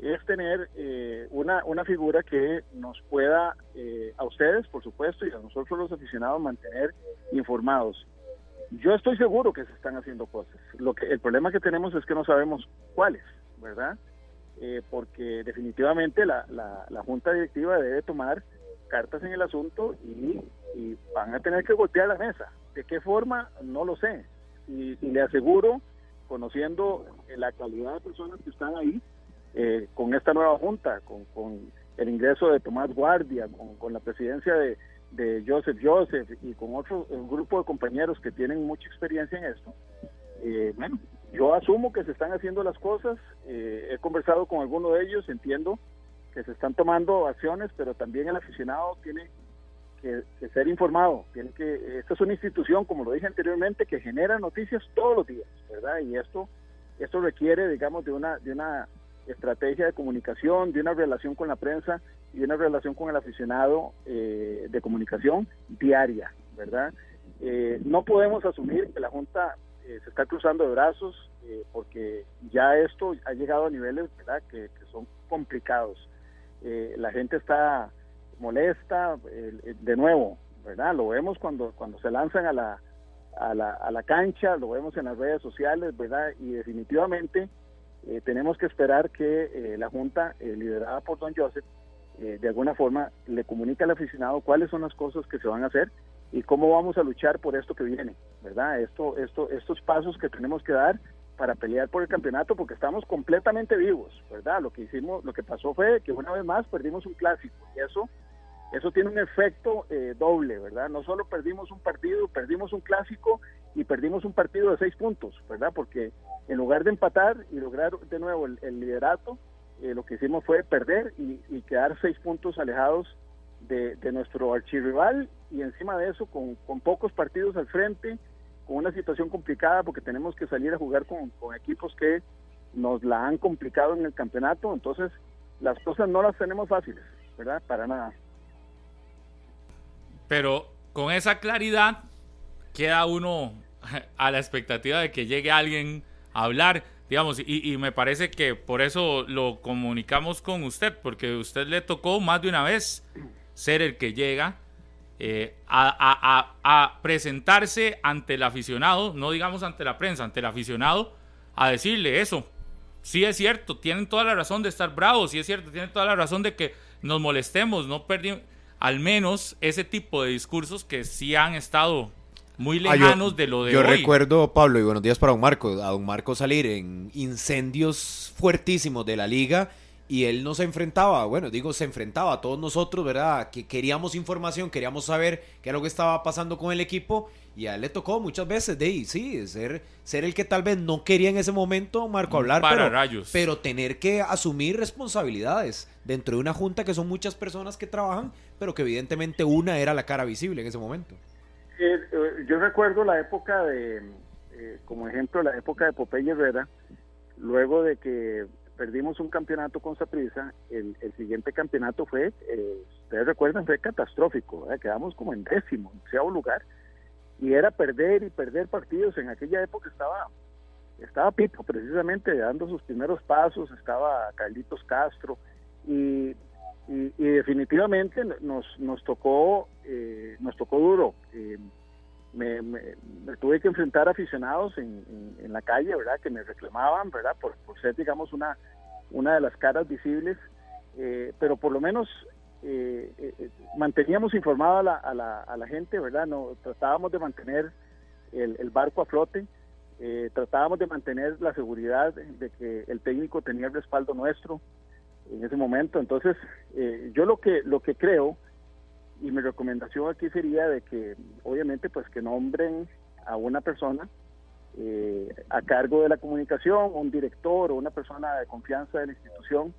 es tener eh, una, una figura que nos pueda, eh, a ustedes, por supuesto, y a nosotros los aficionados, mantener informados. Yo estoy seguro que se están haciendo cosas. Lo que, el problema que tenemos es que no sabemos cuáles, ¿verdad? Eh, porque definitivamente la, la, la Junta Directiva debe tomar cartas en el asunto y, y, van a tener que golpear la mesa. ¿De qué forma? No lo sé. Y, le aseguro, conociendo la calidad de personas que están ahí, eh, con esta nueva junta, con, con, el ingreso de Tomás Guardia, con, con la presidencia de, de, Joseph Joseph y con otro grupo de compañeros que tienen mucha experiencia en esto, eh, bueno, yo asumo que se están haciendo las cosas, eh, he conversado con algunos de ellos, entiendo que se están tomando acciones, pero también el aficionado tiene que, ser informado. Tiene que, esta es una institución, como lo dije anteriormente, que genera noticias todos los días, ¿verdad? Y esto, esto requiere, digamos, de una, de una estrategia de comunicación, de una relación con la prensa y una relación con el aficionado eh, de comunicación diaria, ¿verdad? Eh, no podemos asumir que la Junta eh, se está cruzando de brazos porque ya esto ha llegado a niveles, ¿verdad?, que, son complicados. la gente está molesta, de nuevo, ¿verdad? Lo vemos cuando, cuando se lanzan a la, a la, a la cancha, lo vemos en las redes sociales, ¿verdad? Y definitivamente eh, tenemos que esperar que eh, la Junta, eh, liderada por don Joseph, de alguna forma le comunique al aficionado cuáles son las cosas que se van a hacer y cómo vamos a luchar por esto que viene, ¿verdad? Esto, esto, estos pasos que tenemos que dar para pelear por el campeonato porque estamos completamente vivos, ¿verdad? Lo que hicimos, lo que pasó fue que una vez más perdimos un clásico y eso eso tiene un efecto eh, doble, ¿verdad? No solo perdimos un partido, perdimos un clásico y perdimos un partido de seis puntos, ¿verdad? Porque en lugar de empatar y lograr de nuevo el, liderato, eh, lo que hicimos fue perder y, quedar seis puntos alejados de, nuestro archirrival y encima de eso con, pocos partidos al frente, con una situación complicada porque tenemos que salir a jugar con, con equipos que nos la han complicado en el campeonato, entonces las cosas no las tenemos fáciles, ¿verdad? Para nada. Pero con esa claridad queda uno a la expectativa de que llegue alguien a hablar, digamos, y, me parece que por eso lo comunicamos con usted, porque usted le tocó más de una vez ser el que llega eh, a, presentarse ante el aficionado, no digamos ante la prensa, ante el aficionado, a decirle eso. Sí es cierto, tienen toda la razón de estar bravos, sí es cierto, tienen toda la razón de que nos molestemos, no perdimos al menos ese tipo de discursos que sí han estado muy ah, lejanos de lo de yo recuerdo, Pablo, y buenos días para don Marco, a don Marco salir en incendios fuertísimos de la liga y él no se enfrentaba, bueno, digo, se enfrentaba a todos nosotros, ¿verdad? Que queríamos información, queríamos saber qué era lo que estaba pasando con el equipo y a él le tocó muchas veces, de ahí, sí, ser, ser el que tal vez no quería en ese momento, Marco, hablar, Para pero, rayos. pero tener que asumir responsabilidades dentro de una junta que son muchas personas que trabajan, pero que evidentemente una era la cara visible en ese momento. Eh, yo recuerdo la época de, eh, como ejemplo, la época de Popeye Herrera, luego de que perdimos un campeonato con Saprissa, el, el siguiente campeonato fue, eh, ustedes recuerdan, fue catastrófico, quedamos como en décimo, en décimo lugar, y era perder y perder partidos. En aquella época estaba estaba Pipo precisamente dando sus primeros pasos, estaba Carlitos Castro, y, y, definitivamente nos, nos tocó eh, nos tocó duro. Eh, me, tuve que enfrentar aficionados en, en, la calle, ¿verdad? Que me reclamaban, ¿verdad? Por, por ser, digamos, una, una de las caras visibles, eh, pero por lo menos eh, eh, manteníamos informada a la, a, la, a la gente, ¿verdad? No, tratábamos de mantener el, el barco a flote, tratábamos de mantener la seguridad de que el técnico tenía el respaldo nuestro en ese momento. Entonces, yo lo que, lo que creo y mi recomendación aquí sería de que obviamente pues que nombren a una persona eh, a cargo de la comunicación, un director o una persona de confianza de la institución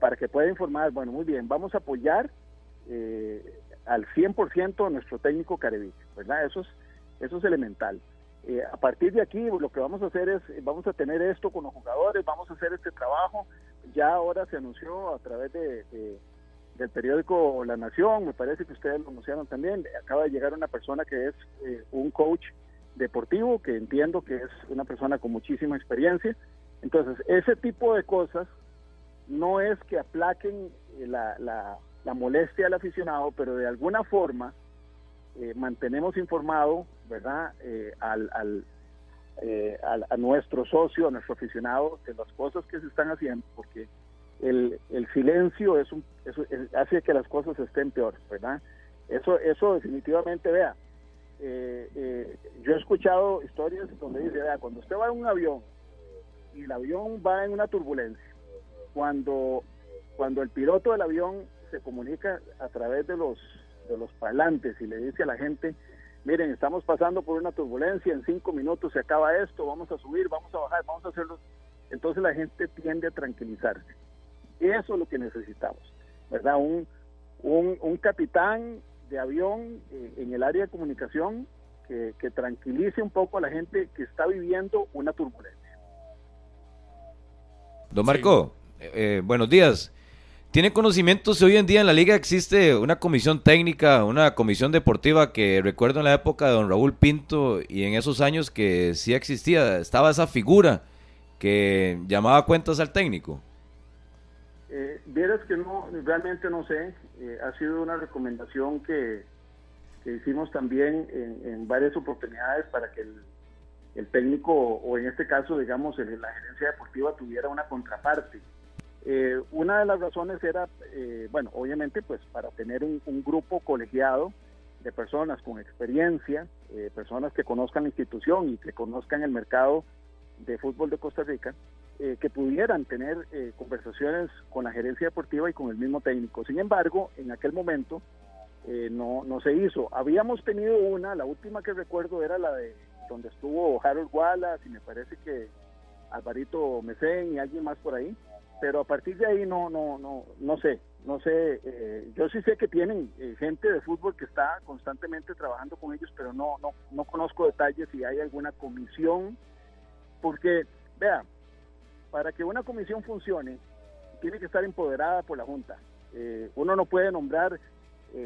para que pueda informar, bueno, muy bien, vamos a apoyar eh, al 100% a nuestro técnico Carevic, ¿verdad? Eso es, eso es elemental. Eh, a partir de aquí lo que vamos a hacer es, vamos a tener esto con los jugadores, vamos a hacer este trabajo, ya ahora se anunció a través de del periódico La Nación, me parece que ustedes lo anunciaron también, acaba de llegar una persona que es eh, un coach deportivo, que entiendo que es una persona con muchísima experiencia. Entonces, ese tipo de cosas no es que aplaquen eh, la, la, molestia al aficionado, pero de alguna forma eh, mantenemos informado, ¿verdad?, al, al, a nuestro socio, a nuestro aficionado, de las cosas que se están haciendo, porque el, el silencio es un, hace que las cosas estén peor, ¿verdad? Eso, eso definitivamente, vea, eh, eh, yo he escuchado historias donde dice, vea, cuando usted va en un avión y el avión va en una turbulencia, cuando, cuando el piloto del avión se comunica a través de los, de los parlantes y le dice a la gente, miren, estamos pasando por una turbulencia, en cinco minutos se acaba esto, vamos a subir, vamos a bajar, vamos a hacerlo. Entonces la gente tiende a tranquilizarse. Eso es lo que necesitamos, ¿verdad? Un, un, capitán de avión eh, en el área de comunicación que, tranquilice un poco a la gente que está viviendo una turbulencia. Don Marco, eh, eh, buenos días. ¿Tiene conocimiento si hoy en día en la liga existe una comisión técnica, una comisión deportiva que recuerdo en la época de don Raúl Pinto y en esos años que sí existía, estaba esa figura que llamaba cuentas al técnico? Eh, vieras que no, realmente no sé, eh, ha sido una recomendación que, hicimos también en, varias oportunidades para que el, técnico, o en este caso, digamos, la gerencia deportiva tuviera una contraparte. Eh, una de las razones era, eh, bueno, obviamente, pues para tener un, un, grupo colegiado de personas con experiencia, personas que conozcan la institución y que conozcan el mercado de fútbol de Costa Rica, eh, que pudieran tener eh, conversaciones con la gerencia deportiva y con el mismo técnico. Sin embargo, en aquel momento eh, no, no se hizo. Habíamos tenido una, la última que recuerdo era la de donde estuvo Harold Wallace y me parece que Alvarito Mesén y alguien más por ahí, pero a partir de ahí no, no, no, no sé, no sé, eh, yo sí sé que tienen eh, gente de fútbol que está constantemente trabajando con ellos, pero no, no, no conozco detalles si hay alguna comisión, porque, vea, para que una comisión funcione, tiene que estar empoderada por la Junta. Eh, uno no puede nombrar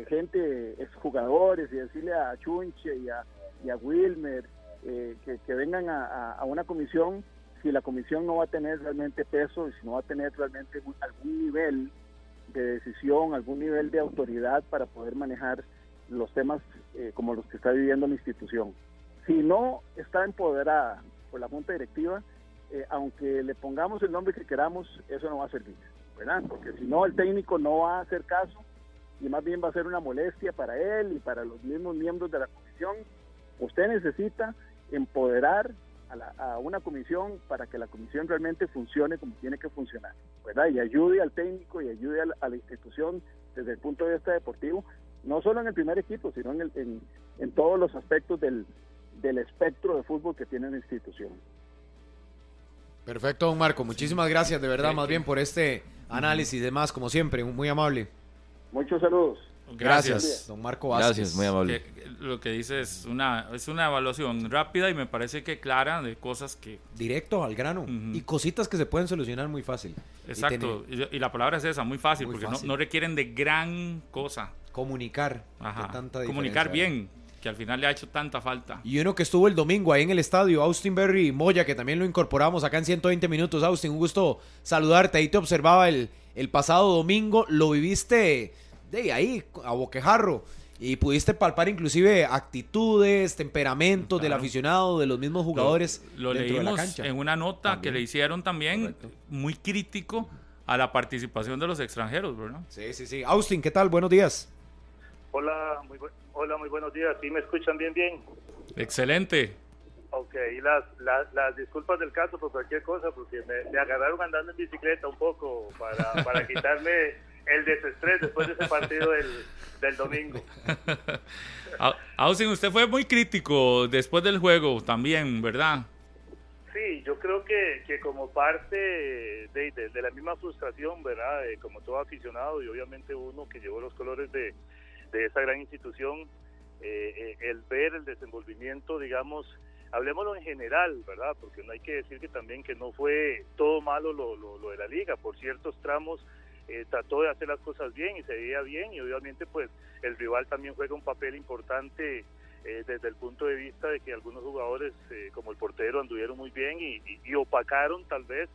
gente, exjugadores, y decirle a Chunche y a, y a Wilmer que, que, vengan a, a una comisión si la comisión no va a tener realmente peso y si no va a tener realmente algún nivel de decisión, algún nivel de autoridad para poder manejar los temas eh, como los que está viviendo la institución. Si no está empoderada por la junta directiva, eh, aunque le pongamos el nombre que queramos, eso no va a servir, ¿verdad? Porque si no, el técnico no va a hacer caso y más bien va a ser una molestia para él y para los mismos miembros de la comisión. Usted necesita empoderar a, una comisión para que la comisión realmente funcione como tiene que funcionar, ¿verdad? Y ayude al técnico y ayude a la, institución desde el punto de vista deportivo, no solo en el primer equipo, sino en, el, en, todos los aspectos del, del espectro de fútbol que tiene la institución. Perfecto, don Marco. Muchísimas gracias de verdad, más bien por este análisis y demás, como siempre, muy amable. Muchos saludos. Gracias, don Marco Vázquez. Gracias, muy amable. lo que dice es una, es una evaluación rápida y me parece que clara de cosas que... Directo al grano. Y cositas que se pueden solucionar muy fácil. Exacto. Y, la palabra es esa, muy fácil, porque No, requieren de gran cosa. Comunicar. Comunicar bien, que al final le ha hecho tanta falta. Y uno que estuvo el domingo ahí en el estadio, Austin Berry Moya, que también lo incorporamos acá en 120 minutos. Austin, un gusto saludarte. Ahí te observaba el, el pasado domingo. Lo viviste de ahí, a boquejarro. Y pudiste palpar inclusive actitudes, temperamentos del aficionado, de los mismos jugadores. Lo, leímos en una nota que le hicieron también, muy crítico a la participación de los extranjeros, ¿verdad? Sí, sí, sí. Austin, ¿qué tal? Buenos días. Hola, muy, hola, muy buenos días. ¿Sí me escuchan bien, bien? Excelente. Ok, y las, las, disculpas del caso por cualquier cosa, porque me, me agarraron andando en bicicleta un poco para, para quitarme el desestrés después de ese partido del, del domingo. Austin, usted fue muy crítico después del juego también, ¿verdad? Sí, yo creo que, que como parte de, de, la misma frustración, ¿verdad? como todo aficionado y obviamente uno que llevó los colores de, de esa gran institución, eh, eh, el ver el desenvolvimiento, digamos, hablemoslo en general, ¿verdad? Porque no hay que decir que también que no fue todo malo lo, lo, lo de la liga, por ciertos tramos eh, trató de hacer las cosas bien y se veía bien y obviamente pues el rival también juega un papel importante eh, desde el punto de vista de que algunos jugadores eh, como el portero anduvieron muy bien y, opacaron tal vez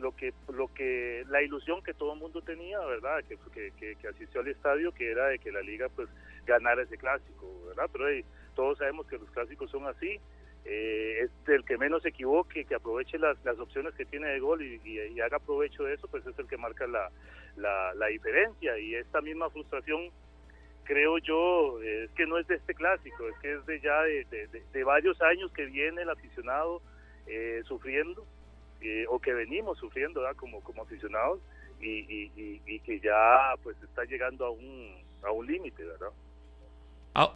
lo que lo que la ilusión que todo el mundo tenía verdad que, que, que, asistió al estadio que era de que la liga pues ganara ese clásico verdad pero todos sabemos que los clásicos son así eh, es el que menos se equivoque, que aproveche las, las opciones que tiene de gol y, haga provecho de eso, pues es el que marca la, la, diferencia. Y esta misma frustración, creo yo, es que no es de este clásico, es que es de ya de, varios años que viene el aficionado eh, sufriendo, eh, o que venimos sufriendo como, como aficionados, y, y, que ya pues está llegando a un, a un límite, ¿verdad? Ah,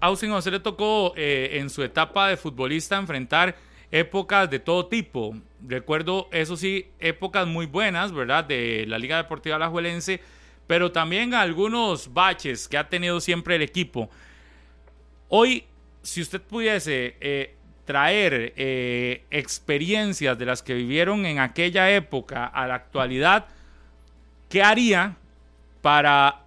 Austin, usted le tocó eh, en su etapa de futbolista enfrentar épocas de todo tipo. Recuerdo, eso sí, épocas muy buenas, ¿verdad? De la Liga Deportiva Alajuelense, pero también algunos baches que ha tenido siempre el equipo. Hoy, si usted pudiese eh, traer eh, experiencias de las que vivieron en aquella época a la actualidad, ¿qué haría para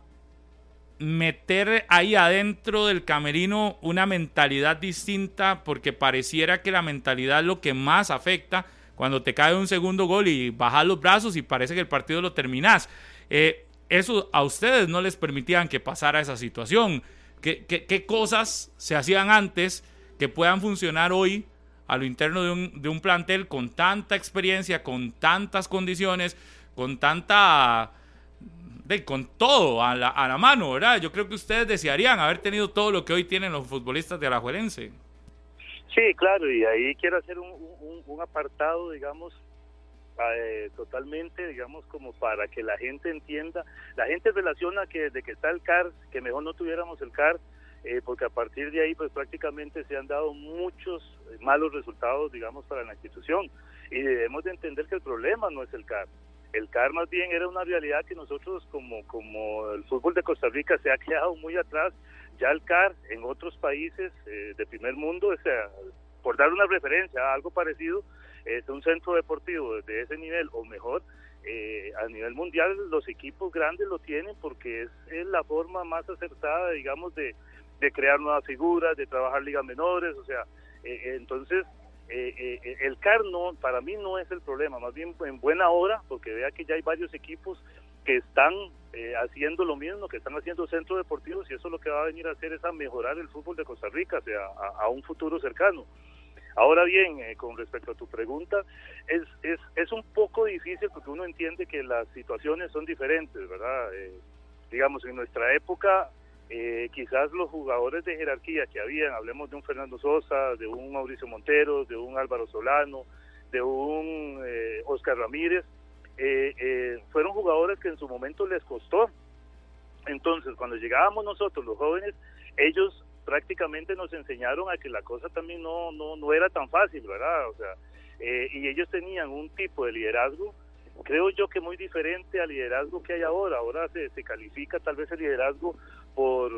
meter ahí adentro del camerino una mentalidad distinta porque pareciera que la mentalidad es lo que más afecta cuando te cae un segundo gol y bajas los brazos y parece que el partido lo terminas eh, eso a ustedes no les permitían que pasara esa situación. ¿Qué, qué, cosas se hacían antes que puedan funcionar hoy a lo interno de un, de un plantel con tanta experiencia, con tantas condiciones, con tanta de, con todo a la, a la mano, ¿verdad? Yo creo que ustedes desearían haber tenido todo lo que hoy tienen los futbolistas de Alajuelense. Sí, claro, y ahí quiero hacer un, un, apartado, digamos, eh, totalmente, digamos, como para que la gente entienda. La gente relaciona que desde que está el CAR, que mejor no tuviéramos el CAR, eh, porque a partir de ahí pues prácticamente se han dado muchos malos resultados, digamos, para la institución. Y debemos de entender que el problema no es el CAR. El CAR más bien era una realidad que nosotros como, como el fútbol de Costa Rica se ha quedado muy atrás. Ya el CAR en otros países eh, de primer mundo, o sea, por dar una referencia a algo parecido, es un centro deportivo de ese nivel o mejor, eh, a nivel mundial los equipos grandes lo tienen porque es, es la forma más acertada, digamos, de, de crear nuevas figuras, de trabajar ligas menores, o sea, eh, entonces eh, eh, el CAR no, para mí no es el problema, más bien en buena hora, porque vea que ya hay varios equipos que están haciendo lo mismo, que están haciendo centros deportivos y eso lo que va a venir a hacer es a mejorar el fútbol de Costa Rica, o sea, a, un futuro cercano. Ahora bien, con respecto a tu pregunta, es, es, es un poco difícil porque uno entiende que las situaciones son diferentes, ¿verdad? digamos, en nuestra época eh, quizás los jugadores de jerarquía que habían, hablemos de un Fernando Sosa, de un Mauricio Montero, de un Álvaro Solano, de un eh, Oscar Ramírez, eh, fueron jugadores que en su momento les costó. Entonces, cuando llegábamos nosotros, los jóvenes, ellos prácticamente nos enseñaron a que la cosa también no, no, no era tan fácil, ¿verdad? O sea, y ellos tenían un tipo de liderazgo creo yo que muy diferente al liderazgo que hay ahora. Ahora se, se califica tal vez el liderazgo por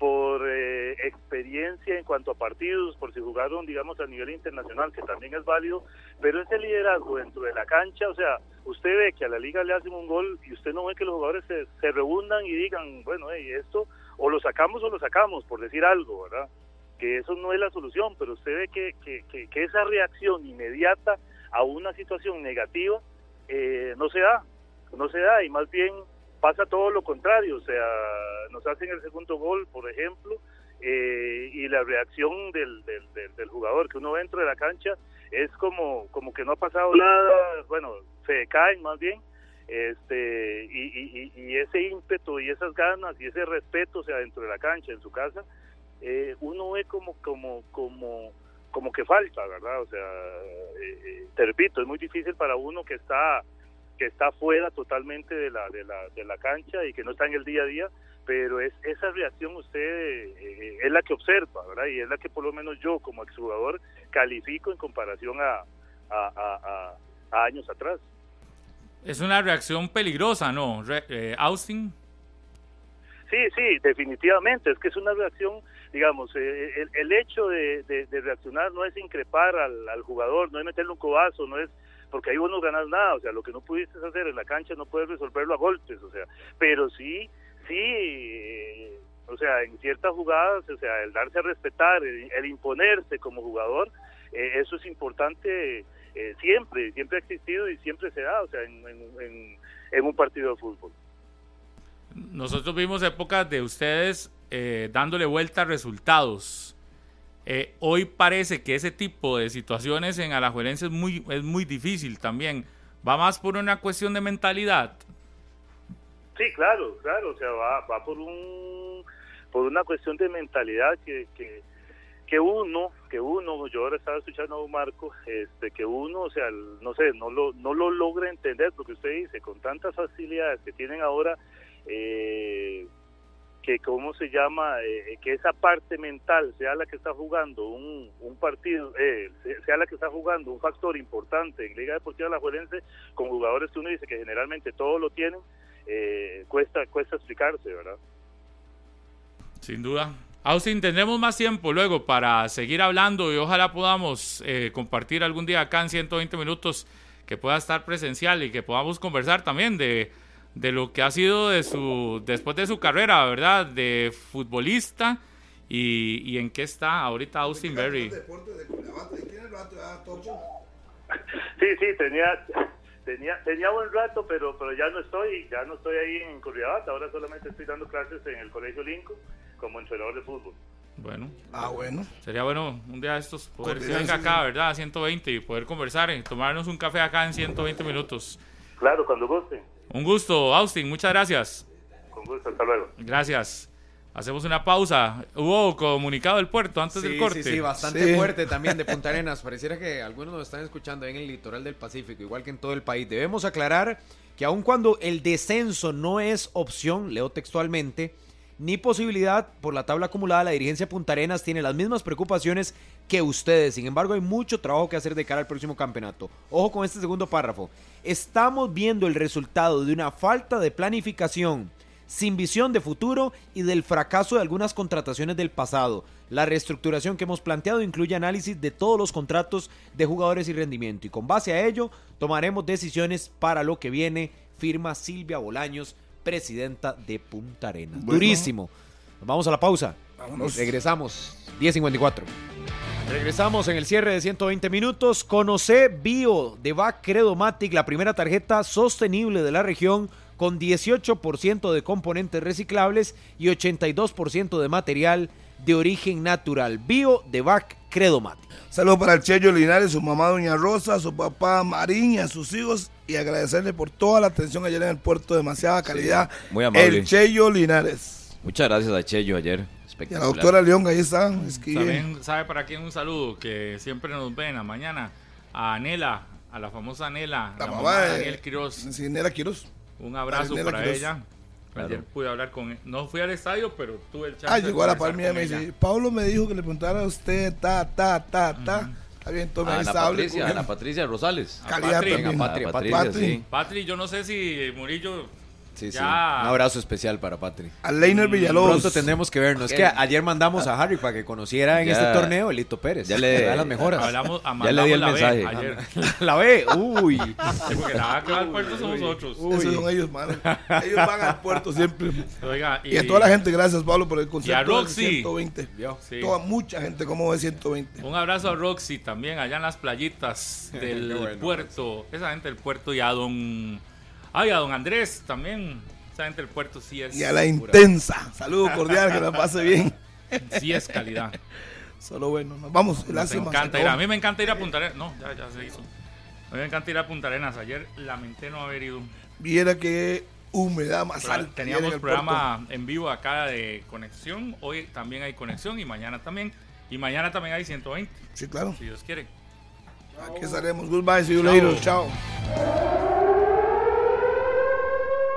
por eh, experiencia en cuanto a partidos, por si jugaron, digamos, a nivel internacional, que también es válido, pero ese liderazgo dentro de la cancha, o sea, usted ve que a la liga le hacen un gol y usted no ve que los jugadores se, se reúnan y digan, bueno, hey, esto o lo sacamos o lo sacamos, por decir algo, ¿verdad? Que eso no es la solución, pero usted ve que, que, que esa reacción inmediata a una situación negativa eh, no se da, no se da y más bien pasa todo lo contrario, o sea, nos hacen el segundo gol, por ejemplo, eh, y la reacción del, del, jugador que uno entra de la cancha es como, como que no ha pasado nada, bueno, se caen más bien, este y, y, ese ímpetu y esas ganas y ese respeto, o sea, dentro de la cancha, en su casa, eh, uno ve como, como, como como que falta, ¿verdad? O sea, eh, eh, te repito, es muy difícil para uno que está que está fuera totalmente de la, de la, de la cancha y que no está en el día a día, pero es esa reacción usted eh, es la que observa, ¿verdad? Y es la que por lo menos yo como exjugador califico en comparación a, a, a, años atrás. Es una reacción peligrosa, ¿no, Austin? Sí, sí, definitivamente, es que es una reacción digamos, eh, el, el, hecho de, de, reaccionar no es increpar al, al, jugador, no es meterle un cobazo, no es porque ahí vos no ganas nada, o sea, lo que no pudiste hacer en la cancha no puedes resolverlo a golpes, o sea, pero sí, sí, eh, o sea, en ciertas jugadas, o sea, el darse a respetar, el, imponerse como jugador, eh, eso es importante siempre, siempre ha existido y siempre se da, o sea, en, en, en un partido de fútbol. Nosotros vimos épocas de ustedes eh, dándole vuelta a resultados. Eh, hoy parece que ese tipo de situaciones en Alajuelense es muy, es muy difícil también. ¿Va más por una cuestión de mentalidad? Sí, claro, claro, o sea, va, va por un por una cuestión de mentalidad que, que, que uno, que uno, yo ahora estaba escuchando a un Marco, este, que uno, o sea, no sé, no lo, no lo logra entender, porque usted dice, con tantas facilidades que tienen ahora, eh, que cómo se llama eh, que esa parte mental sea la que está jugando un, un partido eh, sea la que está jugando un factor importante en Liga Deportiva La Juelense con jugadores que uno dice que generalmente todo lo tienen eh, cuesta cuesta explicarse verdad sin duda. Austin tendremos más tiempo luego para seguir hablando y ojalá podamos compartir algún día acá en 120 minutos que pueda estar presencial y que podamos conversar también de de lo que ha sido de su después de su carrera, ¿verdad? De futbolista y, y en qué está ahorita Austin Berry. Sí, sí, tenía tenía tenía buen rato, pero pero ya no estoy, ya no estoy ahí en Curriabat, ahora solamente estoy dando clases en el Colegio Lincoln como entrenador de fútbol. Bueno. Ah, bueno. Sería bueno un día de estos poder venir acá, ¿verdad? A 120 y poder conversar y tomarnos un café acá en 120 minutos. Claro, cuando gusten. Un gusto, Austin, muchas gracias. Con gusto, hasta luego. Gracias. Hacemos una pausa. Hubo comunicado del puerto antes del corte. Sí, sí, bastante Sí. fuerte también de Punta Arenas. Pareciera que algunos nos están escuchando en el litoral del Pacífico, igual que en todo el país. Debemos aclarar que aun cuando el descenso no es opción, leo textualmente, ni posibilidad por la tabla acumulada, la dirigencia Punta Arenas tiene las mismas preocupaciones que ustedes. Sin embargo, hay mucho trabajo que hacer de cara al próximo campeonato. Ojo con este segundo párrafo. Estamos viendo el resultado de una falta de planificación sin visión de futuro y del fracaso de algunas contrataciones del pasado. La reestructuración que hemos planteado incluye análisis de todos los contratos de jugadores y rendimiento y con base a ello tomaremos decisiones para lo que viene, firma Silvia Bolaños, presidenta de Punta Arenas. Bueno. Durísimo. Nos vamos a la pausa. Vámonos. Regresamos. 10.54. Regresamos en el cierre de 120 minutos. Conoce Bio de Credomatic, la primera tarjeta sostenible de la región con 18% de componentes reciclables y 82% de material de origen natural. Bio de Bac Credomatic. Saludos para el Cheyo Linares, su mamá Doña Rosa, su papá Marín y a sus hijos y agradecerle por toda la atención ayer en el puerto, demasiada calidad. muy amable. El Cheyo Linares. Muchas gracias a Cheyo ayer. Y a la Espectacular. doctora León, ahí está. Es que También sabe para quién un saludo, que siempre nos ven en la mañana. A Anela, a la famosa Anela, la la, mamá mamá de de Daniel Quiroz. Sí, Nela Quiroz. Un abrazo Daniela para Quiroz. ella. Claro. Ayer pude hablar con No fui al estadio, pero tuve el chance Ah, llegó a la y con me dice, Pablo me dijo que le preguntara a usted, ta, ta, ta, ta. Está bien, tome A ahí la está, hable Patricia, con a la él. Patricia Rosales. A Calidad Patri. también. Venga, Patria, A Patria. Patricia, Patri. sí. Patri, yo no sé si Murillo Sí, sí. Un abrazo especial para Patri. A Leiner Villalobos. Pronto tendremos que vernos. Es que ayer mandamos a Harry para que conociera en Ya- este torneo a Lito Pérez. ya le- da las mejoras. hablamos, a Ya le di el B mensaje. ayer. La ve, uy. Sí, porque la que va al puerto somos nosotros. Esos son ellos, mano. Ellos van al puerto siempre. Oiga, Y a toda la gente, gracias, Pablo, por el concepto del Roxy. 120. Sí. Toda mucha gente, como ve 120. Un abrazo a Roxy también, allá en las playitas del bueno. puerto. Esa gente del puerto y a don. Ay, a don Andrés también. Esa gente del puerto sí es. Y a la intensa. Saludo cordial, que la pase bien. Sí es calidad. Solo bueno, nos vamos. Nos Lástima. encanta ir. A mí me encanta ir a Punta Arenas. No, ya, ya se hizo. A mí me encanta ir a Punta Arenas. Ayer lamenté no haber ido. Viera que humedad más Pero alta. en Teníamos el programa en vivo acá de conexión. Hoy también hay conexión y mañana también. Y mañana también hay 120, puerto. Sí, claro. si Dios quiere. Aquí estaremos. Goodbye, see you Chao. later. Chao.